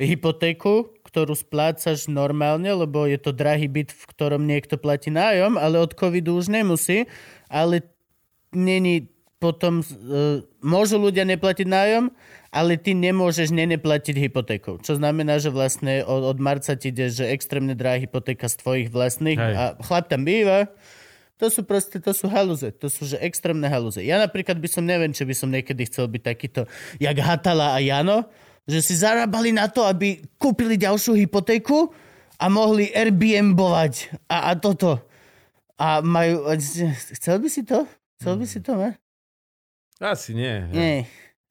hypotéku, ktorú splácaš normálne, lebo je to drahý byt, v ktorom niekto platí nájom, ale od covidu už nemusí, ale není potom, uh, môžu ľudia neplatiť nájom, ale ty nemôžeš neneplatiť hypotékou. Čo znamená, že vlastne od, od marca ti ide, že extrémne drahá hypotéka z tvojich vlastných Hej. a chlap tam býva. To sú proste, to sú halúze. To sú že extrémne halúze. Ja napríklad by som, neviem, či by som niekedy chcel byť takýto, jak Hatala a Jano, že si zarábali na to, aby kúpili ďalšiu hypotéku a mohli Airbnbovať a, a toto. A majú... Chcel by si to? Chcel by si to, ne? Asi nie. Nie.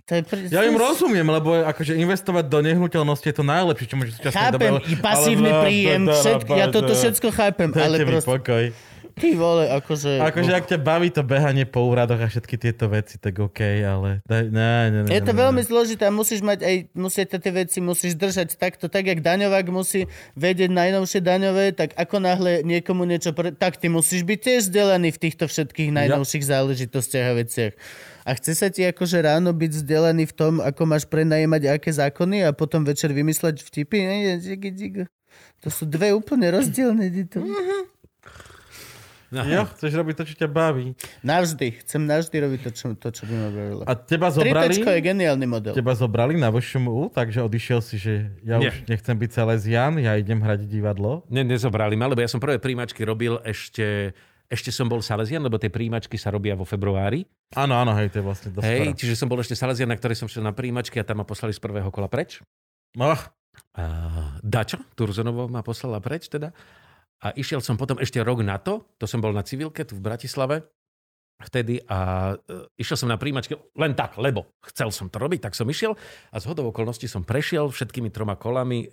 To je pr- Ja im rozumiem, lebo akože investovať do nehnuteľnosti je to najlepšie, čo môžeš v súčasnej Chápem, dobe. i pasívny ale- príjem, všetko, ja toto všetko chápem, ale proste, pokoj. Ty vole, akože... Akože ak ťa baví to behanie po úradoch a všetky tieto veci, tak OK, ale... Daj, ne, ne, ne, Je to ne, ne. veľmi zložité a musíš mať aj, musíte tie veci musíš držať takto, tak jak daňovák musí vedieť najnovšie daňové, tak ako náhle niekomu niečo, pre... tak ty musíš byť tiež vzdelaný v týchto všetkých najnovších záležitostiach a veciach. A chce sa ti akože ráno byť vzdelaný v tom, ako máš prenajímať aké zákony a potom večer vymysleť vtipy? To sú dve úplne rozdielne. Dito. Jo, chceš robiť to, čo ťa baví. Navždy. Chcem navždy robiť to, čo, to, čo by ma bavilo. A teba zobrali, Tritačko je geniálny model. teba zobrali na VŠMU, takže odišiel si, že ja Nie. už nechcem byť Salesian, ja idem hrať divadlo. Ne, nezobrali ma, lebo ja som prvé príjimačky robil ešte... Ešte som bol Salesian, lebo tie príjimačky sa robia vo februári. Áno, áno, hej, to je vlastne dosť Hej, čiže som bol ešte Salesian, na ktorej som šiel na príjimačky a tam ma poslali z prvého kola preč. Oh, A Dačo Turzonovo ma poslala preč teda. A išiel som potom ešte rok na to, to som bol na civilke tu v Bratislave, vtedy a e, išiel som na príjimačky len tak, lebo chcel som to robiť, tak som išiel a z hodou okolností som prešiel všetkými troma kolami e,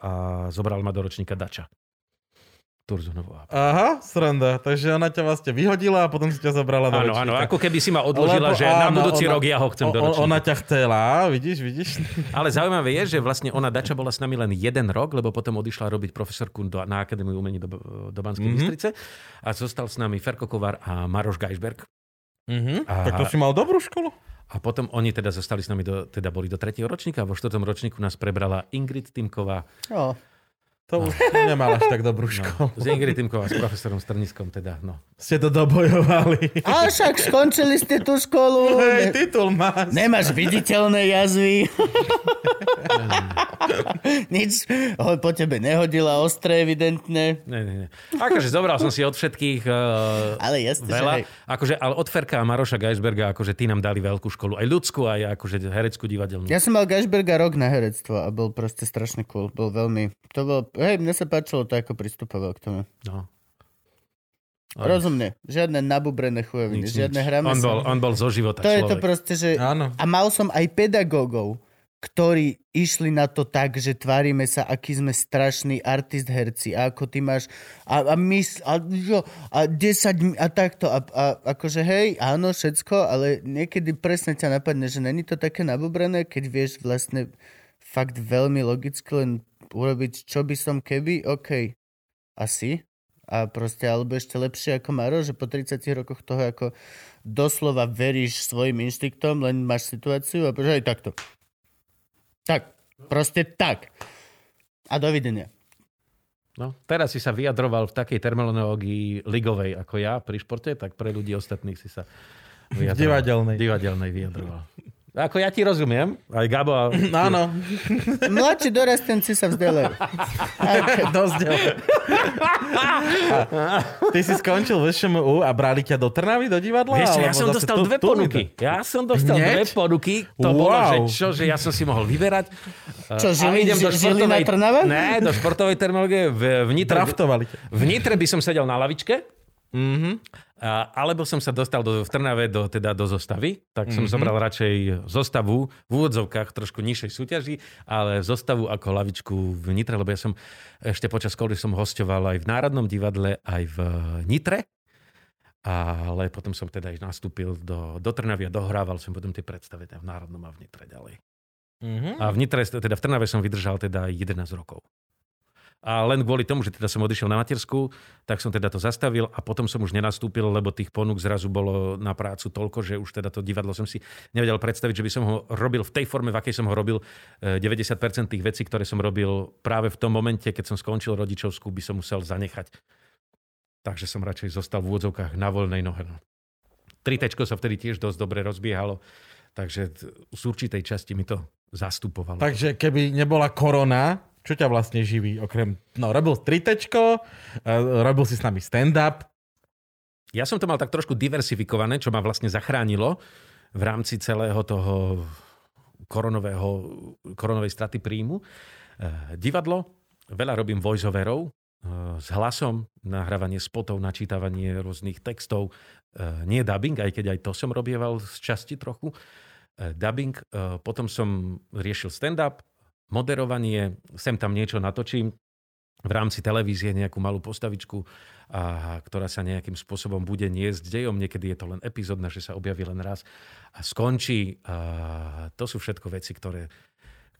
a zobral ma do ročníka Dača. Turzonová. aha, sranda. Takže ona ťa vlastne vyhodila a potom si ťa zobrala do Áno, áno, ako keby si ma odložila, Lebo že na áno, budúci ona- rok ja ho chcem do ročníka. Ona ťa chcela, vidíš, vidíš? Ale zaujímavé je, že vlastne ona Dača bola s nami len jeden rok, lebo potom odišla robiť profesorku do, na Akadémiu umení do, do Banskej Mhm. mm-hmm. Bystrice a zostal s nami Ferko Kovar a Maroš Geisberg. Mhm. A- Tak to si mal dobrú školu. A potom oni teda zostali s nami, do, teda boli do tretieho ročníka a vo štvrtom ročníku nás prebrala Ingrid Timková. Oh. To už nemal až tak dobrú školu. No, s Ingrid Timková s profesorom Strniskom teda, no. Ste to dobojovali. A však skončili ste tú školu. Hej, Ne- titul máš. Nemáš viditeľné jazvy. Nič ho po tebe nehodila ostré, evidentne. Ne, ne, ne. Akože zobral som si od všetkých uh, Ale jasne, že veľa. hej. Akože, ale od Ferka a Maroša Geisberga, akože tí nám dali veľkú školu. Aj ľudskú, aj akože hereckú divadelnú. Ja som mal Gašberga rok na herectvo a bol proste strašne cool. Bol veľmi... To bol... Hej, mne sa páčilo to, ako pristupoval k tomu. No. Rozumne. Žiadne nabubrené chujoviny. Nič, Žiadne nič. hráme on, bol, on bol zo života To je to človek. proste, že... Áno. A mal som aj pedagógov, ktorí išli na to tak, že tvárime sa, aký sme strašní artist herci a ako ty máš a, a mys, a, jo, a 10 a takto a, a akože hej, áno, všetko, ale niekedy presne ťa napadne, že není to také nabobrené, keď vieš vlastne fakt veľmi logicky len urobiť, čo by som keby, OK, asi. A proste, alebo ešte lepšie ako Maro, že po 30 rokoch toho, ako doslova veríš svojim inštiktom, len máš situáciu a povieš, aj takto. Tak, proste tak. A dovidenia. No, teraz si sa vyjadroval v takej terminológii ligovej ako ja pri športe, tak pre ľudí ostatných si sa vyjadroval. divadelnej. Divadelnej vyjadroval. Ako ja ti rozumiem, aj Gabo. A... Áno, Mladší dorastenci sa vzdelajú. A Ty si skončil v SMU a brali ťa do Trnavy, do divadla? Vieš, čo, ja som dostal tu- dve tu ponuky. Ja som dostal Hneď? dve ponuky. To bolo, Wow. že čo, že ja som si mohol vyberať. Čo, žili- idem do žili na športovej- Trnave? Ne, do športovej terminológie v, v Nitre. Draftovali. V Nitre by som sedel na lavičke. A, alebo som sa dostal do, v Trnave do, teda do zostavy, tak som zobral radšej zostavu v úvodzovkách trošku nižšej súťaži, ale zostavu ako lavičku v Nitre, lebo ja som ešte počas školy som hostoval aj v Národnom divadle, aj v Nitre. Ale potom som teda aj nastúpil do, do Trnavy a dohrával som potom tie predstavy teda v Národnom a v Nitre ďalej. Mhm. A v Nitre, teda v Trnave som vydržal teda 11 rokov. A len kvôli tomu, že teda som odišiel na matersku, tak som teda to zastavil a potom som už nenastúpil, lebo tých ponúk zrazu bolo na prácu toľko, že už teda to divadlo som si nevedel predstaviť, že by som ho robil v tej forme, v akej som ho robil. E, 90% tých vecí, ktoré som robil práve v tom momente, keď som skončil rodičovskú, by som musel zanechať. Takže som radšej zostal v úvodzovkách na voľnej nohe. no. Tri tečko sa vtedy tiež dosť dobre rozbiehalo, takže z určitej časti mi to zastupovalo. Takže keby nebola korona, čo ťa vlastne živí? Okrem, no robil tritečko, uh, robil si s nami stand-up. Ja som to mal tak trošku diversifikované, čo ma vlastne zachránilo v rámci celého toho koronového, koronovej straty príjmu. Eh, divadlo, veľa robím voiceoverov, eh, s hlasom, nahrávanie spotov, načítavanie rôznych textov, nie dubbing, aj keď aj to som robieval z časti trochu. Dubbing, potom som riešil stand-up, moderovanie, sem tam niečo natočím, v rámci televízie nejakú malú postavičku, a, ktorá sa nejakým spôsobom bude niesť dejom. Niekedy je to len epizódna, že sa objaví len raz a skončí. A to sú všetko veci, ktoré,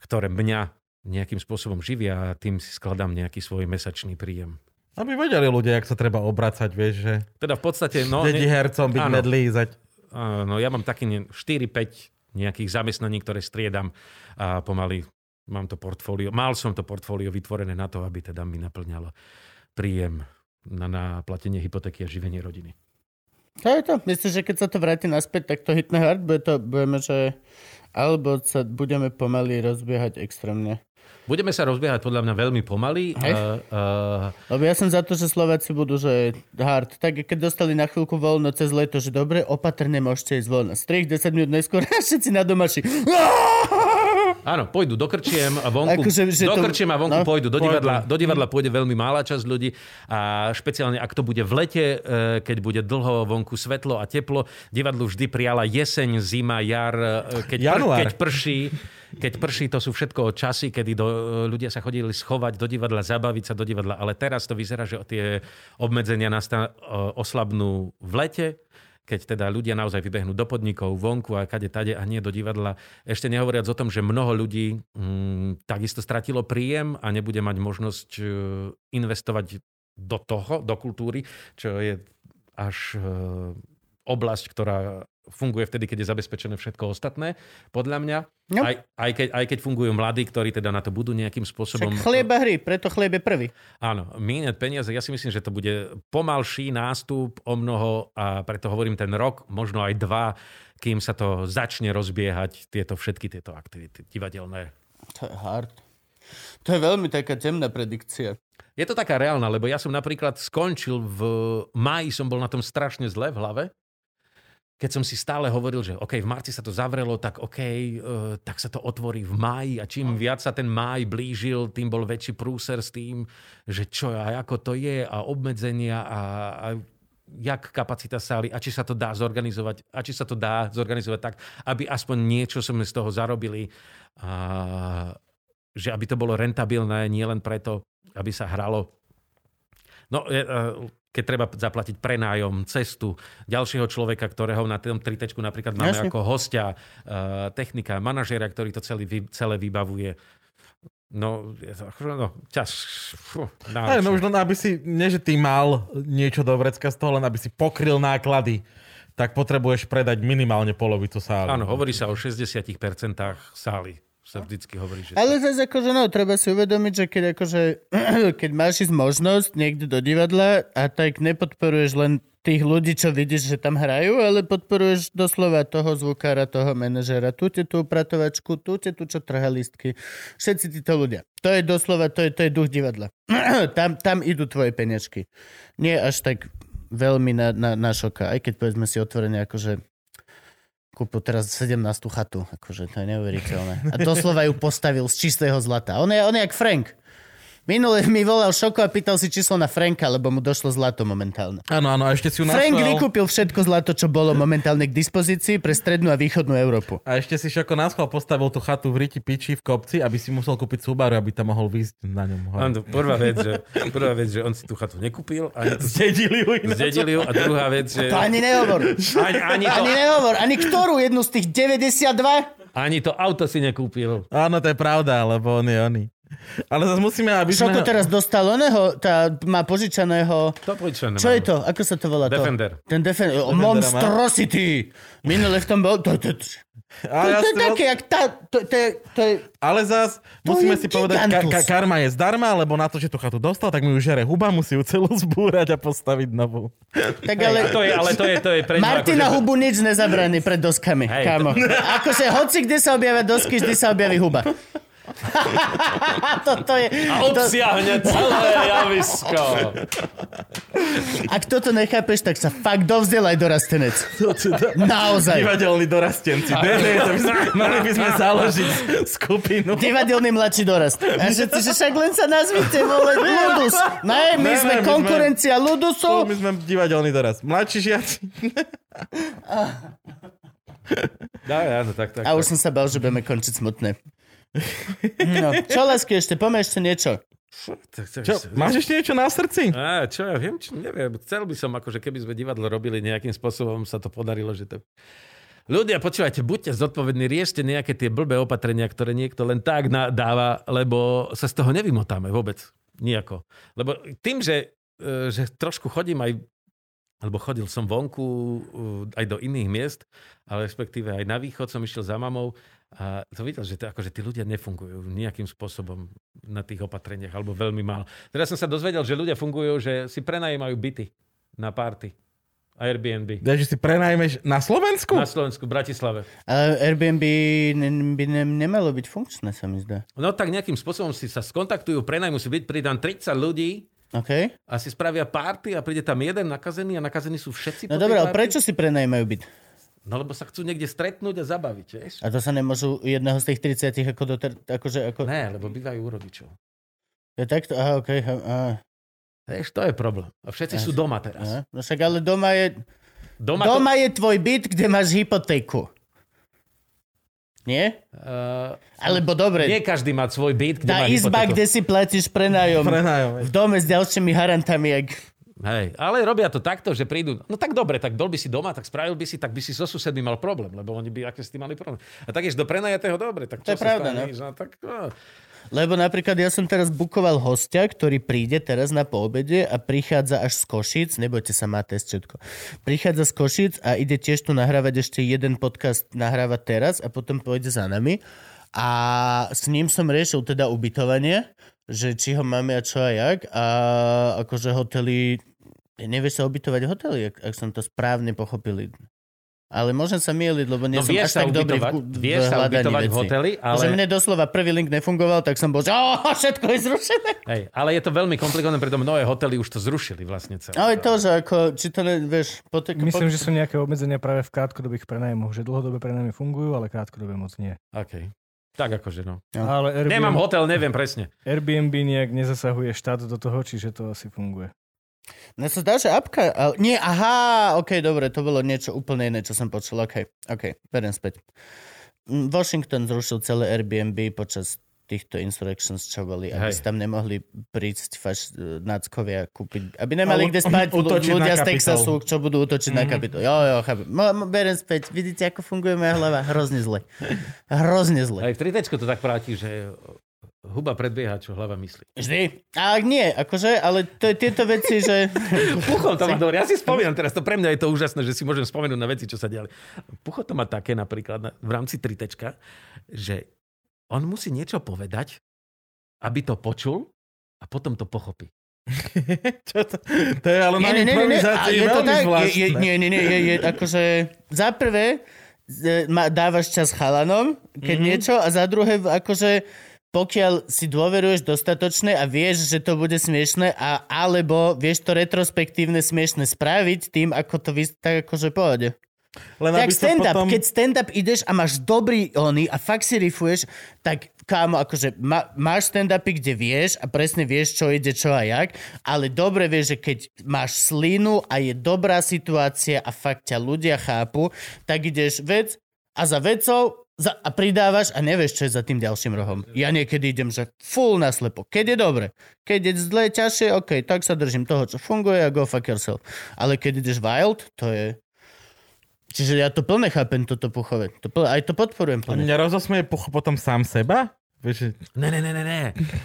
ktoré mňa nejakým spôsobom živia a tým si skladám nejaký svoj mesačný príjem. Aby vedeli ľudia, jak sa treba obracať, vieš, že Teda v podstate... No, dedi hercom byť áno. medlí, zať. Áno, ja mám taký ne- 4-5 nejakých zamestnaní, ktoré striedam a pomaly mám to portfólio. Mal som to portfólio vytvorené na to, aby teda mi naplňalo príjem na, na platenie hypotéky a živenie rodiny. To je to. Myslíš, že keď sa to vráti naspäť, tak to hitne hard? Bude to, budeme, že... Alebo sa budeme pomaly rozbiehať extrémne. Budeme sa rozbiehať podľa mňa veľmi pomaly. Hej. Uh, uh, Lebo ja som za to, že Slováci budú, že hard. Tak keď dostali na chvíľku voľno cez leto, že dobre, opatrne môžete ísť voľno. Strich 10 minút neskôr a všetci na domaši. Áno, pôjdu do krčiem a vonku, Akože, že do krčiem a vonku no, pôjdu. Do divadla, do divadla pôjde veľmi malá časť ľudí a špeciálne ak to bude v lete, eh, keď bude dlho vonku svetlo a teplo. Divadlu vždy prijala jeseň, zima, jar, eh, keď, pr- keď prší. Keď prší, to sú všetko časy, kedy do, ľudia sa chodili schovať do divadla, zabaviť sa do divadla. Ale teraz to vyzerá, že tie obmedzenia nasta- oslabnú v lete, keď teda ľudia naozaj vybehnú do podnikov, vonku a kade tade a nie do divadla. Ešte nehovoriac o tom, že mnoho ľudí mm, takisto stratilo príjem a nebude mať možnosť e, investovať do toho, do kultúry, čo je až e, oblasť, ktorá funguje vtedy, keď je zabezpečené všetko ostatné, podľa mňa. No. Aj, aj, keď, aj keď fungujú mladí, ktorí teda na to budú nejakým spôsobom... Však chlieba hry, preto chlieb je prvý. Áno, míňať peniaze, ja si myslím, že to bude pomalší nástup o mnoho a preto hovorím ten rok, možno aj dva, kým sa to začne rozbiehať, tieto všetky tieto aktivity divadelné. To je hard. To je veľmi taká temná predikcia. Je to taká reálna, lebo ja som napríklad skončil v máji, som bol na tom strašne zle v hlave, keď som si stále hovoril, že OK, v marci sa to zavrelo, tak OK, uh, tak sa to otvorí v máji. A čím viac sa ten máj blížil, tým bol väčší prúser s tým, že čo a ako to je a obmedzenia a, a jak kapacita sály a či sa to dá zorganizovať a či sa to dá zorganizovať tak, aby aspoň niečo sme z toho zarobili. A že aby to bolo rentabilné, nie len preto, aby sa hralo. No, je, e, keď treba zaplatiť prenájom, cestu ďalšieho človeka, ktorého na tom tritečku napríklad máme Jasne. ako hostia, e, technika, manažéra, ktorý to celý, celé vybavuje. No, akože, no čas. Fú, Aj, no už len aby si, nie že ty mal niečo do vrecka z toho, len aby si pokryl náklady, tak potrebuješ predať minimálne polovicu sály. Áno, hovorí sa o 60% sály. Sa vždycky hovorí, že... Ale zase akože no, treba si uvedomiť, že keď akože, keď máš ísť možnosť niekde do divadla a tak nepodporuješ len tých ľudí, čo vidíš, že tam hrajú, ale podporuješ doslova toho zvukára, toho manažera, tu tú upratovačku, tu tú, čo trhá listky. Všetci títo ľudia. To je doslova, to je, to je duch divadla. tam, tam idú tvoje peniažky. Nie až tak veľmi na, na, na šoka, aj keď povedzme si otvorene akože kúpil teraz 17 chatu, akože to je neuveriteľné. A doslova ju postavil z čistého zlata. On je, on je jak Frank. Minule mi volal Šoko a pýtal si číslo na Franka, lebo mu došlo zlato momentálne. Áno, áno, a ešte si ju Frank naschvál- vykúpil všetko zlato, čo bolo momentálne k dispozícii pre strednú a východnú Európu. A ešte si Šoko náschval postavil tú chatu v Riti Piči v kopci, aby si musel kúpiť Subaru, aby tam mohol výjsť na ňom. hore. Áno, prvá vec, že, prvá vec, že on si tú chatu nekúpil, ani tu Zdedili ju ináč. zdedili ju a druhá vec, že To ani nehovor. ani, ani, to, Ani nehovor. Ani ktorú jednu z tých 92? ani to auto si nekúpil. Áno, to je pravda, lebo on je oný. Ale zase musíme, aby sme... Šoko teraz dostal oného, tá, má požičaného... To požičané Čo mám. je to? Ako sa to volá? Defender. To? Ten Defender. Defendera má? Monstrosity. Minule v tom bol... To, to, to, Ale, ja to je také, jak tá... To, to, je, to je... ale zas To musíme si povedať, ka- ka- karma je zdarma, lebo na to, že tú chatu dostal, tak mu ju žere huba, musí ju celú zbúrať a postaviť novú. Tak Ale to je, ale to je, to je pre Martina akože- hubu nič nezabraní pred doskami, Hej, kámo. Akože hoci kde sa objavia dosky, vždy sa objaví huba. to, to je, A to, obsiahne celé javisko. ak toto nechápeš, tak sa fakt dovzdelaj dorastenec. Naozaj. Divadelní dorastenci. To sme, mali by sme založiť skupinu. Divadelný mladší dorast. A všetci, že však len sa nazvite, vole, Ludus. Ne, my Ne, sme ne, my sme- konkurencia Tu Ludusu. my sme divadelný dorast. Mladší žiaci. Dá, áno, tak, tak. A už som sa bal, že budeme končiť smutné. No, čo lásky ešte, poďme ešte niečo. Čo, máš ešte niečo na srdci? Á, čo ja viem, čo, neviem. Chcel by som, akože keby sme divadlo robili nejakým spôsobom, sa to podarilo, že to... Ľudia, počúvajte, buďte zodpovední, riešte nejaké tie blbé opatrenia, ktoré niekto len tak dáva, lebo sa z toho nevymotáme vôbec. Nijako. Lebo tým, že, e, že trošku chodím aj alebo chodil som vonku e, aj do iných miest, ale respektíve aj na východ som išiel za mamou a to videl, že to, akože tí ľudia nefungujú nejakým spôsobom na tých opatreniach, alebo veľmi málo. Teraz som sa dozvedel, že ľudia fungujú, že si prenajímajú byty na party. Airbnb. Takže si prenajmeš na Slovensku? Na Slovensku, v Bratislave. Ale Airbnb ne- by ne- nemalo byť funkčné, sa mi zdá. No tak nejakým spôsobom si sa skontaktujú, prenajmú si byt, pridám 30 ľudí OK? a si spravia party a príde tam jeden nakazený a nakazení sú všetci. No dobré, ale prečo si prenajímajú byt? No lebo sa chcú niekde stretnúť a zabaviť, vieš? A to sa nemôžu jedného z tých 30 ako doter... Akože, ako... Ne, lebo bývajú u rodičov. Je takto? Aha, okej. Okay. Aha, Vieš, to je problém. A všetci sú doma teraz. aha. No však ale doma je... Doma, Doma je tvoj byt, kde máš hypotéku. Nie? To, uh, Alebo dobre, nie každý má svoj byt, kde tá má izba, hypotéku. kde si platíš prenájom. Prenajom. V dome s ďalšími harantami, jak... Hej, ale robia to takto, že prídu, no tak dobre, tak bol by si doma, tak spravil by si, tak by si so susedmi mal problém, lebo oni by aké s tým mali problém. A tak ješ do prenajatého, dobre, tak To je pravda, stane, no. no, tak, no. Lebo napríklad ja som teraz bukoval hostia, ktorý príde teraz na poobede a prichádza až z Košic, nebojte sa, má test všetko. Prichádza z Košic a ide tiež tu nahrávať ešte jeden podcast, nahrávať teraz a potom pôjde za nami. A s ním som riešil teda ubytovanie, že či ho máme a čo a jak. A akože hotely, nevieš sa ubytovať v hoteli, ak, ak som to správne pochopil. Ale môžem sa mieliť, lebo nie No som vieš až sa tak dobrý v, v vieš sa ubytovať v vecí. hoteli, Ale... Že mne doslova prvý link nefungoval, tak som bol, že oh, všetko je zrušené. hej, ale je to veľmi komplikované, preto mnohé hotely už to zrušili vlastne celé. Ale to, že ako, či to ne, vieš, potek, Myslím, že sú nejaké obmedzenia práve v krátkodobých prenajmoch, že dlhodobé prenajmy fungujú, ale krátkodobé moc nie. Okay. Tak akože no. No. Ale Airbnb, Nemám hotel, neviem presne. Airbnb nejak nezasahuje štát do toho, čiže to asi funguje. Mne sa zdá, že apka... Ale, nie, aha, ok, dobre, to bolo niečo úplne iné, čo som počul. Ok, ok, beriem späť. Mm, Washington zrušil celé Airbnb počas týchto insurrections, čo boli, aby si tam nemohli prísť faš, náckovia kúpiť, aby nemali kde spať ľudia z. Texasu, čo budú útočiť mm-hmm. na kapitol. Jo, jo, chápem. Mo, beriem späť. Vidíte, ako funguje moja hlava? Hrozne zle. Hrozne zle. Aj v tritečku to tak platí, že huba predbieha, čo hlava myslí. Vždy. A nie, akože, ale to je tieto veci, že... Pucho to má dobre. Ja si spomínam teraz, to pre mňa je to úžasné, že si môžem spomenúť na veci, čo sa diali. Pucho to má také napríklad na, v rámci tritečka, že on musí niečo povedať, aby to počul a potom to pochopí. Čo to, to je ale na Nie, nie, nie, nie, nie. A improvizácii je to veľmi tak, zvláštne. je, nie, nie, nie, je, je akože za prvé dávaš čas chalanom, keď mm-hmm. niečo a za druhé akože pokiaľ si dôveruješ dostatočne a vieš, že to bude smiešne a alebo vieš to retrospektívne smiešne spraviť tým, ako to vys- tak akože pohode. Len Tak stand-up, potom... keď stand-up ideš a máš dobrý ony a fakt si rifuješ, tak kámo, akože má, máš stand-upy, kde vieš a presne vieš, čo ide, čo a jak, ale dobre vieš, že keď máš slinu a je dobrá situácia a fakt ťa ľudia chápu, tak ideš vec a za vecou za, a pridávaš a nevieš, čo je za tým ďalším rohom. Ja niekedy idem, že full naslepo. Keď je dobre. Keď je zle, ťažšie, OK, tak sa držím toho, čo funguje a go fuck yourself. Ale keď ideš wild, to je... Čiže ja to plne chápem, toto puchové. To plne, aj to podporujem plne. nerozosmie pucho potom sám seba? Vieš, Ne, ne, ne, ne, ne.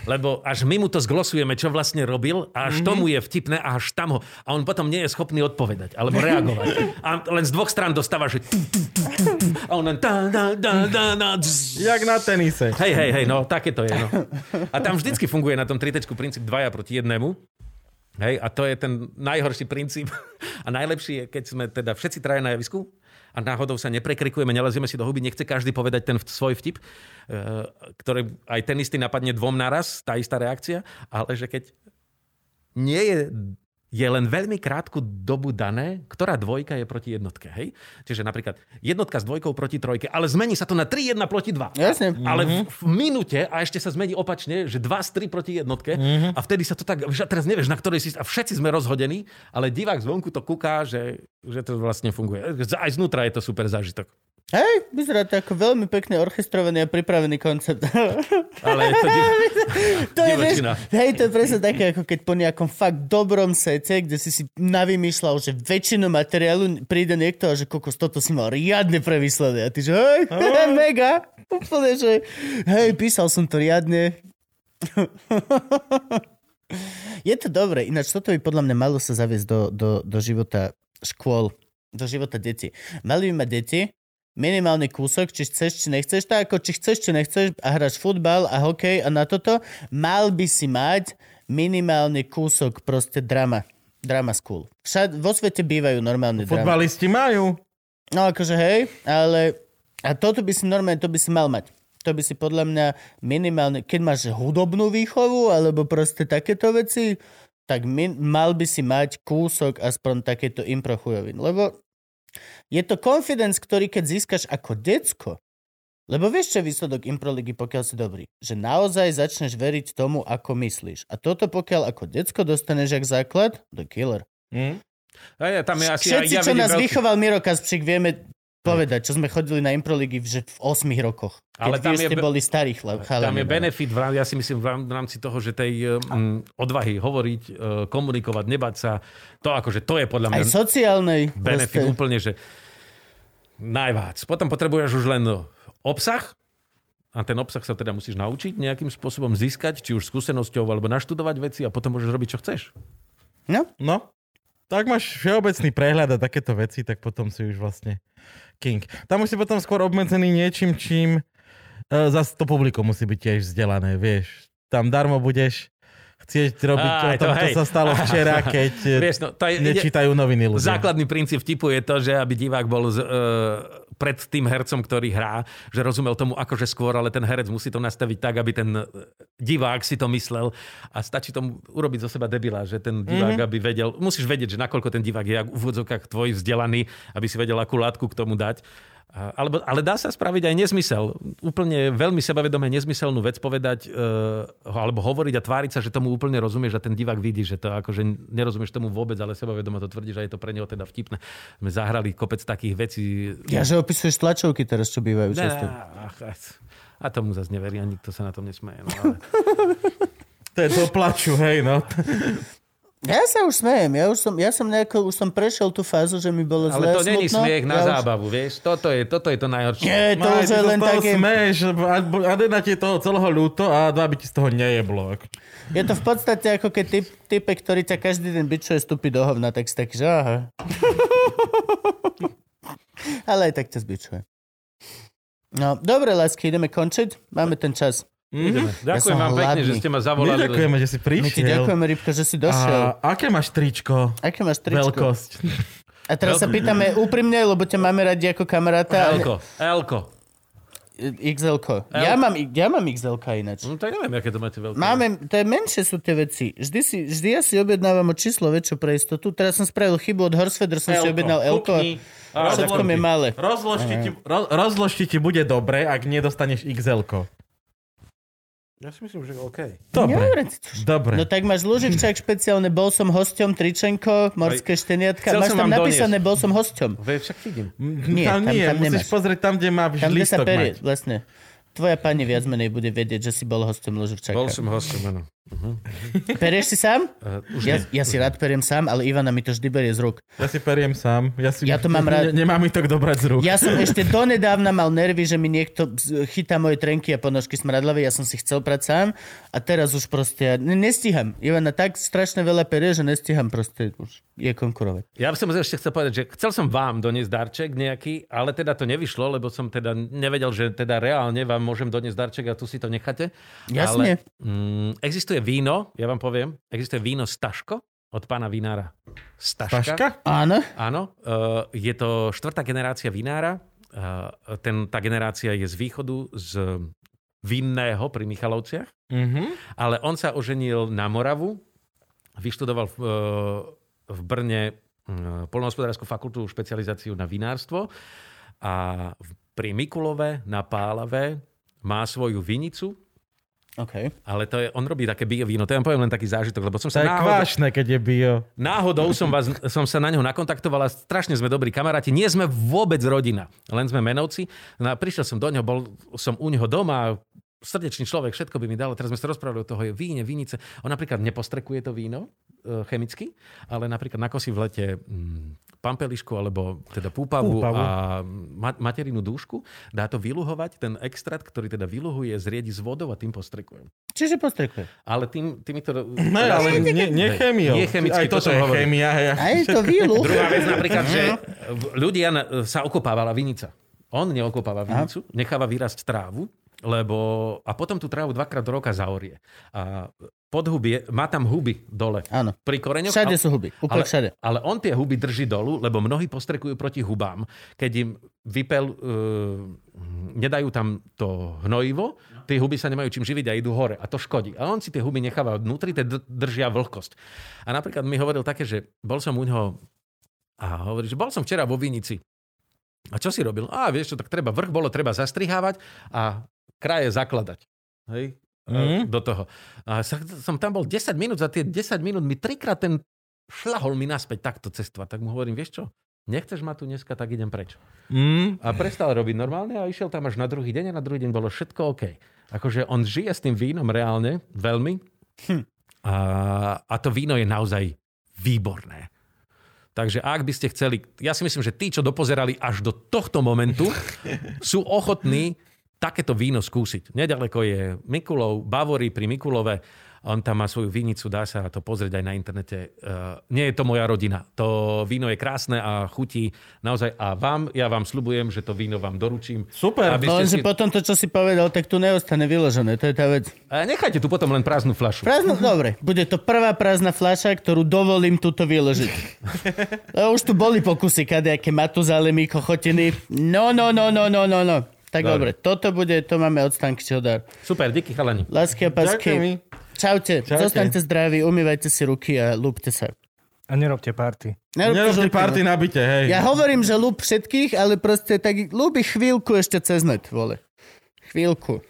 Lebo až my mu to zglosujeme, čo vlastne robil a až Mhm. tomu je vtipné a až tam ho. A on potom nie je schopný odpovedať alebo reagovať. A len z dvoch strán dostáva, že tu, tu, tu, tu. a on len tá, tá, tá, tá, dzz. jak na tenise. Hej, hej, hej, no, také to je, no. A tam vždycky funguje na tom tritečku princíp dvaja proti jednému. Hej, a to je ten najhorší princíp. A najlepší je, keď sme teda všetci traja na javisku a náhodou sa neprekrikujeme, nelezieme si do huby, nechce každý povedať ten svoj vtip, eh, ktorý aj ten istý napadne dvom naraz, tá istá reakcia, ale že keď nie je, je len veľmi krátku dobu dané, ktorá dvojka je proti jednotke. Hej? Čiže napríklad jednotka s dvojkou proti trojke, ale zmení sa to na 3-1 proti 2. Jasne. Ale v, v minúte a ešte sa zmení opačne, že 2 z 3 proti jednotke a vtedy sa to tak, že teraz nevieš, na ktorej si, a všetci sme rozhodení, ale divák zvonku to kúká, že, že to vlastne funguje. Aj znútra je to super zážitok. Hej, vyzerá to ako veľmi pekne orchestrovaný a pripravený koncept. Ale je to div... to je, vieš, hej, to je presne také, ako keď po nejakom fakt dobrom sete, kde si si navymýšľal, že väčšinu materiálu príde niekto a že kokos, toto si mal riadne premyslené. A ty že hej, mega. Úplne, že hej, písal som to riadne. je to dobré. Ináč toto by podľa mňa malo sa zaviesť do, do, do života škôl, do života detí. Mali by mať deti, minimálny kúsok, či chceš, či nechceš, tak ako či chceš, či nechceš a hráš futbal a hokej a na toto, mal by si mať minimálny kúsok proste drama. Drama school. Všad, vo svete bývajú normálne drama. Futbalisti majú. No akože hej, ale a toto by si normálne, to by si mal mať. To by si podľa mňa minimálne, keď máš hudobnú výchovu alebo proste takéto veci, tak min, mal by si mať kúsok aspoň takéto impro chujovin. Lebo je to confidence, ktorý keď získaš ako decko, lebo vieš, čo je výsledok improligy, pokiaľ si dobrý? Že naozaj začneš veriť tomu, ako myslíš. A toto pokiaľ ako decko dostaneš jak základ, the killer. Hm? A ja, tam je asi, Všetci, ja, ja čo nás veľký- vychoval Miro Kaspřík, vieme povedať, čo sme chodili na improligy že v 8 rokoch. Keď Ale tam vy je ste boli starí chalani. Tam je no. benefit, ja si myslím, v rámci toho, že tej um, odvahy hovoriť, uh, komunikovať, nebať sa, to akože to je podľa mňa Aj sociálnej. benefit proste. úplne, že najvác. Potom potrebuješ už len obsah a ten obsah sa teda musíš naučiť nejakým spôsobom získať, či už skúsenosťou, alebo naštudovať veci a potom môžeš robiť, čo chceš. No, No, tak máš všeobecný prehľad a takéto veci, tak potom si už vlastne king. Tam už si potom skôr obmedzený niečím, čím uh, zase to publikum musí byť tiež vzdelané, vieš. Tam darmo budeš chcieť robiť Aj, to čo sa stalo včera, keď Vieš, no, to je, nečítajú noviny ľudia. Základný princíp vtipu je to, že aby divák bol z, uh, pred tým hercom, ktorý hrá, že rozumel tomu akože skôr, ale ten herec musí to nastaviť tak, aby ten eh, divák si to myslel a stačí tomu urobiť zo seba debila, že ten divák, mm-hmm. aby vedel, musíš vedieť, že nakoľko ten divák je v úvodzovkách tvoj vzdelaný, aby si vedel akú látku k tomu dať. Alebo, ale dá sa spraviť aj nezmysel. Úplne veľmi sebavedomé nezmyselnú vec povedať uh, alebo hovoriť a tváriť sa, že tomu úplne rozumieš a ten divák vidí, že to akože nerozumieš tomu vôbec, ale sebavedomo to tvrdíš a je to pre neho teda vtipné. Sme zahrali kopec takých vecí. ja, že opisuješ tlačovky teraz, čo bývajú Ne, často. a tomu zase neverí a nikto sa na tom nesmeje. No, ale... To je do plaču, hej, no. Ja sa už smejem, ja už som, ja som nejako, už som prešiel tú fázu, že mi bolo zle ale to není smiech na ja už- zábavu, vieš? Toto je, toto je to najhoršie. Nie, to Maj, už je len také... smeješ, a, a jedna ti je toho celého ľúto a dva by ti z toho nejeblo. Je to v podstate ako keď typ, typek, ktorý ťa každý deň bičuje, stúpi do hovna, tak si taký, že aha. Ale aj tak ťa zbičuje. No, dobre, lásky, ideme končiť? Máme ten čas. Ideme. Ďakujem som vám pekne, hladný. že ste ma My zavolali. ďakujeme, že si My ti prišiel. ďakujeme, Rybko, že si došiel. A aké máš tričko? Aké máš tričko? Veľkosť. A teraz sa pýtame úprimne, lebo ťa máme radi ako kamaráta. Elko, Elko. XL-ko. Ja mám, ja mám XL-ka ináč. No, tak neviem, aké to máte veľké. Máme, to je menšie sú tie veci. Vždy, si, vždy ja si objednávam o číslo väčšie pre istotu. Teraz som spravil chybu od Horsfeder, som si objednal Elko. a Á, Všetko mi je malé. Rozložte ti, ro, rozložte ti bude dobre, ak nedostaneš XL-ko. Ja si myslím, že OK. Dobre, Dobre. dobre. No tak máš Luživčák špeciálne, bol som hosťom, tričenko, morské šteniatka. Chcel Máš tam napísané, bol som hosťom. Ve však vidím. Nie, tam, tam- nie, tam musíš nemáš. pozrieť tam, kde máš Tam, kde sa listok perie, mať. vlastne. Tvoja pani viac menej bude vedieť, že si bol hosťom Luživčáka. Bol som hostom, áno. Perieš si sám? Uh, už Ja, nie. ja si rád periem sám, ale Ivana mi to vždy berie z rúk. Ja si periem sám. Ja, si, Ja to mám rád. Ne, nemá mi to kto brať z rúk. Ja som ešte donedávna mal nervy, že mi niekto chytá moje trenky a ponožky smradlavé. Ja som si chcel prať sám a teraz už proste ja ne- nestíham. Ivana tak strašne veľa perie, že nestíham proste už je konkurovať. Ja by som ešte chcel povedať, že chcel som vám doniesť darček nejaký, ale teda to nevyšlo, lebo som teda nevedel, že teda reálne vám môžem doniesť darček a tu si to necháte. Jasne. Ale, mm, existuje víno, ja vám poviem, existuje víno Staško od pána vinára. Staška. Paška? Áno? Áno, uh, je to štvrtá generácia vinára. Uh, ten, tá generácia je z východu, z Vinného pri Michalovciach. Mhm. Ale on sa oženil na Moravu, vyštudoval v, e, v Brne e, polnohospodárskú fakultu, špecializáciu na vinárstvo a v- pri Mikulove na Pálave má svoju vinicu, OK. ale to je, on robí také bio víno, to ja vám poviem len taký zážitok, lebo som To sa je náhodou, kvášne, keď je bio. náhodou som, vás, som sa na neho nakontaktoval a strašne sme dobrí kamaráti. Nie sme vôbec rodina, len sme menovci. No a prišiel som do neho, bol som u neho doma, srdečný človek, všetko by mi dal. Teraz sme sa rozprávali o toho je víne, vinice. On napríklad nepostrekuje to víno e, chemicky, ale napríklad nakosí v lete mm, pampelišku alebo teda púpavu, Púpavu. a ma- materinú dúšku, dá to vyluhovať, ten extrakt, ktorý teda vyluhuje, zriedi s vodou a tým postrekuje. Čiže postrekuje. Ale tým, týmito... Ne, ale nie, nie. Nie chemicky, Aj to toto som je hovoril. chemia. Hej, A je to výluch. Druhá vec napríklad, že v- ľudia na- sa okopávala vinica. On neokopáva vinicu, necháva vyrásť trávu, lebo a potom tú trávu dvakrát do roka zaorie. A podhubie, má tam huby dole. Áno. Pri koreňoch. Všade sú huby. Úplne ale, všade. ale on tie huby drží dolu, lebo mnohí postrekujú proti hubám. Keď im vypel, uh, nedajú tam to hnojivo, tie huby sa nemajú čím živiť a idú hore. A to škodí. A on si tie huby necháva vnútri, tie dr- držia vlhkosť. A napríklad mi hovoril také, že bol som u neho a hovorí, že bol som včera vo Vinici. A čo si robil? A vieš čo, tak treba, vrch bolo treba zastrihávať a kraje zakladať. Hej? Mm. Do toho. A som tam bol 10 minút, za tie 10 minút mi trikrát ten šlahol mi naspäť takto cestovať. Tak mu hovorím, vieš čo, nechceš ma tu dneska, tak idem preč. Mm, A prestal robiť normálne a išiel tam až na druhý deň a na druhý deň bolo všetko OK. Akože on žije s tým vínom reálne, veľmi. A, a to víno je naozaj výborné. Takže ak by ste chceli, ja si myslím, že tí, čo dopozerali až do tohto momentu, sú ochotní takéto víno skúsiť. Nedaleko je Mikulov, Bavory pri Mikulove. On tam má svoju vinicu, dá sa to pozrieť aj na internete. Uh, nie je to moja rodina. To víno je krásne a chutí naozaj. A vám, ja vám slubujem, že to víno vám doručím. Super. Aby No, lenže si... potom to, čo si povedal, tak tu neostane vyložené. To je tá vec. A nechajte tu potom len prázdnu fľašu. Prázdno, dobre. Bude to prvá prázdna fľaša, ktorú dovolím túto vyložiť. No, už tu boli pokusy, kadejaké matuzalemy, kochotiny. No, no, no, no, no, no, no. Tak dobre. Dobre. toto bude, to máme od Stanky Čodár. Super, díky chalani. Lásky a pasky. Čaute. Čaute. Zostaňte zdraví, umývajte si ruky a lúbte sa. A nerobte party. Nerobte žlky, party no. nabite, hej. Ja hovorím, že lúb všetkých, ale proste tak lúbi chvíľku ešte cez net, vole. Chvíľku.